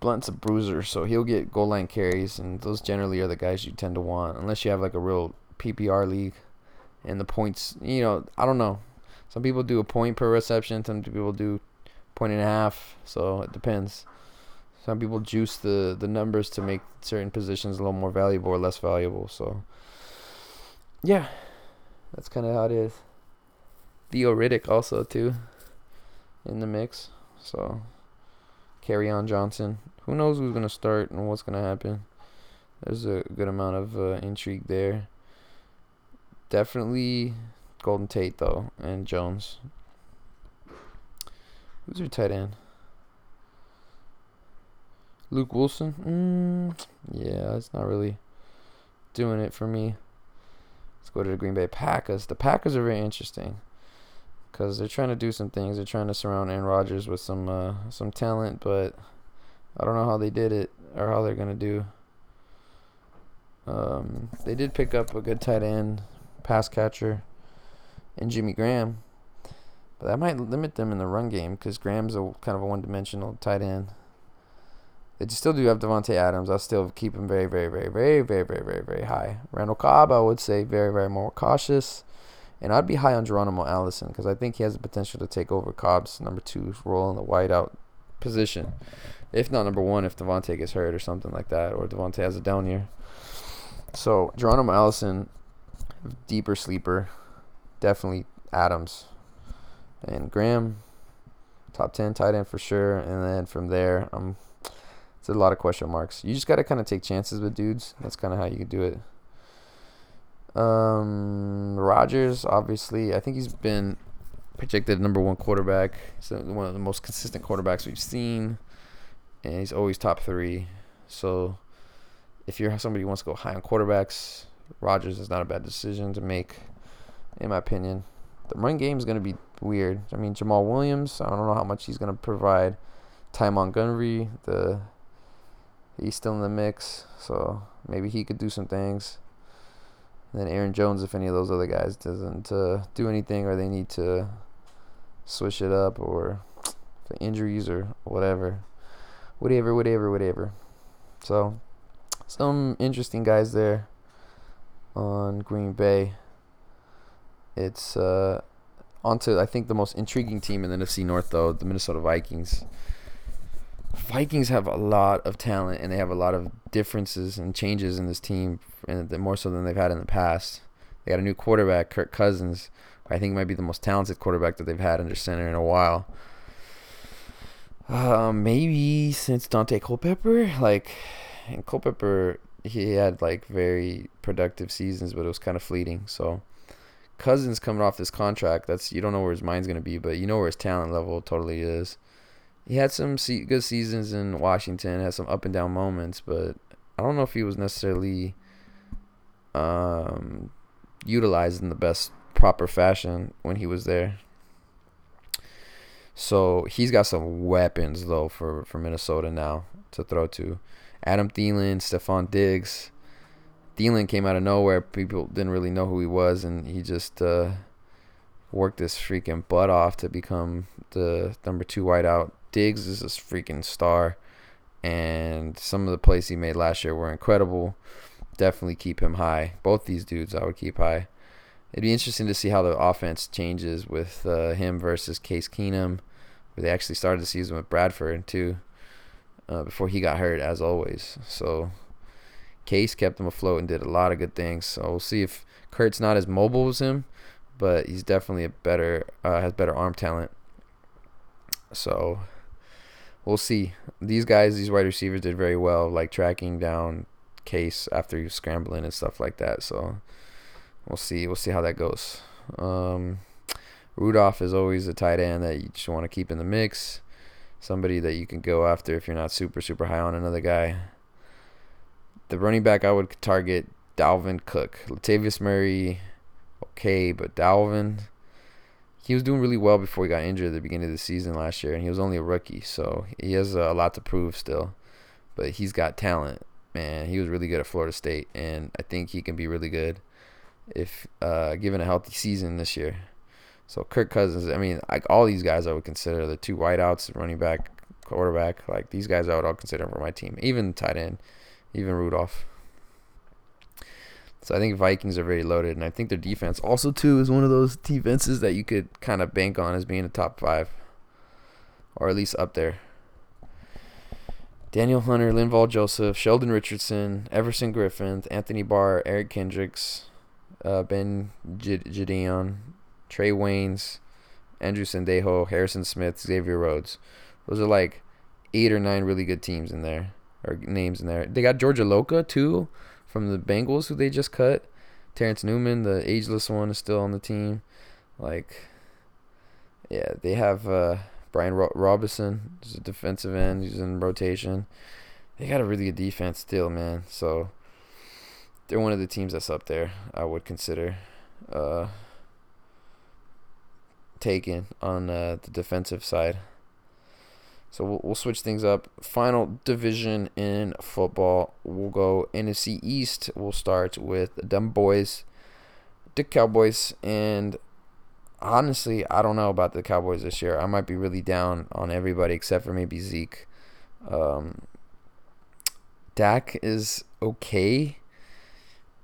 Blount's a bruiser, so he'll get goal line carries, and those generally are the guys you tend to want, unless you have like a real PPR league, and the points. You know, I don't know. Some people do a point per reception. Some people do point and a half. So it depends. Some people juice the the numbers to make certain positions a little more valuable or less valuable. So yeah, that's kind of how it is. Theo Riddick also too in the mix. So Kerryon Johnson. Who knows who's gonna start and what's gonna happen? There's a good amount of uh, intrigue there. Definitely Golden Tate though and Jones. Who's your tight end? Luke Wilson. Mm, yeah, it's not really doing it for me. Let's go to the Green Bay Packers. The Packers are very interesting because they're trying to do some things. They're trying to surround Aaron Rodgers with some uh, some talent, but I don't know how they did it or how they're gonna do. Um, they did pick up a good tight end, pass catcher, and Jimmy Graham, but that might limit them in the run game because Graham's a kind of a one-dimensional tight end. They still do have Davante Adams. I'll still keep him very, very, very, very, very, very, very, very high. Randall Cobb, I would say very, very more cautious. And I'd be high on Geronimo Allison because I think he has the potential to take over Cobb's number two role in the wideout position. If not number one, if Davante gets hurt or something like that, or Davante has a down year. So Geronimo Allison, deeper sleeper. definitely Adams and Graham. Top ten tight end for sure, and then from there, um, it's a lot of question marks. You just gotta kind of take chances with dudes. That's kind of how you do it. Um, Rodgers, obviously, I think he's been projected number one quarterback. He's one of the most consistent quarterbacks we've seen, and he's always top three. So, if you're somebody who wants to go high on quarterbacks, Rodgers is not a bad decision to make, in my opinion. The run game is going to be weird. I mean, Jamaal Williams, I don't know how much he's going to provide. Ty Montgomery, the he's still in the mix, so maybe he could do some things. And then Aaron Jones, if any of those other guys doesn't uh, do anything or they need to switch it up or injuries or whatever, whatever, whatever, whatever. So some interesting guys there on Green Bay. It's uh, onto I think the most intriguing team in the NFC North though, the Minnesota Vikings. Vikings have a lot of talent and they have a lot of differences and changes in this team, and more so than they've had in the past. They got a new quarterback, Kirk Cousins, I think might be the most talented quarterback that they've had under center in a while. Uh, maybe since Daunte Culpepper, like, and Culpepper, he had like very productive seasons, but it was kind of fleeting. So, Cousins coming off this contract, that's you don't know where his mind's gonna be, but you know where his talent level totally is he had some good seasons in Washington, had some up and down moments, but I don't know if he was necessarily um, utilized in the best proper fashion when he was there. So he's got some weapons though for, for Minnesota now to throw to. Adam Thielen, Stefon Diggs. Thielen came out of nowhere. People didn't really know who he was, and he just uh, worked his freaking butt off to become the number two wideout Diggs is a freaking star, and some of the plays he made last year were incredible. Definitely keep him high. Both these dudes I would keep high. It'd be interesting to see how the offense changes with uh, him versus Case Keenum. Where they actually started the season with Bradford too, uh, before he got hurt, as always. So Case kept him afloat and did a lot of good things. So we'll see if Kurt's not as mobile as him, but he's definitely a better uh, has better arm talent. So we'll see. These guys, these wide receivers did very well, like tracking down Case after he was scrambling and stuff like that. So we'll see. We'll see how that goes. Um, Rudolph is always a tight end that you just want to keep in the mix. Somebody that you can go after if you're not super, super high on another guy. The running back I would target Dalvin Cook. Latavius Murray, okay, but Dalvin, he was doing really well before he got injured at the beginning of the season last year, and he was only a rookie, so he has a lot to prove still. But he's got talent, man. He was really good at Florida State, and I think he can be really good if uh, given a healthy season this year. So Kirk Cousins, I mean, like all these guys, I would consider the two wideouts, running back, quarterback. Like these guys, I would all consider for my team, even tight end, even Rudolph. So I think Vikings are very loaded, and I think their defense also too is one of those defenses that you could kind of bank on as being a top five, or at least up there. Danielle Hunter, Linval Joseph, Sheldon Richardson, Everson Griffen, Anthony Barr, Eric Kendricks, uh, Ben Gedeon, Trae Waynes, Andrew Sendejo, Harrison Smith, Xavier Rhodes. Those are like eight or nine really good teams in there, or names in there. They got George Iloka too from the Bengals who they just cut. Terrence Newman, the ageless one, is still on the team. Like, yeah, they have uh, Brian Ro- Robinson, who's a defensive end, He's in rotation. They got a really good defense still, man. So they're one of the teams that's up there. I would consider uh, taking on uh, the defensive side. So we'll, we'll switch things up. Final division in football. We'll go NFC East. We'll start with the dumb boys, the Cowboys, and honestly, I don't know about the Cowboys this year. I might be really down on everybody except for maybe Zeke. Um, Dak is okay,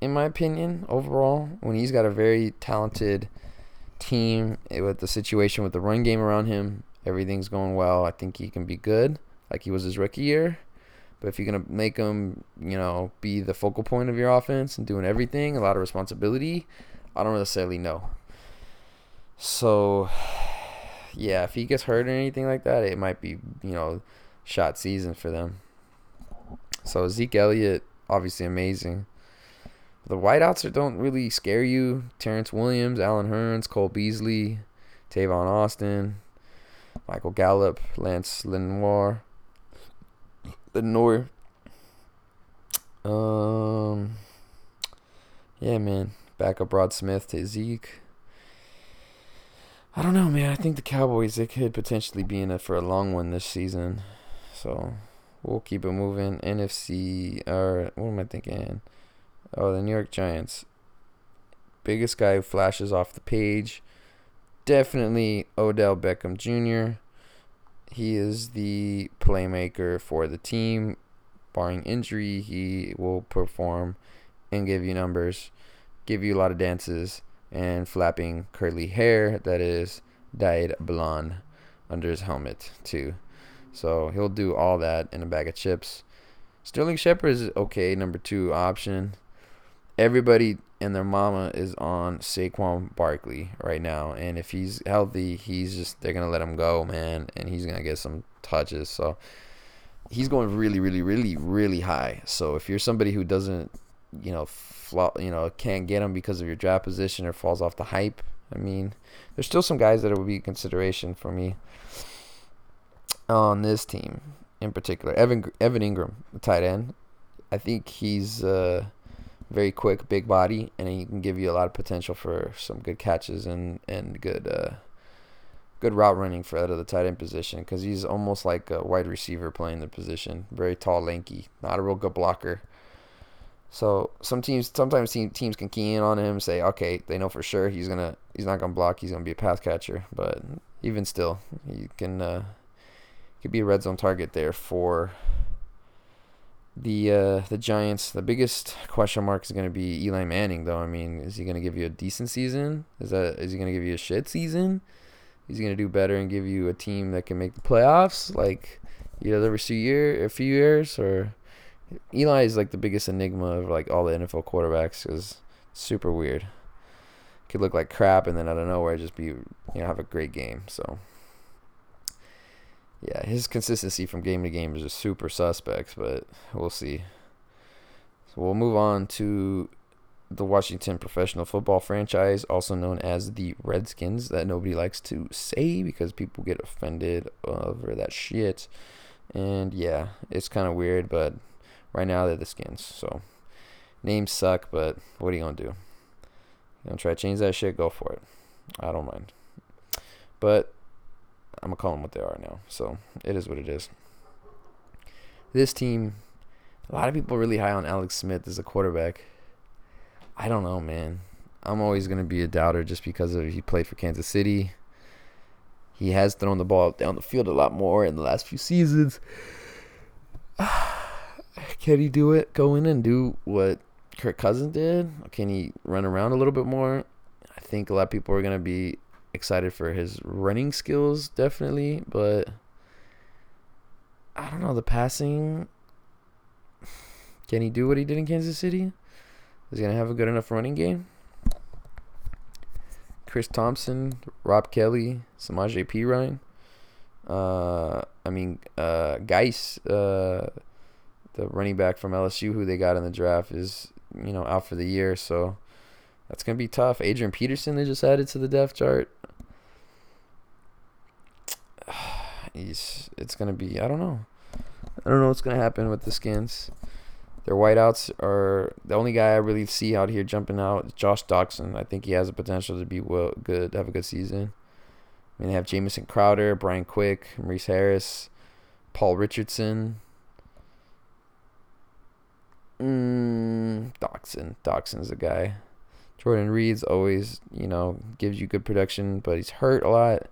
in my opinion, overall. When he's got a very talented team with the situation with the run game around him, everything's going well. I think he can be good, like he was his rookie year. But if you're gonna make him, you know, be the focal point of your offense and doing everything, a lot of responsibility, I don't necessarily know. So, yeah, if he gets hurt or anything like that, it might be you know, shot season for them. So Zeke Elliott, obviously amazing. The wideouts don't really scare you. Terrance Williams, Allen Hurns, Cole Beasley, Tavon Austin, Michael Gallup, Lance Lenoir, Lenoir. Um, yeah, man. Backup Rod Smith to Zeke. I don't know, man. I think the Cowboys they could potentially be in it for a long one this season. So we'll keep it moving. NFC or what am I thinking? Oh, the New York Giants. Biggest guy who flashes off the page. Definitely Odell Beckham Jr. He is the playmaker for the team. Barring injury, he will perform and give you numbers, give you a lot of dances, and flapping curly hair that is dyed blonde under his helmet, too. So he'll do all that in a bag of chips. Sterling Shepard is okay, number two option. Everybody and their mama is on Saquon Barkley right now, and if he's healthy, he's just they're gonna let him go, man, and he's gonna get some touches. So he's going really, really, really, really high. So if you're somebody who doesn't, you know, flop, you know, can't get him because of your draft position or falls off the hype, I mean, there's still some guys that it would be consideration for me on this team in particular. Evan Evan Engram, the tight end. I think he's uh, very quick, big body, and he can give you a lot of potential for some good catches and and good uh, good route running for out of the tight end position because he's almost like a wide receiver playing the position. Very tall, lanky, not a real good blocker. So some teams, sometimes teams can key in on him, say, okay, they know for sure he's gonna, he's not gonna block, he's gonna be a pass catcher. But even still, you can, uh, could be a red zone target there for the uh, the Giants. The biggest question mark is going to be Eli Manning, though. I mean, is he going to give you a decent season? Is that is he going to give you a shit season? Is he going to do better and give you a team that can make the playoffs like you know every few year, a few years? Or Eli is like the biggest enigma of like all the NFL quarterbacks because super weird. Could look like crap and then out of nowhere just be you know have a great game. So yeah, his consistency from game to game is just super suspect, but we'll see. So we'll move on to the Washington professional football franchise, also known as the Redskins, that nobody likes to say because people get offended over that shit. And yeah, it's kind of weird, but right now they're the Skins. So names suck, but what are you gonna do? You gonna try to change that shit? Go for it. I don't mind. But I'm gonna call them what they are now. So it is what it is. This team, a lot of people really high on Alex Smith as a quarterback. I don't know, man. I'm always gonna be a doubter just because of he played for Kansas City. He has thrown the ball down the field a lot more in the last few seasons. Can he do it? Go in and do what Kirk Cousins did? Can he run around a little bit more? I think a lot of people are gonna be excited for his running skills, definitely, but I don't know the passing. Can he do what he did in Kansas City? Is he gonna have a good enough running game? Chris Thompson, Rob Kelley, Samaje Perine. Uh, I mean, uh, Guice, uh, the running back from LSU who they got in the draft is you know out for the year, so that's gonna be tough. Adrian Peterson they just added to the depth chart. He's it's gonna be I don't know. I don't know what's gonna happen with the skins. Their whiteouts are the only guy I really see out here jumping out. Josh Doctson. I think he has the potential to be well good, have a good season. I mean, they have Jamison Crowder, Brian Quick, Maurice Harris, Paul Richardson. Mm, Doctson. Doctson's a guy. Jordan Reed's always, you know, gives you good production, but he's hurt a lot.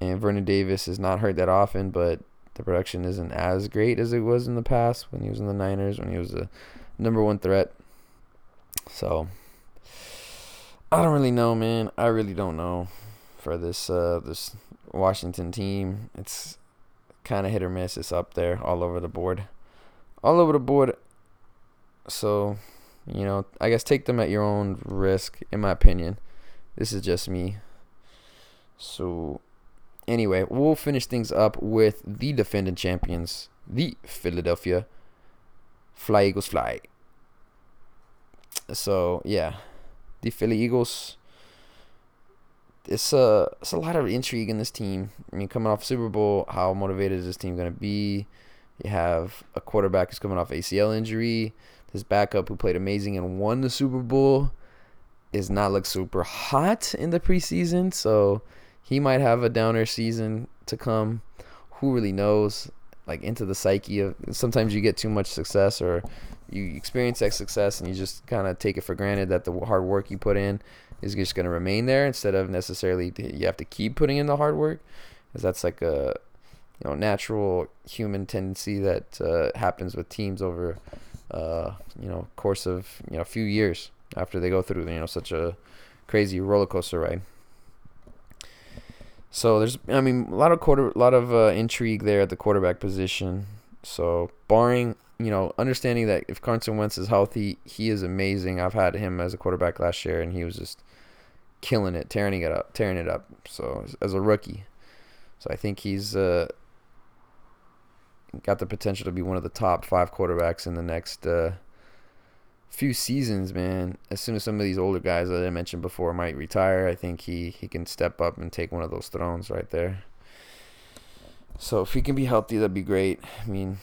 And Vernon Davis is not hurt that often, but the production isn't as great as it was in the past when he was in the Niners, when he was a number one threat. So I don't really know, man. I really don't know for this uh, this Washington team. It's kind of hit or miss. It's up there, all over the board, all over the board. So you know, I guess take them at your own risk, in my opinion. This is just me. So, anyway, we'll finish things up with the defending champions, the Philadelphia Fly Eagles Fly. So, yeah, the Philly Eagles. It's a, it's a lot of intrigue in this team. I mean, coming off Super Bowl, how motivated is this team going to be? You have a quarterback who's coming off ACL injury. His backup, who played amazing and won the Super Bowl, is not look super hot in the preseason. So he might have a downer season to come. Who really knows? Like into the psyche of sometimes you get too much success or you experience that success and you just kind of take it for granted that the hard work you put in is just going to remain there instead of necessarily you have to keep putting in the hard work because that's like a you know natural human tendency that uh, happens with teams over uh, you know course of you know a few years after they go through you know such a crazy roller coaster ride. So there's I mean a lot of quarter a lot of uh, intrigue there at the quarterback position. So barring you know understanding that if Carson Wentz is healthy, he is amazing. I've had him as a quarterback last year and he was just killing it, tearing it up, tearing it up. So as a rookie, so I think he's uh, got the potential to be one of the top five quarterbacks in the next uh, few seasons, man. As soon as some of these older guys that I mentioned before might retire, I think he, he can step up and take one of those thrones right there. So if he can be healthy, that'd be great. I mean,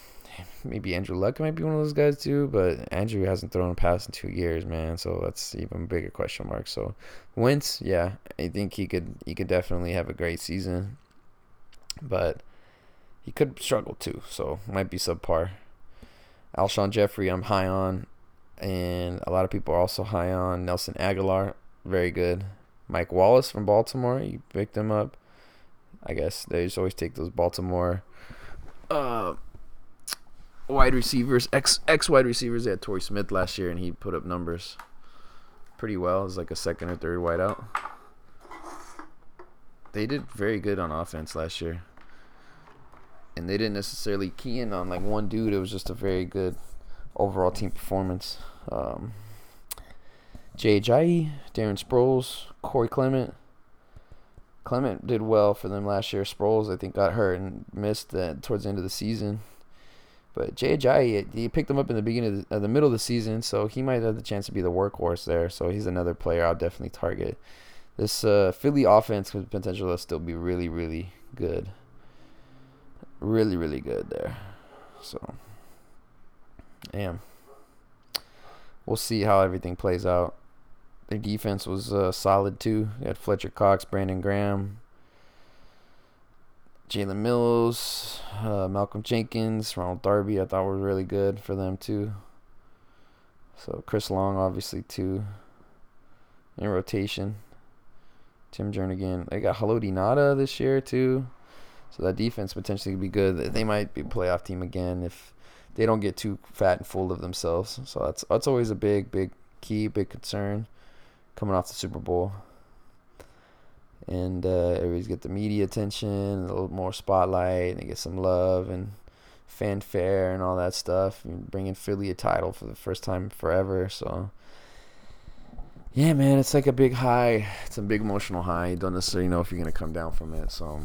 maybe Andrew Luck might be one of those guys too, but Andrew hasn't thrown a pass in two years, man. So that's even bigger question mark. So Wentz, yeah, I think he could he could definitely have a great season, but he could struggle too. So might be subpar. Alshon Jeffery, I'm high on, and a lot of people are also high on Nelson Agholor, Very good. Mike Wallace from Baltimore, you picked him up. I guess they just always take those Baltimore uh, wide receivers, ex wide receivers. They had Torrey Smith last year, and he put up numbers pretty well as like a second or third wideout. They did very good on offense last year, and they didn't necessarily key in on like one dude. It was just a very good overall team performance. Um, Jay Darren Sproles, Corey Clement. Clement did well for them last year. Sproles, I think, got hurt and missed towards the end of the season. But Jay Ajayi, he picked him up in the beginning of the, uh, the, middle of the season, so he might have the chance to be the workhorse there. So he's another player I'll definitely target. This uh, Philly offense has potential to still be really, really good. Really, really good there. So, damn. We'll see how everything plays out. Their defense was uh, solid too. They had Fletcher Cox, Brandon Graham, Jalen Mills, uh, Malcolm Jenkins, Ronald Darby. I thought were really good for them too. So Chris Long, obviously too, in rotation. Tim Jernigan. They got Haloti Ngata this year too. So that defense potentially could be good. They might be a playoff team again if they don't get too fat and full of themselves. So that's that's always a big, big key, big concern coming off the Super Bowl. And uh, everybody's get the media attention, a little more spotlight, and get some love and fanfare and all that stuff. And bringing Philly a title for the first time forever. So, yeah, man, it's like a big high. It's a big emotional high. You don't necessarily know if you're to come down from it. So,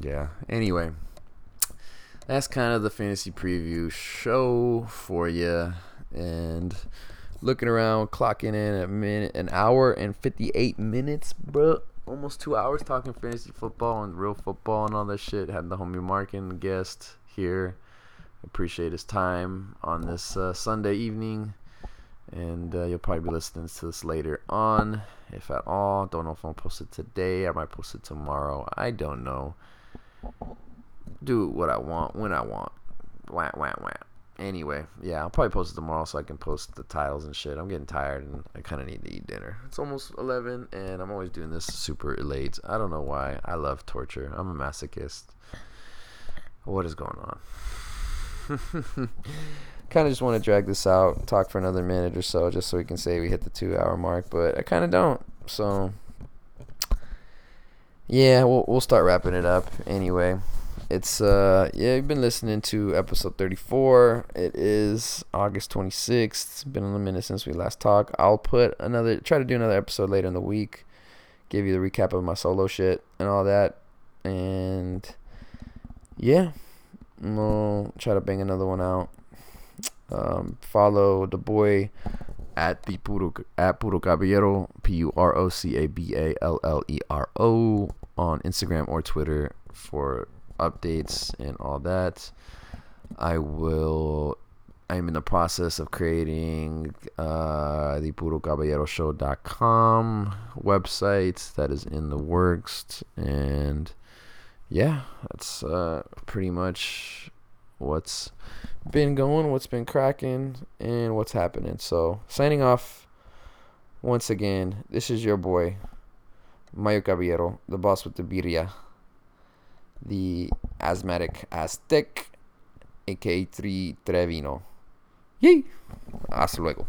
yeah. Anyway, that's kind of the fantasy preview show for you. And looking around, clocking in a minute, an hour and 58 minutes, bro. Almost two hours talking fantasy football and real football and all that shit. Had the homie Markin guest here. Appreciate his time on this uh, Sunday evening. And uh, you'll probably be listening to this later on, if at all. Don't know if I'll post it today. I might post it tomorrow. I don't know. Do what I want when I want. Wah, wah, wah. Anyway, yeah, I'll probably post it tomorrow so I can post the titles and shit. I'm getting tired and I kind of need to eat dinner. It's almost 11 and I'm always doing this super late. I don't know why. I love torture. I'm a masochist. What is going on? kind of just want to drag this out, talk for another minute or so, just so we can say we hit the two hour mark, but I kind of don't. So, yeah, we'll, we'll start wrapping it up anyway. It's uh yeah, you've been listening to episode 34. It is August 26th. It's been a minute since we last talked. I'll put another try to do another episode later in the week. give you the recap of my solo shit and all that. And yeah, we'll try to bang another one out. Um, follow the boy at the Puro at Puro Caballero P U R O C A B A L L E R O on Instagram or Twitter for updates and all that. I will. I'm in the process of creating uh, the PuroCaballeroShow.com website that is in the works, and yeah, that's uh, pretty much what's been going, what's been cracking, and what's happening. So, signing off once again. This is your boy, Mayo Caballero, the boss with the birria, the asthmatic Aztec, aka 3 Trevino. Yay! Hasta luego.